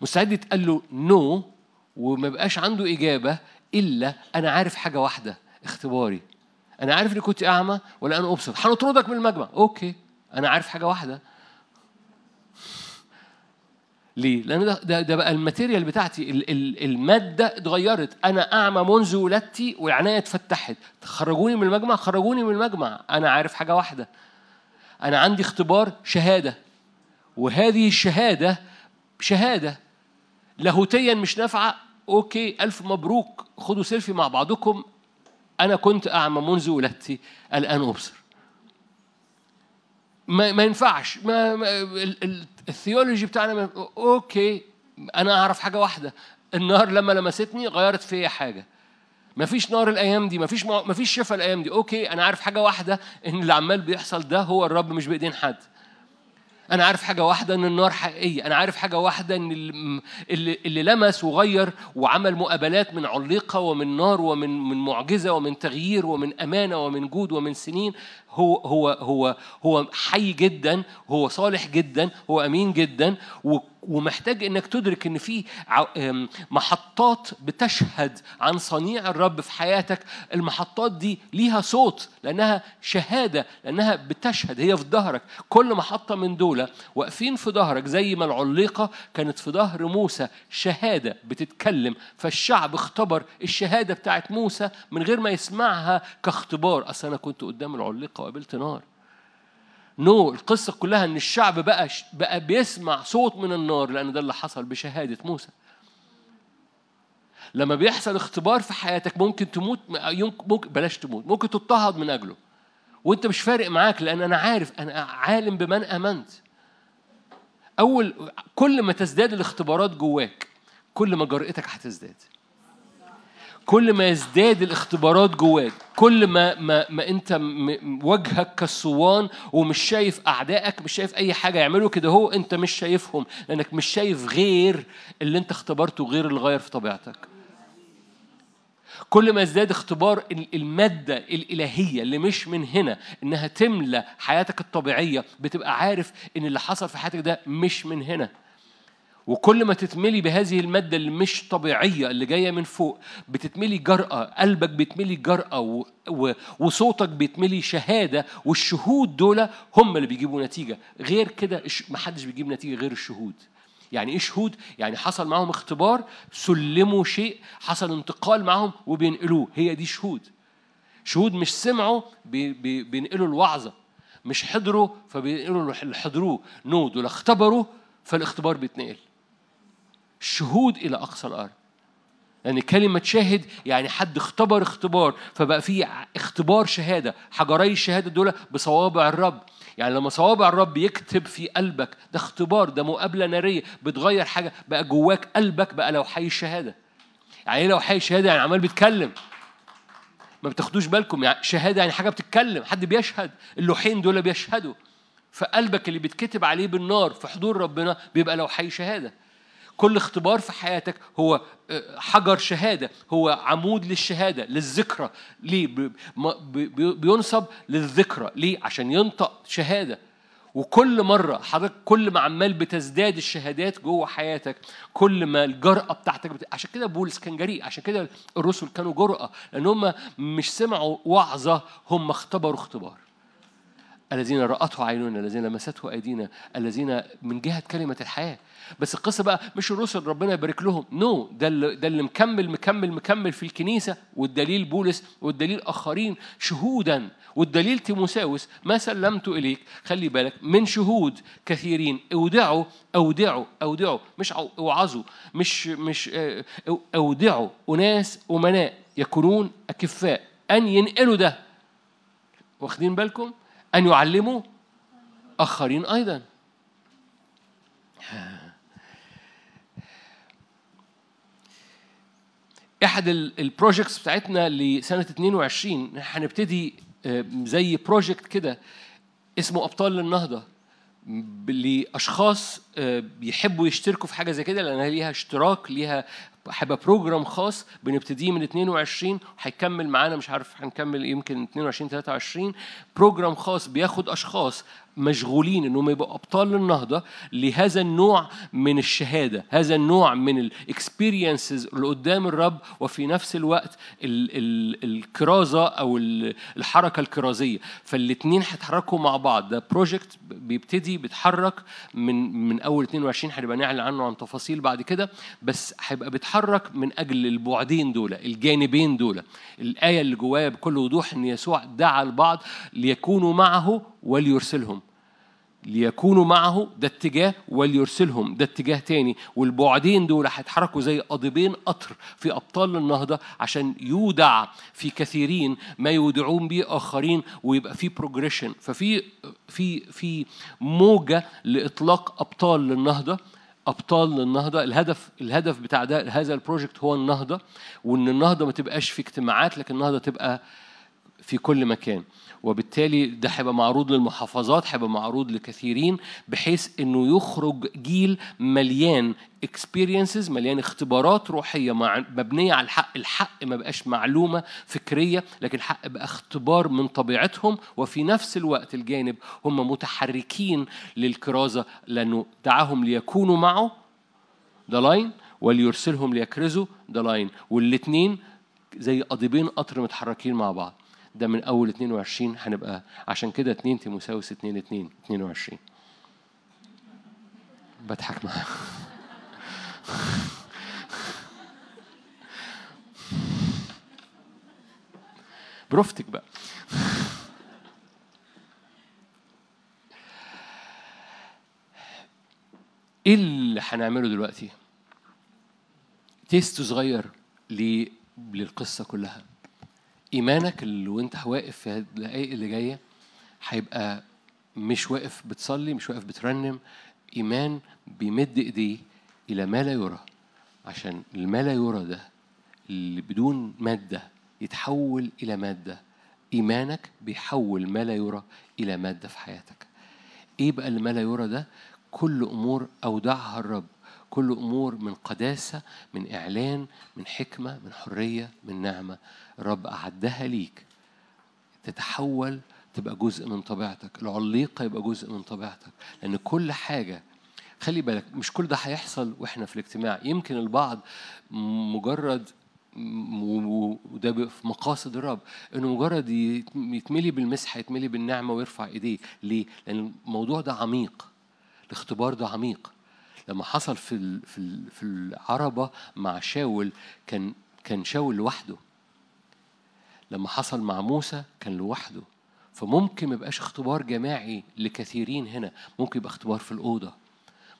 مستعد يتقال له no وما بقاش عنده إجابة إلا أنا عارف حاجة واحدة اختباري. أنا عارف إني كنت أعمى والآن أبصر هنطردك من المجمع. okay. أنا عارف حاجة واحدة. ليه؟ لأن ده, ده, ده بقى ال material بتاعتي ال- ال- المادة اتغيرت. أنا أعمى منذ ولادتي وعينيا اتفتحت. خرجوني من المجمع؟ خرجوني من المجمع. أنا عارف حاجة واحدة. أنا عندي اختبار شهادة. وهذه الشهادة شهادة لاهوتيا مش نافعة. okay ألف مبروك. خدوا سيلفي مع بعضكم. أنا كنت أعمى منذ ولادتي. الآن أبصر. ما, ما ينفعش. ما, ما ال theology بتاعنا okay أنا أعرف حاجة واحدة. النار لما لمستني غيرت فيا حاجة. ما فيش نار الأيام دي ما فيش ما فيش شفاء الأيام دي. okay أنا عارف حاجة واحدة إن اللي عمال بيحصل ده هو الرب مش بإيدين حد. أنا عارف حاجة واحدة إن النار حقيقية. أنا عارف حاجة واحدة إن اللي, اللي, لمس وغير وعمل مقابلات من علقه ومن نار ومن من معجزة ومن تغيير ومن أمانة ومن جود ومن سنين. هو هو هو هو حي جدا هو صالح جدا هو أمين جدا ومحتاج إنك تدرك إن في محطات بتشهد عن صنيع الرب في حياتك. المحطات دي ليها صوت لأنها شهادة لأنها بتشهد هي في ظهرك. كل محطة من دول واقفين في ظهرك زي ما العليقة كانت في ظهر موسى شهادة بتتكلم. فالشعب اختبر الشهادة بتاعت موسى من غير ما يسمعها كاختبار. أصل أنا كنت قدام العليقة وقابلت نار نو القصة كلها إن الشعب بقى بقى بيسمع صوت من النار لأن ده اللي حصل بشهادة موسى. لما بيحصل اختبار في حياتك ممكن تموت ممكن بلاش تموت ممكن تضطهد من أجله. وأنت مش فارق معاك لأن أنا عارف أنا عالم بمن آمنت. أول كل ما تزداد الاختبارات جواك كل ما جرأتك هتزداد. كل ما يزداد الاختبارات جواك كل ما ما, ما انت وجهك كالصوان ومش شايف أعدائك مش شايف أي حاجة يعملوا كده هو أنت مش شايفهم لأنك مش شايف غير اللي أنت اختبرته غير اللي غير في طبيعتك. كل ما يزداد اختبار ال- المادة الإلهية اللي مش من هنا إنها تملى حياتك الطبيعية بتبقى عارف إن اللي حصل في حياتك ده مش من هنا. وكل ما تتملي بهذه المادة اللي مش طبيعية اللي جاية من فوق بتتملي جرأة قلبك بيتملي جرأة. وصوتك بيتملي شهادة والشهود دول هم اللي بيجيبوا نتيجة. غير كده محدش بيجيب نتيجة غير الشهود. يعني إيه شهود؟ يعني حصل معاهم اختبار سلموا شيء حصل انتقال معاهم وبينقلوه. هي دي شهود. شهود مش سمعوا بي... بي... بينقلوا الوعظة. مش حضروا فبينقلوا اللي حضروه no دول اختبروا فالاختبار بيتنقل. شهود إلى أقصى الأرض. يعني كلمة شاهد يعني حد اختبر اختبار فبقى في اختبار شهادة حجري الشهادة دول بصوابع الرب. يعني لما صوابع الرب يكتب في قلبك ده اختبار ده مقابلة نارية بتغير حاجة بقى جواك قلبك بقى لو حي الشهادة يعني إيه لو حي الشهادة يعني عمال بيتكلم. ما بتاخدوش بالكم يعني شهادة يعني حاجة بتتكلم حد بيشهد اللوحين دول بيشهدوا. فقلبك اللي بيتكتب عليه بالنار في حضور ربنا بيبقى لو حي شهادة. كل اختبار في حياتك هو آه، حجر شهادة هو عمود للشهادة للذكرى ليه بينصب للذكرى ليه؟ عشان ينطق شهادة. وكل مرة حضرتك كل ما عمال بتزداد الشهادات جوه حياتك كل ما الجرأة بتاعتك بت... عشان كده بولس كان جريء عشان كده الرسل كانوا جرأة لأن هم مش سمعوا وعظة هم اختبروا اختبار. الذين رأته عيننا الذين لمسته أيدينا الذين من جهة كلمة الحياة. بس القصة بقى مش الرسل ربنا يبارك لهم. نو no. ده اللي ده اللي مكمل مكمل مكمل في الكنيسة والدليل بولس والدليل آخرين شهودا. والدليل تيموساوس ما سلمت إليك. خلي بالك من شهود كثيرين. اودعوا اودعوا اودعوا. مش اوعظوا. مش مش آه، اودعوا. أناس أمناء يكونون أكفاء. أن ينقلوا ده. واخدين بالكم؟ أن يعلموا آخرين أيضا. احد ال projects بتاعتنا لسنة 22 هنبتدي آه، زي project كده اسمه أبطال للنهضه لأشخاص بيحبوا يشتركوا في حاجة زي كده لأنها ليها اشتراك ليها هيبقى program خاص بنبتديه من 22 هيكمل معانا مش عارف هنكمل يمكن 22 23 program خاص بياخد أشخاص مشغولين إنهم يبقوا أبطال للنهضه لهذا النوع من الشهادة هذا النوع من ال experiences اللي قدام الرب وفي نفس الوقت ال ال الكرازة أو ال- الحركة الكرازية. فالاثنين هيتحركوا مع بعض. ده project بيبتدي بيتحرك من من أول 22 هنبقى نعلن عنه عن تفاصيل بعد كده بس هيبقى بيتحرك من أجل البعدين دول الجانبين دول. الآية اللي جوايا بكل وضوح إن يسوع دعا البعض ليكونوا معه وليرسلهم. ليكونوا معه ده اتجاه وليرسلهم ده اتجاه تاني. والبعدين دول هيتحركوا زي قضيبين قطر في أبطال النهضة عشان يودع في كثيرين ما يودعون به آخرين ويبقى في بروجريشن ففي في في موجة لإطلاق أبطال للنهضة. أبطال للنهضة الهدف الهدف بتاع ده هذا ال project هو النهضة. وإن النهضة ما تبقاش في اجتماعات لكن النهضة تبقى في كل مكان. وبالتالي ده هيبقى معروض للمحافظات هيبقى معروض لكثيرين بحيث إنه يخرج جيل مليان experiences مليان اختبارات روحية مبنية على الحق. الحق ما بقاش معلومة فكرية لكن الحق بقى اختبار من طبيعتهم وفي نفس الوقت الجانب هم متحركين للكرازة لأنه دعاهم ليكونوا معه ده line وليرسلهم ليكرزوا ده line والاثنين زي قضيبين قطر متحركين مع بعض. ده من أول 22 هنبقى عشان كده 2 تيموثاوس 2 2 22 بضحك معاك. بروفتك بقى. إيه اللي هنعمله دلوقتي؟ تيست صغير للقصة كلها. إيمانك اللي وأنت واقف في الدقايق اللي جاية هيبقى مش واقف بتصلي مش واقف بترنم. إيمان بيمد إيديه إلى ما لا يرى عشان الما لا يرى ده اللي بدون مادة يتحول إلى مادة. إيمانك بيحول ما لا يرى إلى مادة في حياتك. إيه بقى اللي ما لا يرى ده؟ كل أمور أودعها الرب. كل أمور من قداسة من إعلان من حكمة من حرية من نعمة. الرب أعدها ليك. تتحول تبقى جزء من طبيعتك. العليقة يبقى جزء من طبيعتك. لأن كل حاجة خلي بالك مش كل ده هيحصل وإحنا في الاجتماع. يمكن البعض مجرد وده في مقاصد الرب. إنه مجرد يت- يتملي بالمسحه يتملي بالنعمة ويرفع إيديه. ليه؟ لأن الموضوع ده عميق. الاختبار ده عميق. لما حصل في في في العربة مع شاول كان كان شاول لوحده. لما حصل مع موسى كان لوحده. فممكن ما يبقاش اختبار جماعي لكثيرين هنا. ممكن يبقى اختبار في الأوضة.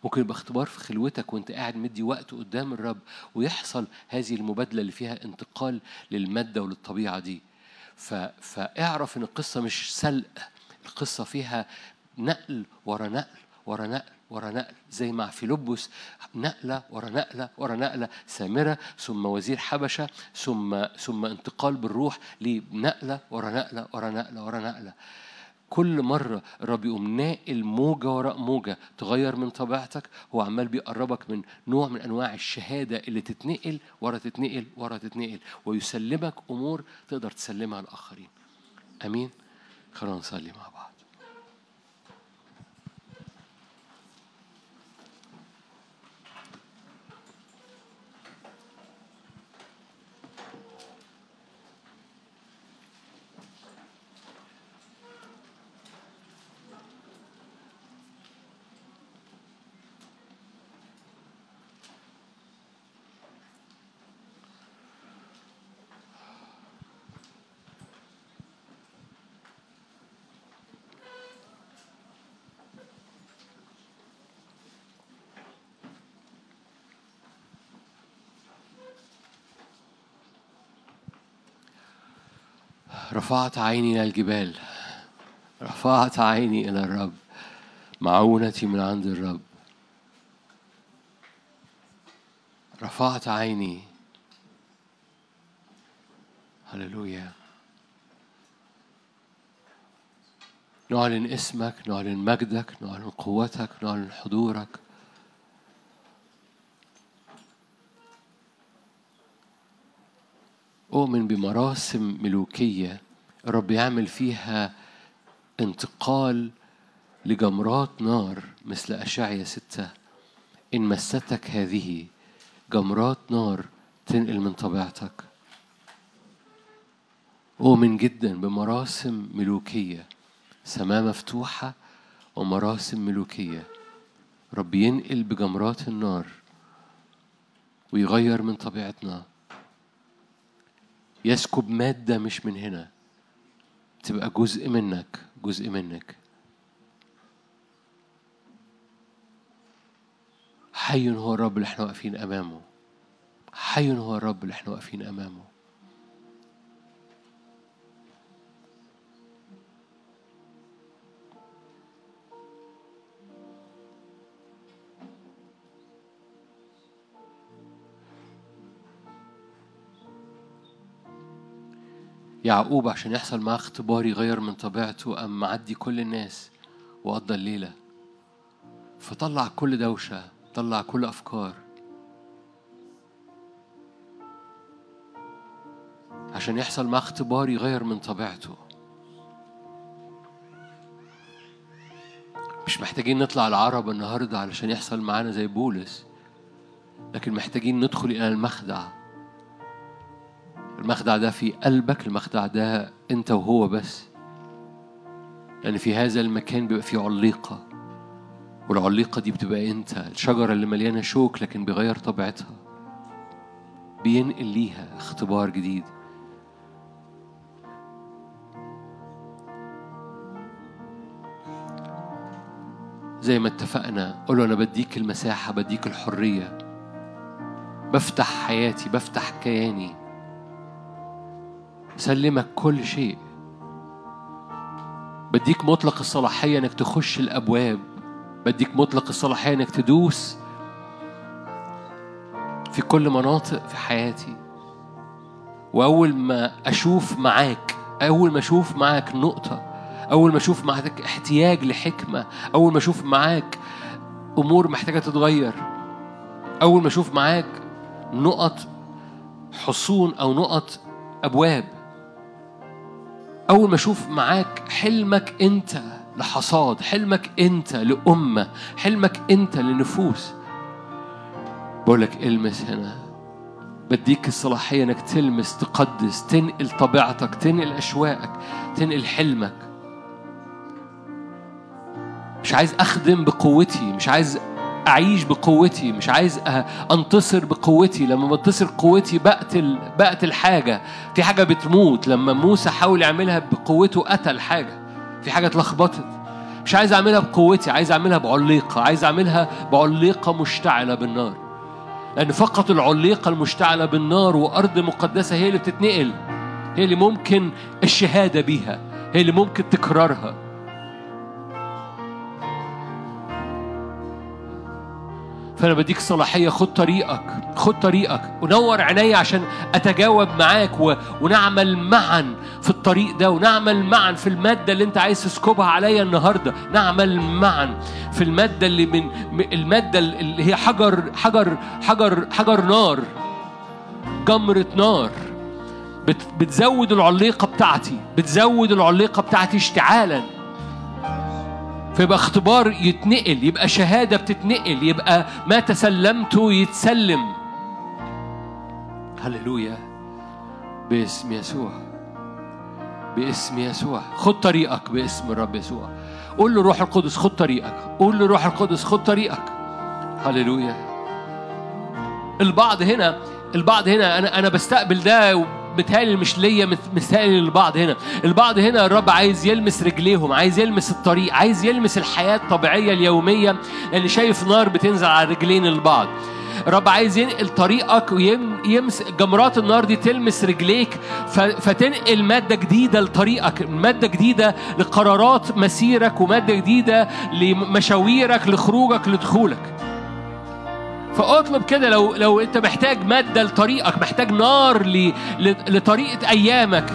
ممكن يبقى اختبار في خلوتك وانت قاعد مدي وقت قدام الرب ويحصل هذه المبادلة اللي فيها انتقال للمادة وللطبيعة دي. فاعرف إن القصة مش سلق. القصة فيها نقل ورا نقل ورا نقل. ورا نقل زي مع فيلبس نقلة ورا نقلة ورا نقلة سامرة ثم وزير حبشة ثم ثم انتقال بالروح لنقلة ورا نقلة ورا نقلة ورا نقلة. كل مرة الرب يقوم ناقل موجة وراء موجة تغير من طبيعتك هو عمال بيقربك من نوع من أنواع الشهادة اللي تتنقل ورا تتنقل ورا تتنقل ويسلمك أمور تقدر تسلمها للآخرين. أمين. خلونا نصلي مع بعض. رفعت عيني إلى الجبال. رفعت عيني إلى الرب. معونتي من عند الرب. رفعت عيني. هللويا. نعلن اسمك نعلن مجدك نعلن قوتك نعلن حضورك. أؤمن بمراسم ملوكية. الرب يعمل فيها انتقال لجمرات نار مثل أشعيا ستة. إن مستك هذه جمرات نار تنقل من طبيعتك. أؤمن جدا بمراسم ملوكية سماء مفتوحة ومراسم ملوكية. رب ينقل بجمرات النار ويغير من طبيعتنا. يسكب مادة مش من هنا. تبقى جزء منك جزء منك. حي هو الرب اللي إحنا واقفين أمامه. حي هو الرب اللي إحنا واقفين أمامه. يعقوب عشان يحصل معاه اختبار يغير من طبيعته قام معدي كل الناس وقضى الليلة. فطلع كل دوشة طلع كل أفكار. عشان يحصل معاه اختبار يغير من طبيعته. مش محتاجين نطلع العرب النهاردة علشان يحصل معانا زي بولس لكن محتاجين ندخل إلى المخدع. المخدع ده في قلبك المخدع ده أنت وهو بس. لأن في هذا المكان بيبقى فيه عليقة والعليقة دي بتبقى أنت. الشجرة اللي مليانة شوك لكن بيغير طبيعتها. بينقل ليها اختبار جديد. زي ما اتفقنا قول له أنا بديك المساحة بديك الحرية. بفتح حياتي بفتح كياني. سلمك كل شيء. بديك مطلق الصلاحية إنك تخش الأبواب. بديك مطلق الصلاحية إنك تدوس في كل مناطق في حياتي. وأول ما أشوف معاك أول ما أشوف معاك نقطة أول ما أشوف معاك احتياج لحكمة أول ما أشوف معاك أمور محتاجة تتغير أول ما أشوف معاك نقط حصون أو نقط أبواب أول ما أشوف معاك حلمك أنت لحصاد حلمك أنت لأمة حلمك أنت لنفوس. بقول لك إلمس هنا. بديك الصلاحية إنك تلمس تقدس تنقل طبيعتك تنقل أشواقك تنقل حلمك. مش عايز أخدم بقوتي مش عايز أعيش بقوتي مش عايز أنتصر بقوتي. لما بنتصر قوتي بقتل بقتل حاجة في حاجة بتموت. لما موسى حاول يعملها بقوته قتل حاجة. في حاجة اتلخبطت. مش عايز أعملها بقوتي عايز أعملها بعليقة. عايز أعملها بعليقة مشتعلة بالنار. لأن فقط العليقة المشتعلة بالنار وأرض مقدسة هي اللي بتتنقل. هي اللي ممكن الشهادة بيها. هي اللي ممكن تكرارها. فأنا بديك صلاحية خد طريقك خد طريقك ونور عيني عشان أتجاوب معاك و... ونعمل معا في الطريق ده ونعمل معا في المادة اللي أنت عايز تسكبها عليا النهارده. نعمل معا في المادة اللي من المادة اللي هي حجر حجر حجر حجر نار جمرة نار. بت... بتزود العليقة بتاعتي بتزود العليقة بتاعتي اشتعالا. فيبقى اختبار يتنقل يبقى شهادة بتتنقل يبقى ما تسلمته يتسلم. هللويا. باسم يسوع. باسم يسوع. خد طريقك باسم الرب يسوع. قول له روح القدس خد طريقك. قول له روح القدس خد طريقك. هللويا. البعض هنا البعض هنا أنا أنا بستقبل ده متهيألي مش ليا متهيألي للبعض هنا. البعض هنا الرب عايز يلمس رجليهم عايز يلمس الطريق عايز يلمس الحياة الطبيعية اليومية اللي شايف نار بتنزل على رجلين البعض. الرب عايز ينقل طريقك ويمس جمرات النار دي تلمس رجليك فتنقل مادة جديدة لطريقك مادة جديدة لقرارات مسيرك ومادة جديدة لمشاويرك لخروجك لدخولك. فاطلب كده لو لو انت محتاج مادة لطريقك محتاج نار ل... لطريقة أيامك.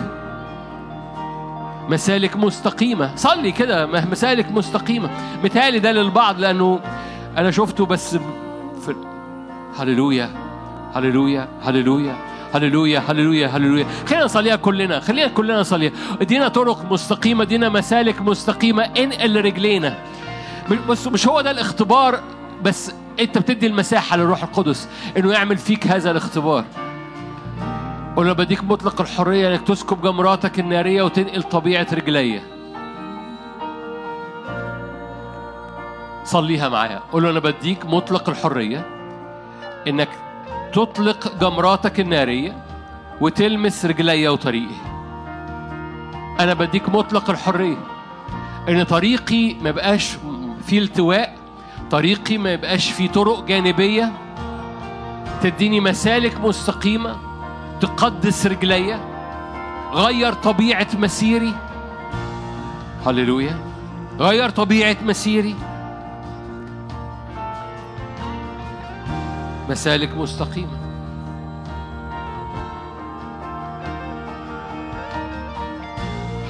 مسالك مستقيمة. صلي كده مسالك مستقيمة. متهيألي ده للبعض لأنه أنا شفته بس في هللويا هللويا هللويا هللويا هللويا هللويا. خلينا نصليها كلنا خلينا كلنا نصليها. ادينا طرق مستقيمة ادينا مسالك مستقيمة. انقل رجلينا. بص مش هو ده الاختبار بس انت بتدي المساحة للروح القدس انه يعمل فيك هذا الاختبار. قول له بديك مطلق الحرية انك تسكب جمراتك النارية وتنقل طبيعة رجليا صليها معايا. قول له أنا بديك مطلق الحرية انك تطلق جمراتك النارية وتلمس رجليا وطريقي. أنا بديك مطلق الحرية ان طريقي ما يبقاش فيه التواء طريقي ما يبقاش فيه طرق جانبية تديني مسالك مستقيمة تقدس رجليا غير طبيعة مسيري. هللويا. غير طبيعة مسيري. مسالك مستقيمة.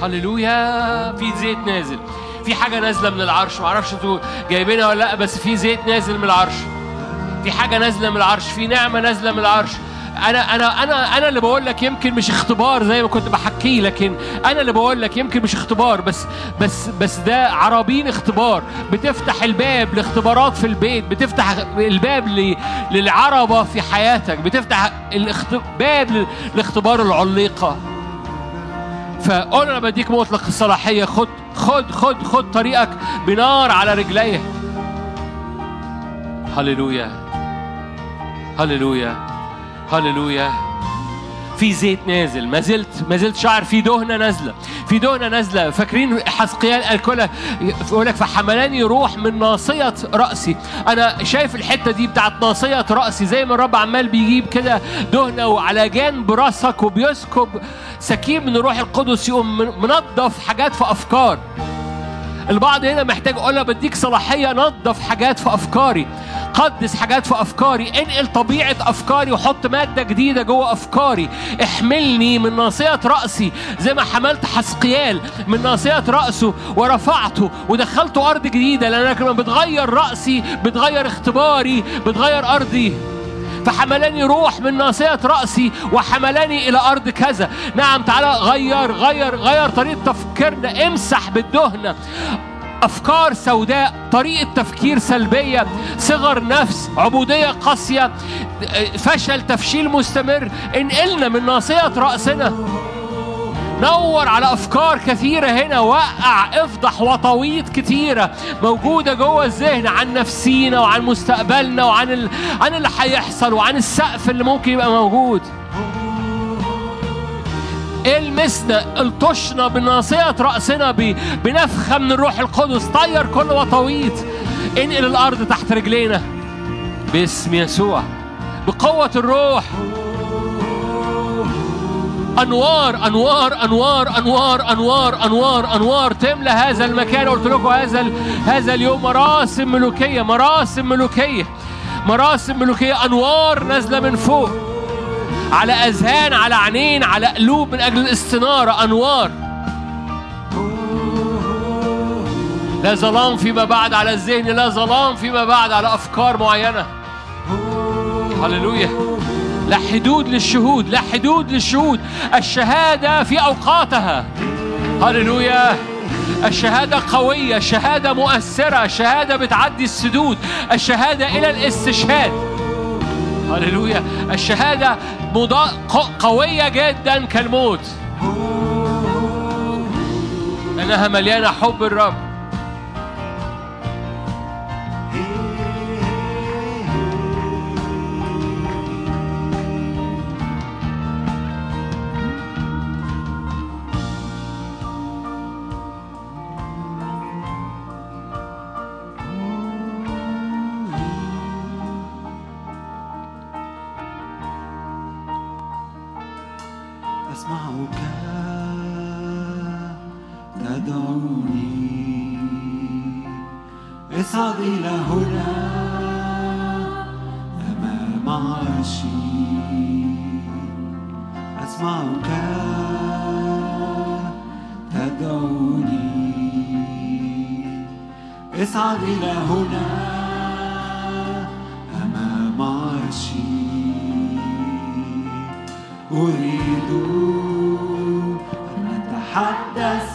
هللويا. في زيت نازل. في حاجة نازلة من العرش معرفش أنتوا جايبينها ولا لأ بس في زيت نازل من العرش. في حاجة نازلة من العرش في نعمة نازلة من العرش. أنا أنا أنا أنا اللي بقول لك يمكن مش اختبار زي ما كنت بحكيه لكن أنا اللي بقول لك يمكن مش اختبار بس بس بس ده عرابين اختبار. بتفتح الباب لاختبارات في البيت بتفتح الباب للعربة في حياتك بتفتح الاخت- باب ل- لاختبار العليقة. فقول أنا بديك مطلق الصلاحيه خد خد خد خد طريقك بنار على رجليك هللويا. هللويا. هللويا. في زيت نازل. ما زلت ما زلت شعر في دهنة نازلة. في دهنة نازلة. فاكرين حسقيال قال كده يقول لك فحملاني روح من ناصية رأسي. أنا شايف الحتة دي بتاعت ناصية رأسي. زي ما الرب عمال بيجيب كده دهنة وعلى جانب راسك وبيسكب سكيب من الروح القدس يقوم من- منظف حاجات في أفكار. البعض هنا محتاج أقول له بديك صلاحية نظف حاجات في أفكاري قدس حاجات في أفكاري انقل طبيعة أفكاري وحط مادة جديدة جوه أفكاري. احملني من ناصية رأسي زي ما حملت حسقيال من ناصية رأسه ورفعته ودخلته أرض جديدة لانك لما بتغير رأسي بتغير اختباري بتغير أرضي. فحملني روح من ناصية رأسي وحملني إلى أرض كذا. نعم تعالى غير غير غير طريقة تفكيرنا. امسح بالدهنة أفكار سوداء طريقة تفكير سلبية صغر نفس عبودية قاسية فشل تفشيل مستمر. انقلنا من ناصية رأسنا. نور على أفكار كثيرة هنا وقع إفضح وطويط كثيرة موجودة جوه الذهن عن نفسينا وعن مستقبلنا وعن ال... عن اللي هيحصل وعن السقف اللي ممكن يبقى موجود. المسنا؟ الطشنا بناصية رأسنا ب- بنفخة من الروح القدس. طير كل وطويط انقل الأرض تحت رجلينا. باسم يسوع. بقوة الروح. أنوار أنوار أنوار أنوار أنوار أنوار أنوار. تملى هذا المكان. قلت لكم هذا هذا اليوم مراسم ملوكية مراسم ملوكية مراسم ملوكية. أنوار نازلة من فوق على أذهان على عينين على قلوب من أجل الاستنارة. أنوار. لا ظلام فيما بعد على الذهن لا ظلام فيما بعد على أفكار معينة. هللويا. لا حدود للشهود لا حدود للشهود. الشهادة في أوقاتها. هللويا. الشهادة قوية الشهادة مؤثرة الشهادة بتعدي السدود. الشهادة إلى الاستشهاد. هللويا. الشهادة مضا... قوية جدا كالموت. لأنها مليانة حب الرب أسمعك تدعوني اصعد إلى هنا أمام عرشي أريد أن أتحدث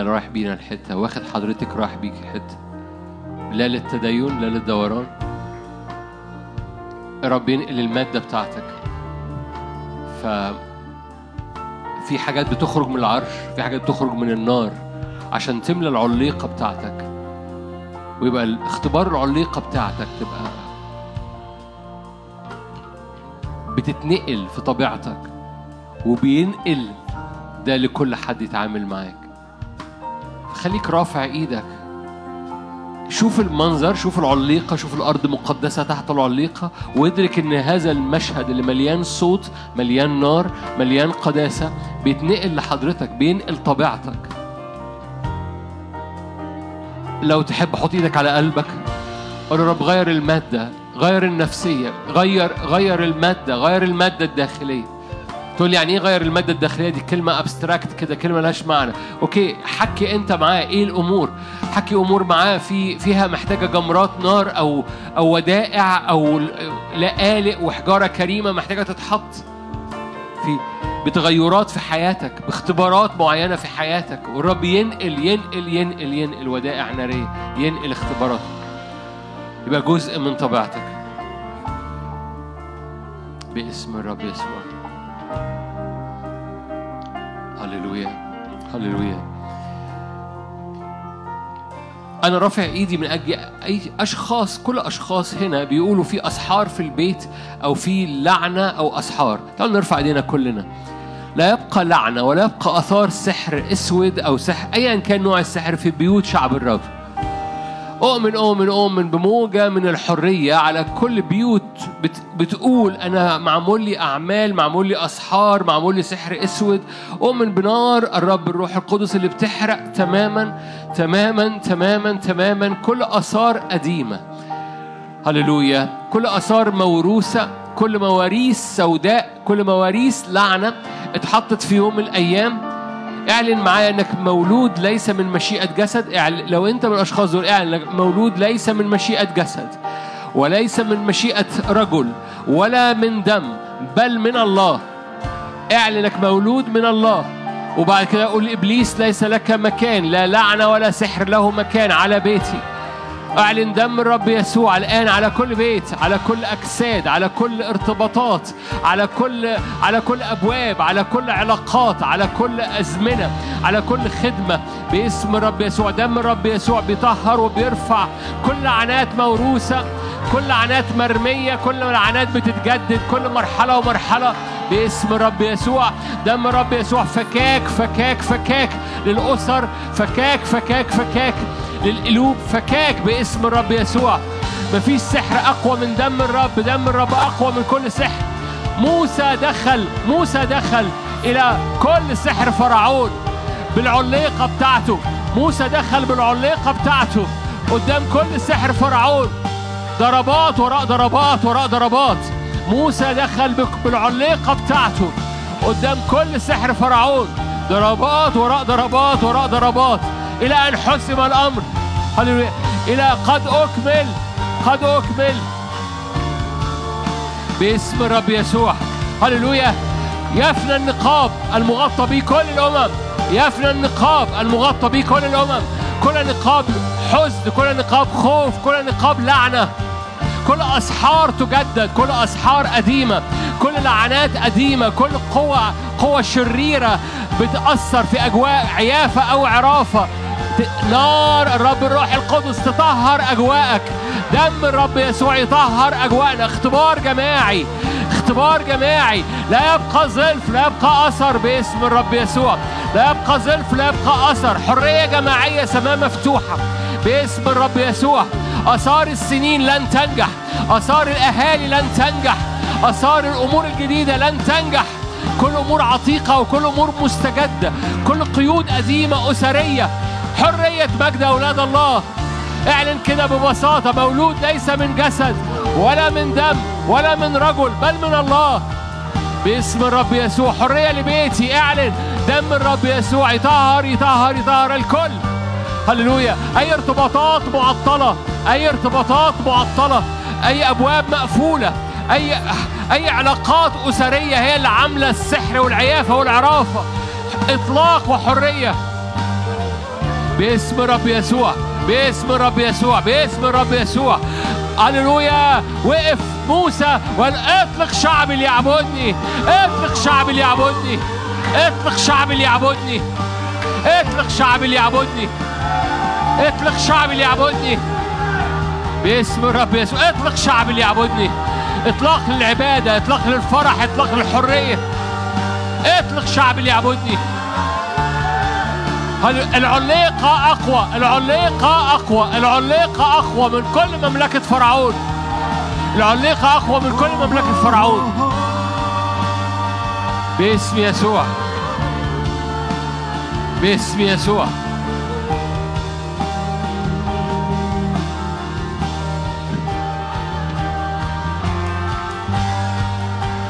واخدنا رايح بينا الحتة. واخد حضرتك رايح بيك حتة. لا للتدين لا للدوران. الرب ينقل المادة بتاعتك. ف في حاجات بتخرج من العرش في حاجات بتخرج من النار عشان تملى العليقة بتاعتك. ويبقى الاختبار العليقة بتاعتك تبقى بتتنقل في طبيعتك وبينقل ده لكل حد يتعامل معاك. خليك رافع إيدك. شوف المنظر شوف العليقة شوف الأرض مقدسة تحت العليقة وادرك إن هذا المشهد اللي مليان صوت مليان نار مليان قداسة بيتنقل لحضرتك بينقل طبيعتك لو تحب حط إيدك على قلبك. قول رب غير المادة غير النفسية غير غير المادة غير المادة الداخلية. تقول لي يعني إيه غير المادة الداخلية دي؟ كلمة abstract كده كلمة ملهاش معنى. okay حكي أنت معاه إيه الأمور؟ حكي أمور معاه في فيها محتاجة جمرات نار أو أو ودائع أو لآلئ وحجارة كريمة محتاجة تتحط في بتغيرات في حياتك باختبارات معينة في حياتك. والرب ينقل ينقل ينقل ينقل ودائع نارية ينقل اختبارات. يبقى جزء من طبيعتك. باسم الرب يسوع. هللويا. هللويا. أنا رافع إيدي من أجل أي أشخاص كل أشخاص هنا بيقولوا في أسحار في البيت أو في لعنة أو أسحار. تعالوا نرفع إيدينا كلنا. لا يبقى لعنة ولا يبقى أثار سحر أسود أو سحر أيا كان نوع السحر في بيوت شعب الرب. أؤمن أؤمن أؤمن بموجة من الحرية على كل بيوت بت بتقول أنا معمول لي أعمال معمول لي أسحار معمول لي سحر أسود. أؤمن بنار الرب الروح القدس اللي بتحرق تماما تماما تماما تماما كل آثار قديمة. هللويا. كل آثار موروثة كل مواريث سوداء كل مواريث لعنة اتحطت في يوم من الأيام. اعلن معايا انك مولود ليس من مشيئة جسد. لو انت من الأشخاص دول اعلن انك مولود ليس من مشيئة جسد وليس من مشيئة رجل ولا من دم بل من الله. اعلن انك مولود من الله. وبعد كده قول إبليس ليس لك مكان لا لعنة ولا سحر له مكان على بيتي. أعلن دم الرب يسوع الآن على كل بيت على كل أجساد على كل ارتباطات على كل على كل أبواب على كل علاقات على كل أزمنة على كل خدمة. باسم الرب يسوع دم الرب يسوع بيطهر وبيرفع. كل عنات موروثة كل عنات مرمية كل العنات بتتجدد كل مرحلة ومرحلة. باسم الرب يسوع دم الرب يسوع فكاك فكاك فكاك للأسر فكاك فكاك فكاك. للقلوب فكاك باسم الرب يسوع. مفيش سحر أقوى من دم الرب دم الرب أقوى من كل سحر. موسى دخل موسى دخل إلى كل سحر فرعون بالعليقة بتاعته. موسى دخل بالعليقة بتاعته قدام كل سحر فرعون. ضربات وراء ضربات وراء ضربات. موسى دخل بالعليقة بتاعته قدام كل سحر فرعون. ضربات وراء ضربات وراء ضربات. إلى أن حسم الأمر. هللويا إلى قد أكمل. قد أكمل. باسم الرب يسوع. هللويا. يفنى النقاب المغطى به كل الأمم. يفنى النقاب المغطى به كل الأمم. كل نقاب حزن كل نقاب خوف كل نقاب لعنة. كل أسحار تجدد. كل أسحار قديمة كل لعنات قديمة كل قوة قوة شريرة بتأثر في أجواء عيافة أو عرافة. نار الرب الروح القدس تطهر أجواءك. دم الرب يسوع يطهر أجواءنا. اختبار جماعي اختبار جماعي. لا يبقى ظلف لا يبقى أثر باسم الرب يسوع. لا يبقى ظلف لا يبقى أثر. حرية جماعية سماء مفتوحة باسم الرب يسوع. آثار السنين لن تنجح. آثار الأهالي لن تنجح. آثار الأمور الجديدة لن تنجح. كل أمور عتيقة وكل أمور مستجدة. كل قيود قديمة أسرية. حرية مجد أولاد الله. اعلن كده ببساطة. مولود ليس من جسد ولا من دم ولا من رجل بل من الله. باسم الرب يسوع. حرية لبيتي. اعلن. دم الرب يسوع. يطهر يطهر يطهر الكل. هللويا. أي ارتباطات معطلة؟ أي ارتباطات معطلة؟ أي أبواب مقفولة؟ أي أي علاقات أسرية هي اللي عاملة السحر والعيافة والعرافة إطلاق وحرية. باسم الرب يسوع باسم الرب يسوع باسم الرب يسوع. هللويا. وقف موسى وقال اطلق شعبي ليعبدني اطلق شعبي ليعبدني اطلق شعبي ليعبدني اطلق شعبي ليعبدني اطلق شعبي ليعبدني باسم الرب يسوع اطلق شعبي ليعبدني اطلاق للعبادة اطلاق للفرح اطلاق للحرية اطلق شعبي ليعبدني هل- العليقة أقوى؟ العليقة أقوى. العليقة أقوى من كل مملكة فرعون. العليقة أقوى من كل مملكة فرعون. باسم يسوع. باسم يسوع.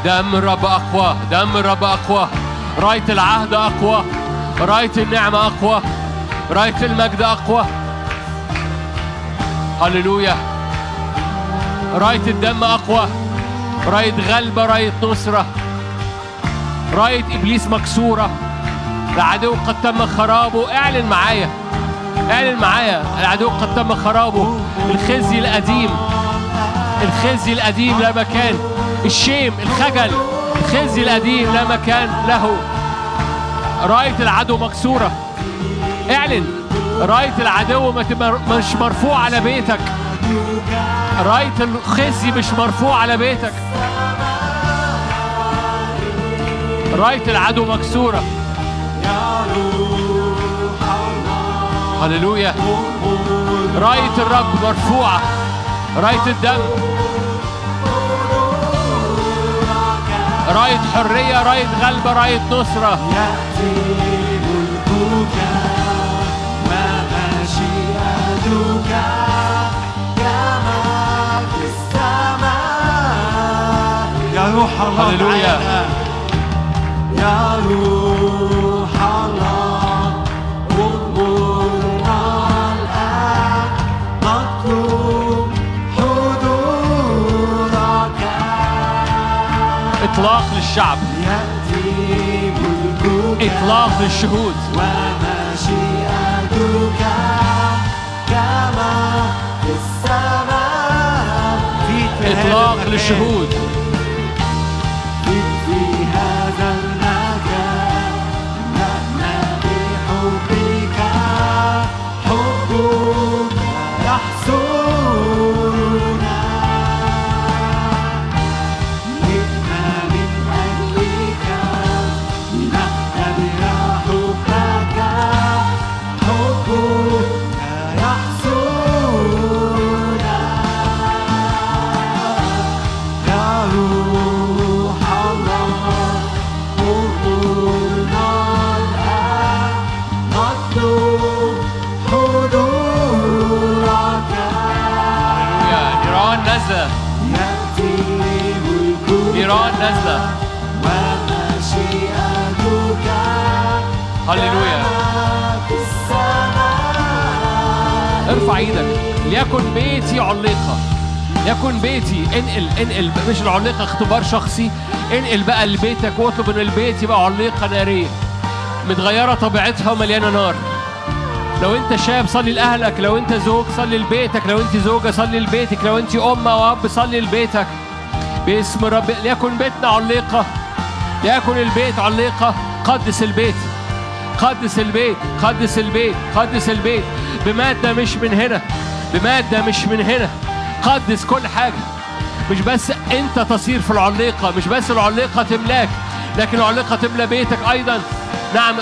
دم الرب أقوى دم الرب أقوى. راية العهد أقوى راية النعمة أقوى راية المجد أقوى. هللويا. راية الدم أقوى راية غلبة راية نصرة. راية إبليس مكسورة. العدو قد تم خرابه. اعلن معايا اعلن معايا. العدو قد تم خرابه. الخزي القديم الخزي القديم لا مكان. الشيم الخجل الخزي القديم لا مكان له. راية العدو مكسورة. اعلن راية العدو مش مرفوع على بيتك. راية الخزي مش مرفوع على بيتك. راية العدو مكسورة. هللويا. راية الرب مرفوعة. راية الدم. راية حرية راية غلبة راية نصرة. يأتي ملكك ومشيئتك كما في السماء. يا روح الله. يا روح إطلاق للشعب. إطلاق للشهود. ومشيئتك كما في السماء إطلاق للشهود. نيران نازلة. ومشيئتك هللويا. ارفع إيدك. ليكن بيتي علقة. يكن بيتي. انقل انقل. مش العليقة اختبار شخصي. انقل بقى لبيتك واطلب ان البيت يبقى عليقة نارية. متغيرة طبيعتها ومليانة نار. لو انت شاب صلي لأهلك. لو انت زوج صلي لبيتك. لو انت زوجة صلي لبيتك. لو انت أم أو أب صلي لبيتك. باسم رب ليكن بيتنا عليقة ليكن البيت عليقة. قدس البيت قدس البيت قدس البيت قدس البيت. بمادة مش من هنا بمادة مش من هنا. قدس كل حاجة. مش بس أنت تصير في العليقة مش بس العليقة تملاك لكن العليقة تملى بيتك أيضا. نعم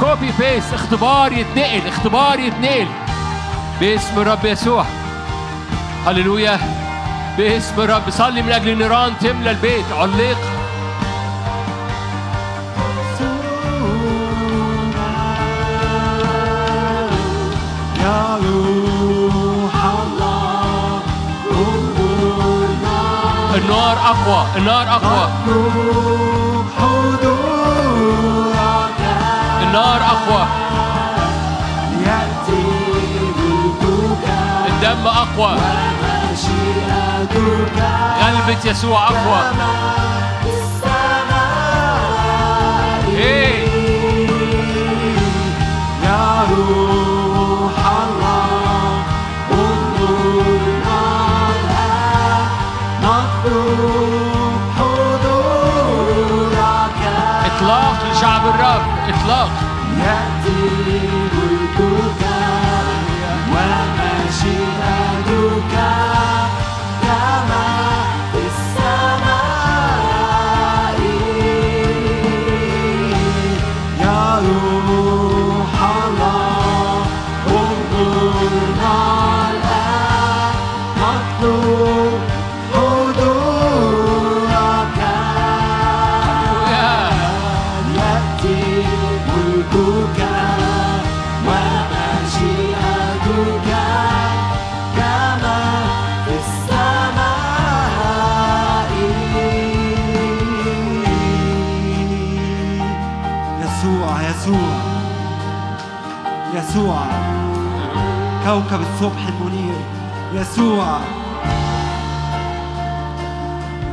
copy paste اختبار يتنقل اختبار يتنقل. باسم الرب يسوع. هللويا. باسم الرب صلي من أجل نيران تملى البيت علق. النار أقوى النار أقوى. النار أقوى. الدم أقوى. غلبة يسوع السماء إيه. يا روح الله انظرنا الآن نطلب حضورك. إطلاق لشعب الرب إطلاق. كوكب الصبح المنير يسوع.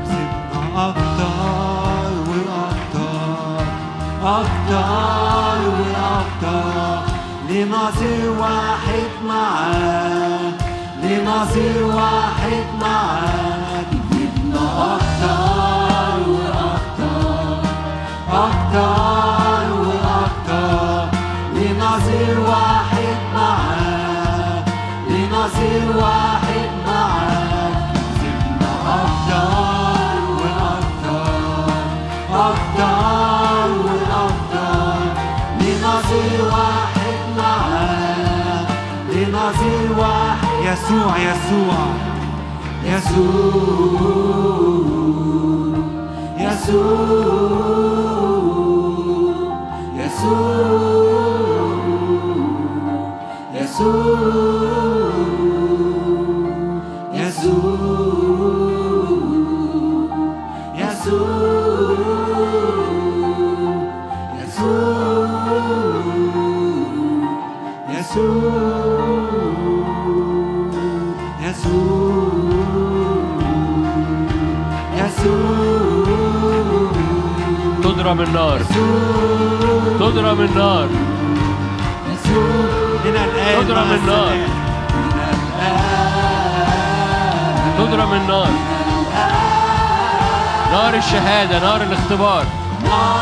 سيبنا أكتر وأكتر أكتر وأكتر لنصير واحد معاك لنصير واحد معاك. يسوع يسوع. يسوع يسوع يسوع. تضرم النار. تضرم النار. تضرم النار. تضرب النار. نار الشهادة نار الاختبار. نار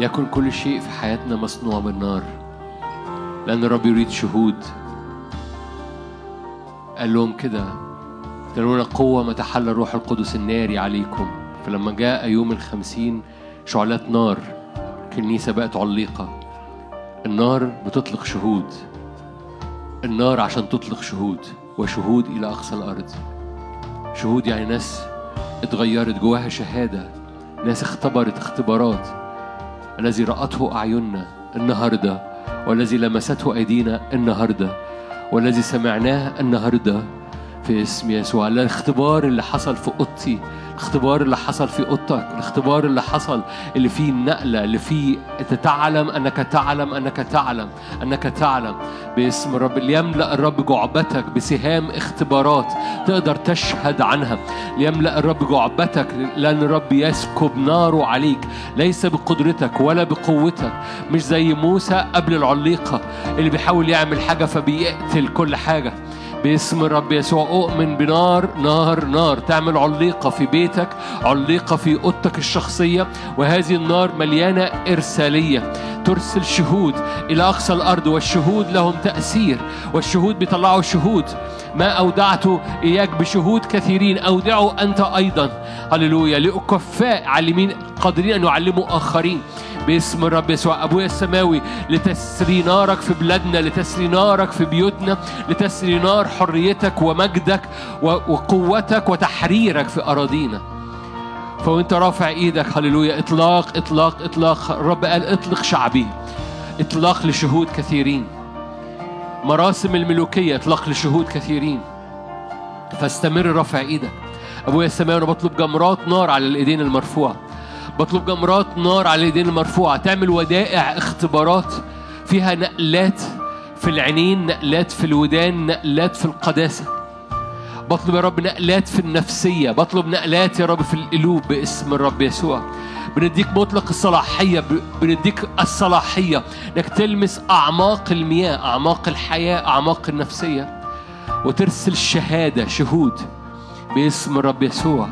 ليكن كل شيء في حياتنا مصنوع بالنار لأن الرب يريد شهود. قال لهم كده تنون قوة ما تحل الروح القدس الناري عليكم. فلما جاء يوم الخمسين شعلات نار. الكنيسة بقت عليقة. النار بتطلق شهود. النار عشان تطلق شهود وشهود إلى أقصى الأرض. شهود يعني ناس اتغيرت جواها شهادة ناس اختبرت اختبارات. الذي رأته أعيننا النهاردة والذي لمسته أيدينا النهاردة والذي سمعناه النهاردة. في اسم يسوع. الاختبار اللي حصل في اوضتي الاختبار اللي حصل في اوضتك الاختبار اللي حصل اللي فيه النقلة اللي فيه انت تعلم أنك تعلم أنك تعلم أنك تعلم. باسم الرب ليملأ الرب جعبتك بسهام اختبارات تقدر تشهد عنها. ليملأ الرب جعبتك لأن الرب يسكب ناره عليك. ليس بقدرتك ولا بقوتك. مش زي موسى قبل العليقة اللي بيحاول يعمل حاجة فبيقتل كل حاجة. باسم الرب يسوع أؤمن بنار نار نار. تعمل عليقة في بيتك عليقة في أوضتك الشخصية وهذه النار مليانة إرسالية. ترسل شهود إلى أقصى الأرض والشهود لهم تأثير والشهود بيطلعوا شهود. ما أودعته إياك بشهود كثيرين أودعوا أنت أيضا. هللويا. لأكفاء عالمين قادرين أن يعلموا آخرين. باسم الرب يسوع. أبويا السماوي لتسري نارك في بلادنا لتسري نارك في بيوتنا لتسري نار حريتك ومجدك وقوتك وتحريرك في أراضينا. فوانت رافع إيدك هللويا إطلاق إطلاق إطلاق. الرب قال اطلق شعبي. إطلاق لشهود كثيرين. مراسم الملوكية إطلاق لشهود كثيرين. فاستمر رفع إيدك. أبويا السماوي أنا بطلب جمرات نار على الإيدين المرفوعة. بطلب جمرات نار على الإيدين المرفوعة. تعمل ودائع اختبارات. فيها نقلات في العينين نقلات في الودان نقلات في القداسة. بطلب يا رب نقلات في النفسية. بطلب نقلات يا رب في القلوب باسم الرب يسوع. بنديك مطلق الصلاحية بنديك الصلاحية. إنك تلمس أعماق المياه أعماق الحياة أعماق النفسية. وترسل شهادة شهود باسم الرب يسوع.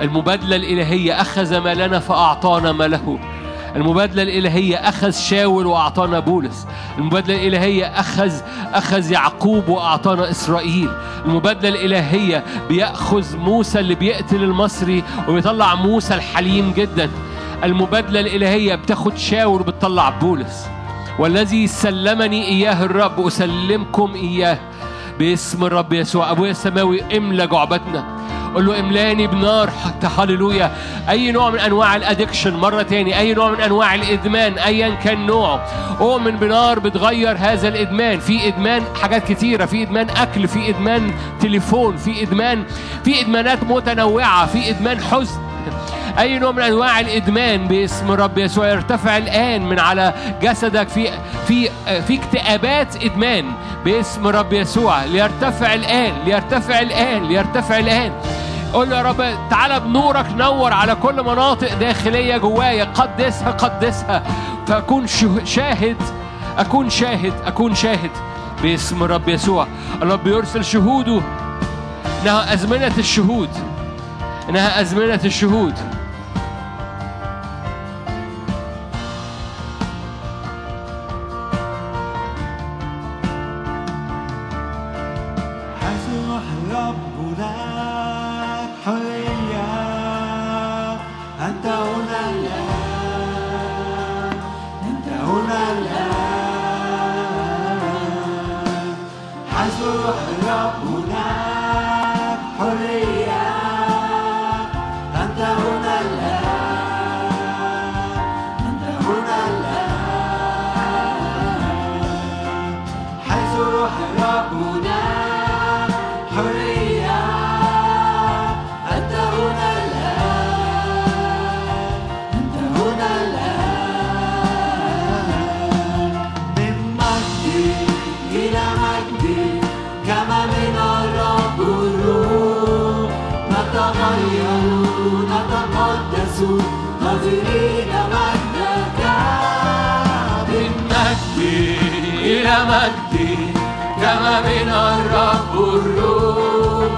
المبادلة الإلهية أخذ ما لنا فأعطانا ما له. المبادلة الإلهية أخذ شاول وأعطانا بولس. المبادلة الإلهية أخذ أخذ يعقوب وأعطانا إسرائيل. المبادلة الإلهية بيأخذ موسى اللي بيقتل المصري وبيطلع موسى الحليم جدا. المبادلة الإلهية بتاخد شاول وبتطلع بولس. والذي سلمني إياه الرب أسلمكم إياه. باسم الرب يسوع. أبويا السماوي املى جعبتنا. قول له املاني بنار حتى هللويا. أي نوع من أنواع الأدكشن؟ مرة تاني. أي نوع من أنواع الإدمان؟ ايا كان نوعه اؤمن بنار بتغير هذا الإدمان. في إدمان حاجات كتيرة. في إدمان أكل. في إدمان تليفون. في ادمان في إدمانات متنوعة. في إدمان حزن. أي نوع من أنواع الإدمان باسم الرب يسوع؟ يرتفع الآن من على جسدك في في في اكتئابات إدمان باسم الرب يسوع. ليرتفع الآن ليرتفع الآن ليرتفع الآن. قول له يا رب تعالى بنورك نور على كل مناطق داخلية جوايا. قدسها قدسها. فأكون شه- شاهد أكون شاهد أكون شاهد باسم الرب يسوع. الرب يرسل شهوده. إنها أزمنة الشهود. إنها أزمنة الشهود. ناظرين مجدك من مجد إلى مجد كما من الرب الروح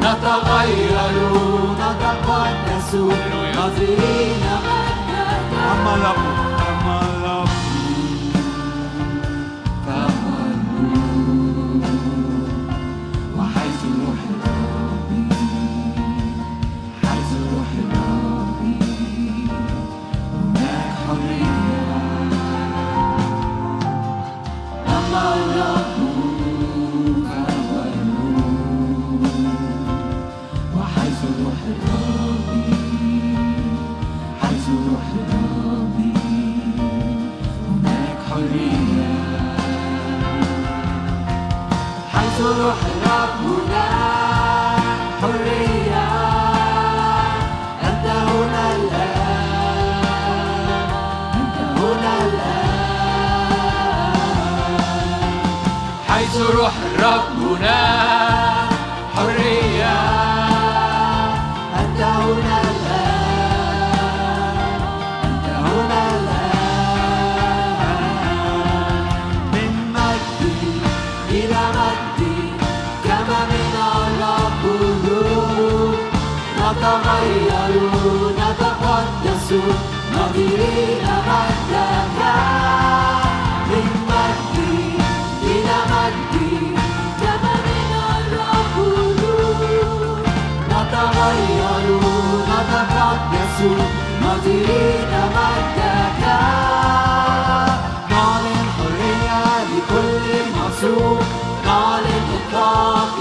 نتغير نتقدس ناظرين مجدك أما الرب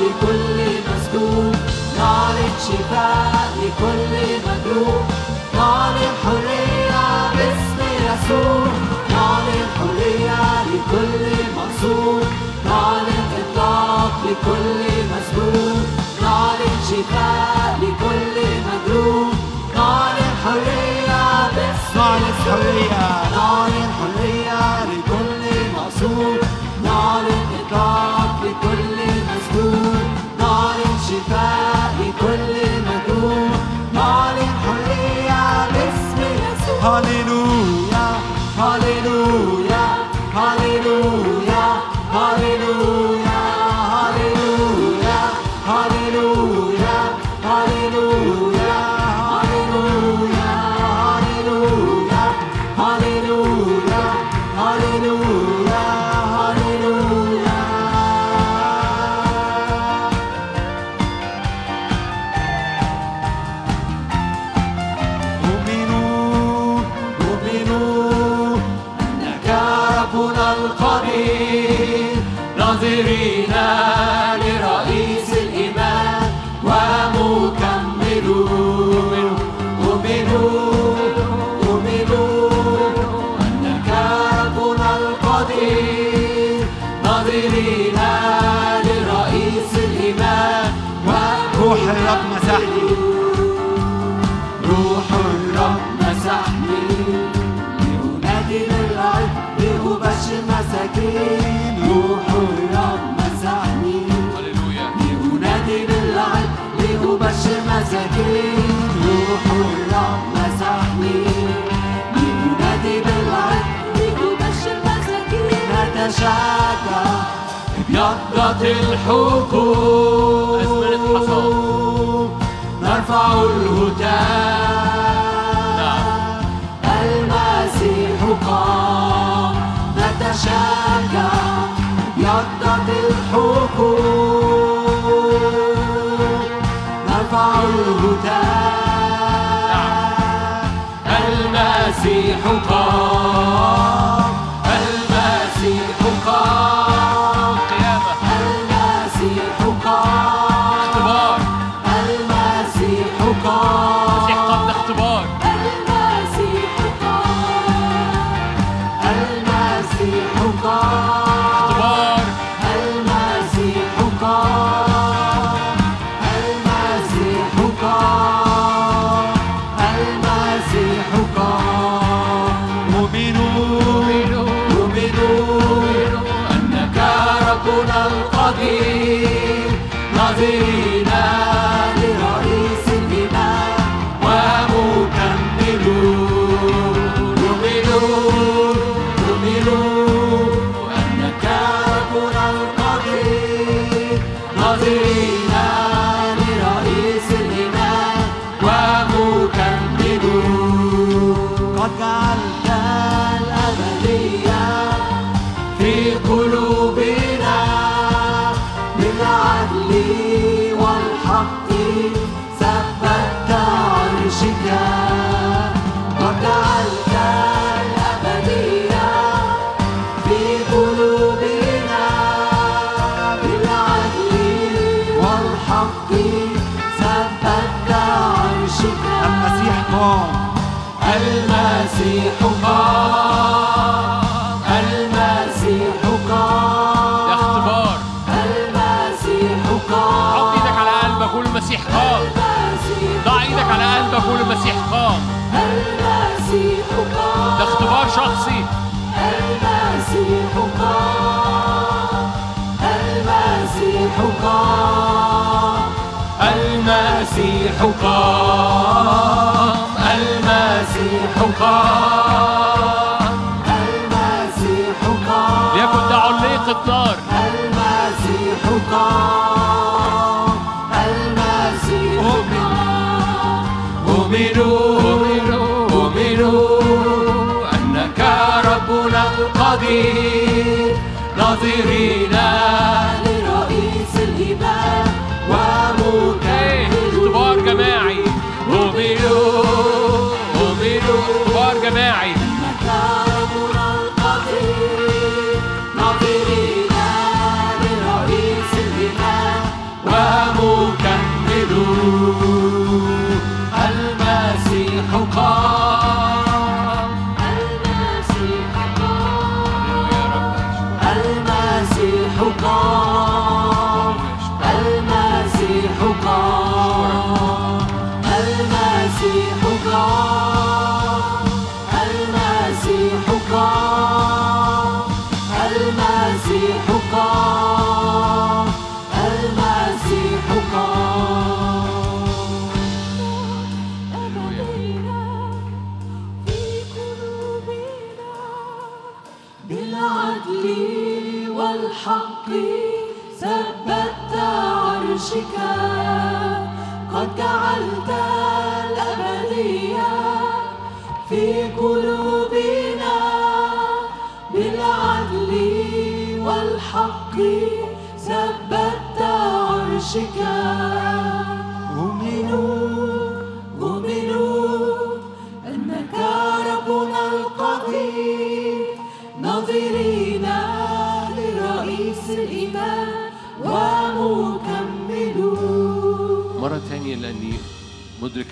لكل مسجون نعلن شفاء لكل مجروح منصور. نعلن حرية لكل منصور. نعلن إطلاق لكل مسجون نعلن شفاء لكل مجروح. نعلن حرية باسم نعلن حرية. شجع بيضة الحقوق اسم الحصاد نرفع الهتاف المسيح قام نتشاكى بيضة الحقوق نرفع الهتاف المسيح قام شخصي. المسيح قام المسيح قام المسيح قام المسيح قام المسيح قام ليكن تعليق النار المسيح قام المسيح قام أمنوا أمنوا أمنوا القدير ناظرين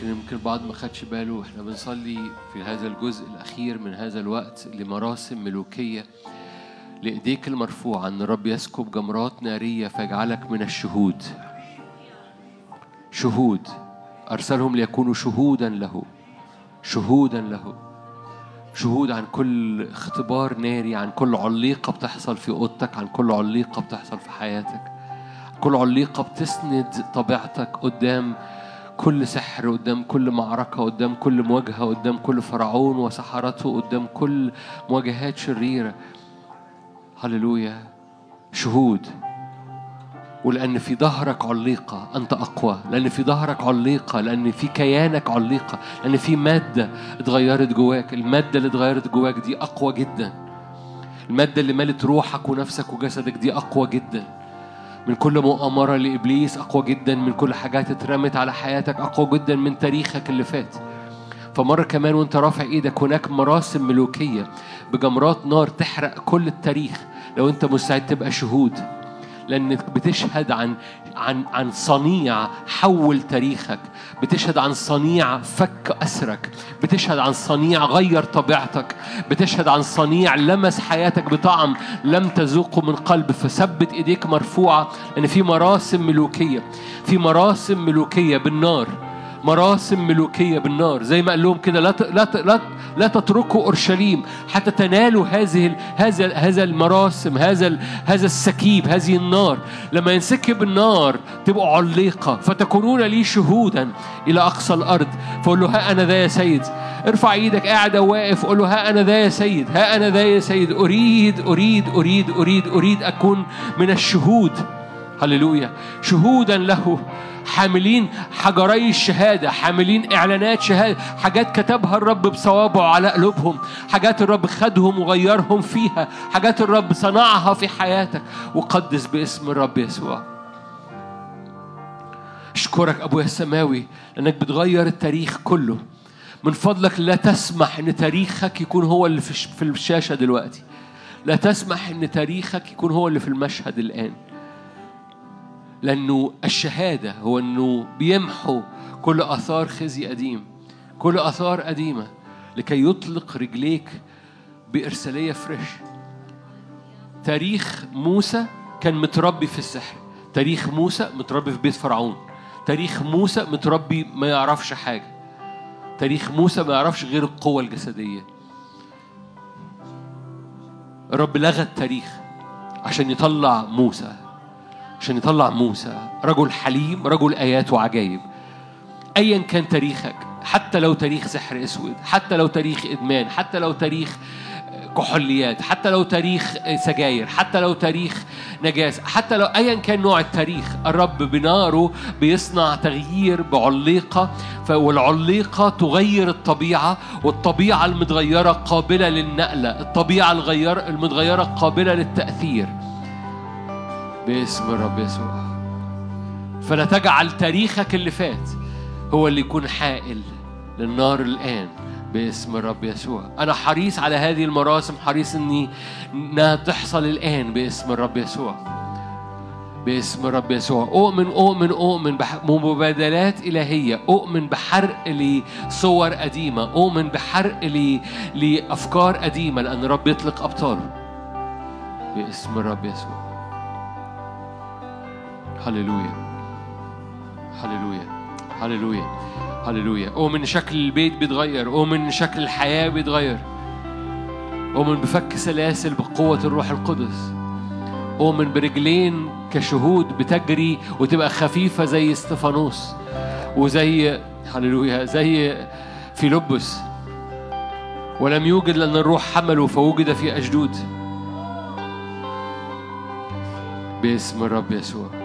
إن يمكن البعض ما خدش باله. إحنا بنصلي في هذا الجزء الأخير من هذا الوقت لمراسم ملوكية لإيديك المرفوعة إن الرب يسكب جمرات نارية فيجعلك من الشهود. شهود. أرسلهم ليكونوا شهودا له. شهودا له. شهود عن كل اختبار ناري عن كل عليقة بتحصل في أوضتك عن كل عليقة بتحصل في حياتك. كل عليقة بتسند طبيعتك قدام كل سحر قدام كل معركة قدام كل مواجهة قدام كل فرعون وسحرته قدام كل مواجهات شريرة. هللويا. شهود. ولأن في ظهرك عليقة أنت أقوى. لأن في ظهرك عليقة لأن في كيانك عليقة. لأن في مادة اتغيرت جواك. المادة اللي اتغيرت جواك دي أقوى جدا. المادة اللي ملت روحك ونفسك وجسدك دي أقوى جدا. من كل مؤامرة لإبليس أقوى جدا من كل حاجات اترمت على حياتك أقوى جدا من تاريخك اللي فات. فمرة كمان وانت رافع إيدك هناك مراسم ملوكية بجمرات نار تحرق كل التاريخ. لو انت مستعد تبقى شهود. لأنك بتشهد عن عن عن صنيع حول تاريخك بتشهد عن صنيع فك أسرك بتشهد عن صنيع غير طبيعتك بتشهد عن صنيع لمس حياتك بطعم لم تذوقه من قلب فثبت إيديك مرفوعة لأن في مراسم ملوكية في مراسم ملوكية بالنار. مراسم ملوكية بالنار زي ما قال لهم كده لا لا لا لا تتركوا أورشليم حتى تنالوا هذه هذا هذا المراسم هذا هذا السكيب هذه النار. لما ينسكب النار تبقوا عليقة فتكونون لي شهودا إلى أقصى الأرض. فقول له ها أنا ذا يا سيد. ارفع إيدك قاعد واقف قول له ها أنا ذا يا سيد ها أنا ذا يا سيد. أريد أريد أريد أريد أريد أكون من الشهود. هللويا. شهودا له. حاملين حجري الشهادة حاملين إعلانات شهادة حاجات كتبها الرب بصوابعه على قلوبهم حاجات الرب خدهم وغيرهم فيها حاجات الرب صنعها في حياتك. وقدس باسم الرب يسوع. أشكرك ابويا السماوي لأنك بتغير التاريخ كله. من فضلك لا تسمح إن تاريخك يكون هو اللي في الشاشة دلوقتي. لا تسمح إن تاريخك يكون هو اللي في المشهد الآن. لأنه الشهادة هو أنه بيمحو كل آثار خزي قديم كل آثار قديمة لكي يطلق رجليك بإرسالية فريش. تاريخ موسى كان متربي في السحر تاريخ موسى متربي في بيت فرعون تاريخ موسى متربي ما يعرفش حاجة تاريخ موسى ما يعرفش غير القوة الجسدية. الرب لغى التاريخ عشان يطلع موسى. عشان يطلع موسى. رجل حليم رجل آيات وعجائب أيا كان تاريخك حتى لو تاريخ سحر أسود حتى لو تاريخ إدمان حتى لو تاريخ كحوليات حتى لو تاريخ سجاير حتى لو تاريخ نجاسة حتى لو أيا كان نوع التاريخ الرب بناره بيصنع تغيير بعليقة والعليقة تغير الطبيعة والطبيعة المتغيرة قابلة للنقلة الطبيعة المتغيرة قابلة للتأثير. باسم الرب يسوع. فلا تجعل تاريخك اللي فات هو اللي يكون حائل للنار الآن باسم الرب يسوع. أنا حريص على هذه المراسم حريص إني إنها تحصل الآن باسم الرب يسوع. باسم الرب يسوع. أؤمن أؤمن أؤمن بمبادلات إلهية. أؤمن بحرق لصور قديمة. أؤمن بحرق لأفكار قديمة لأن الرب يطلق أبطاله. باسم الرب يسوع. هللويا. هللويا. هللويا. هللويا. أؤمن شكل البيت بيتغير. أؤمن شكل الحياة بيتغير. أؤمن بفك سلاسل بقوة الروح القدس. أؤمن برجلين كشهود بتجري وتبقى خفيفة زي استفانوس وزي هللويا. زي فيلبس. ولم يوجد لأن الروح حمله فوجد في أجدود. باسم الرب يسوع.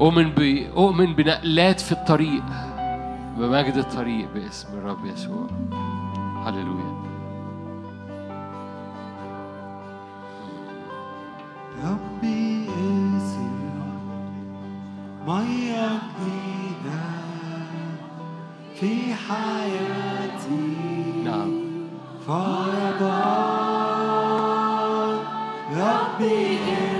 أؤمن أؤمن بنقلات في الطريق. بمجد الطريق باسم الرب يسوع. هللويا. ربي اسمع مية جديدة في حياتي. نعم. فيضان ربي اسمع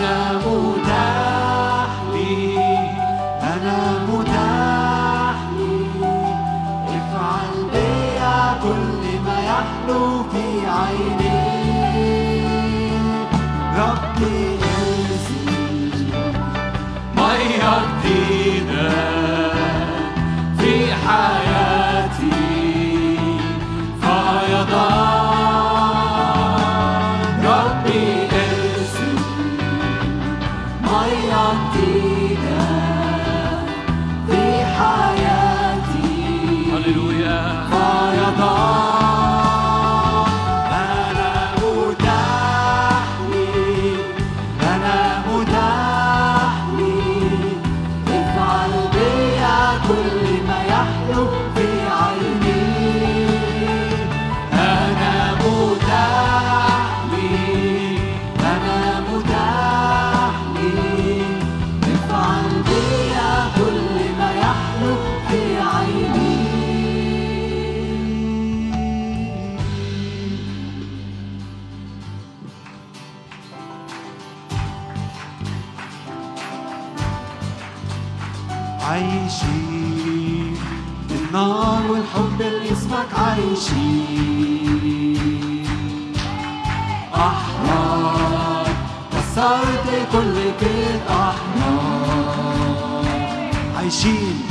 عايشين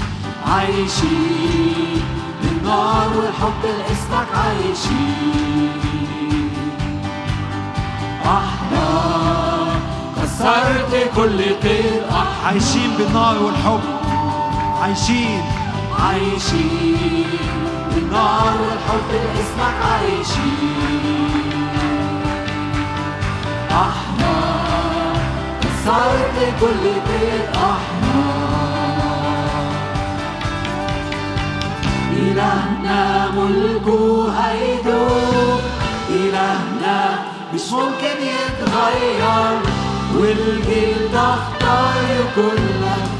عايشين. بالنار والحب لاسمك عايشين. إحنا كسرت كل قيد عايشين بالنار والحب. عايشين. عايشين. بالنار والحب لاسمك عايشين. إحنا كسرت كل قيد إحنا إلهنا ملكه هيدوم إلهنا مش ممكن يتغير. والجيل تحت يكون لك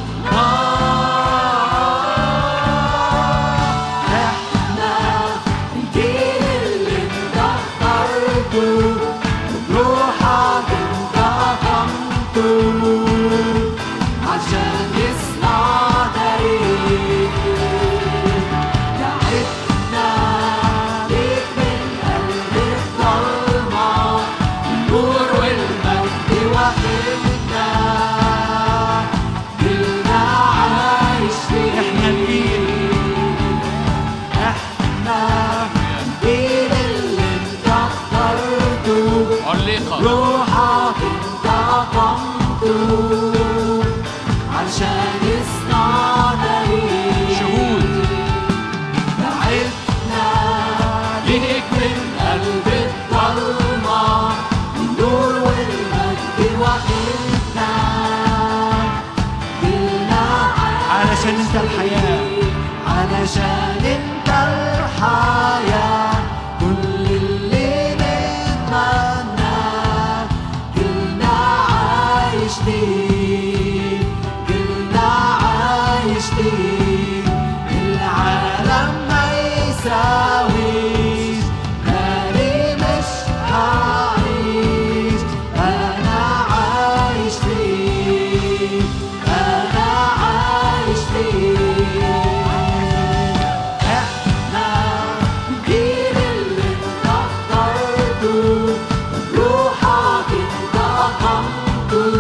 Ooh.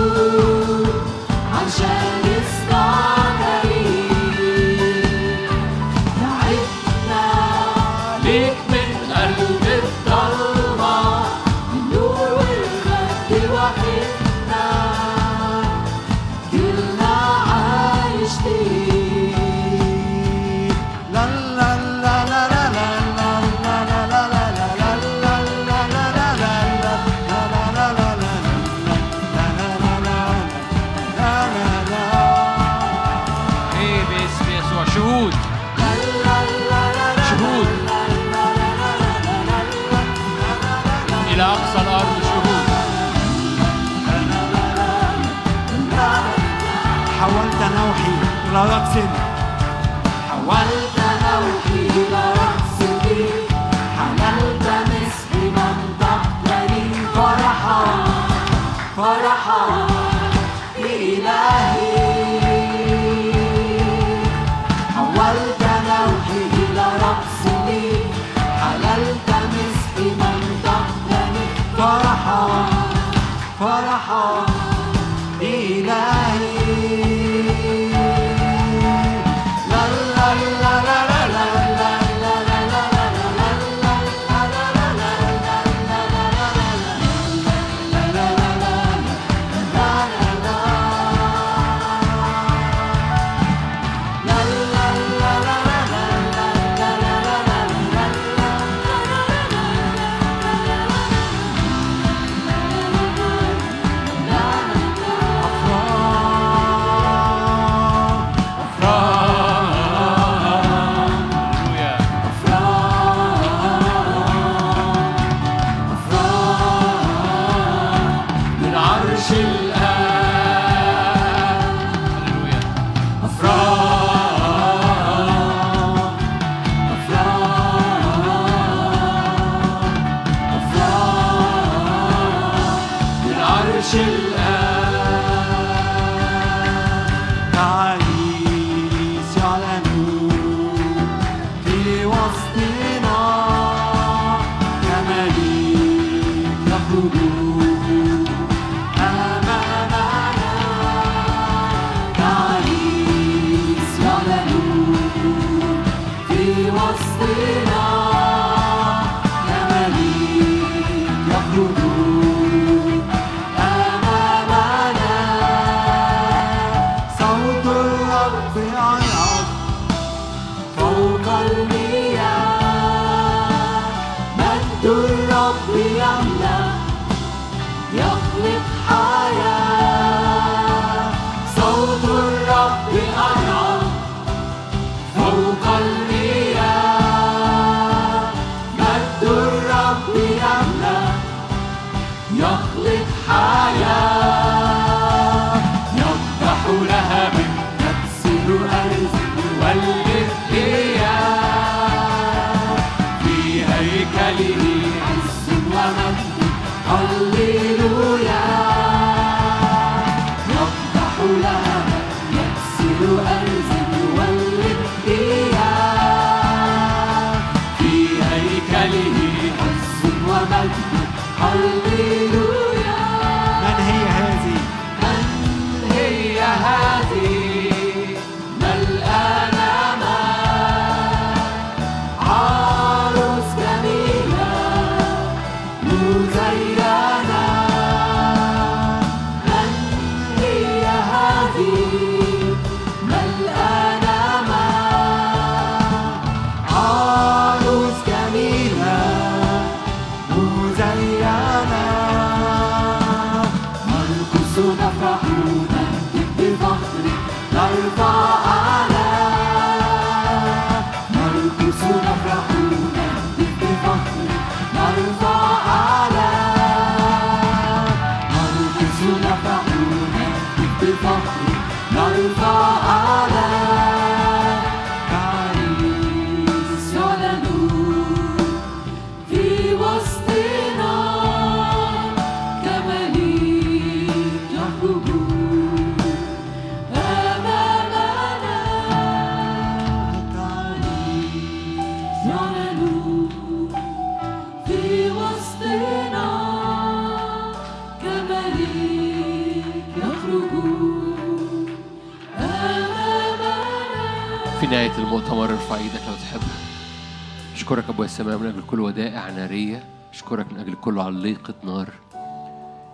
كله عليقة نار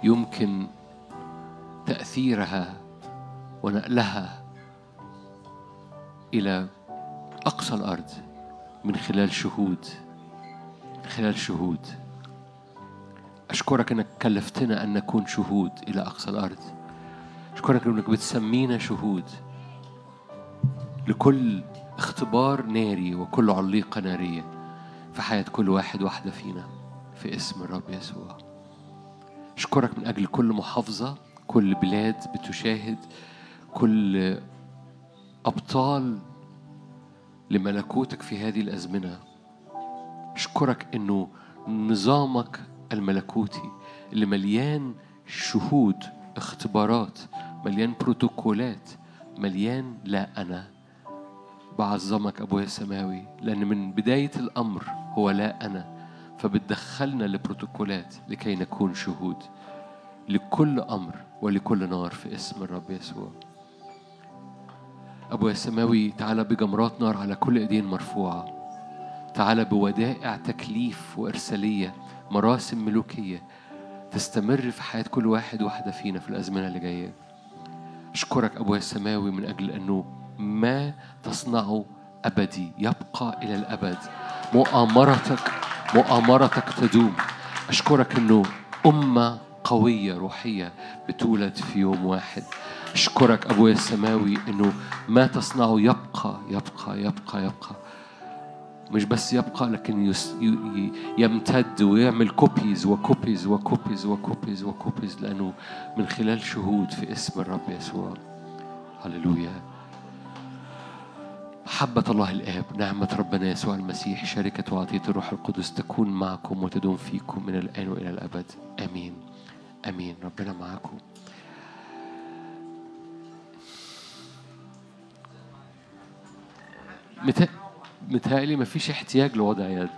يمكن تأثيرها ونقلها إلى أقصى الأرض من خلال شهود من خلال شهود. أشكرك أنك كلفتنا أن نكون شهود إلى أقصى الأرض. أشكرك أنك بتسمينا شهود لكل اختبار ناري وكل عليقة نارية في حياة كل واحد واحدة فينا. في اسم الرب يسوع. أشكرك من أجل كل محافظة كل بلاد بتشاهد كل أبطال لملكوتك في هذه الأزمنة. أشكرك إنه نظامك الملكوتي اللي مليان شهود اختبارات مليان بروتوكولات مليان لا أنا. بعظمك أبويا السماوي لأن من بداية الأمر هو لا أنا. فبتدخلنا لبروتوكولات لكي نكون شهود لكل أمر ولكل نار في اسم الرب يسوع. أبويا السماوي تعالى بجمرات نار على كل إيدين مرفوعة. تعالى بودائع تكليف وإرسالية مراسم ملوكية تستمر في حياة كل واحد واحدة فينا في الأزمنة اللي جاية. أشكرك أبويا السماوي من أجل أنه ما تصنعه أبدي يبقى إلى الأبد. مؤامرتك مؤامرتك تدوم. أشكرك أنه أمة قوية روحية بتولد في يوم واحد. أشكرك أبويا السماوي أنه ما تصنعه يبقى يبقى يبقى يبقى. مش بس يبقى لكن يس يمتد ويعمل كوبيز وكوبيز وكوبيز وكوبيز وكوبيز لأنه من خلال شهود في اسم الرب يسوع. هللويا. محبة الله الآب نعمة ربنا يسوع المسيح شركة وعطية الروح القدس تكون معكم وتدوم فيكم من الآن وإلى الأبد. آمين. آمين. ربنا معكم. متهيألي مفيش احتياج لوضع يد.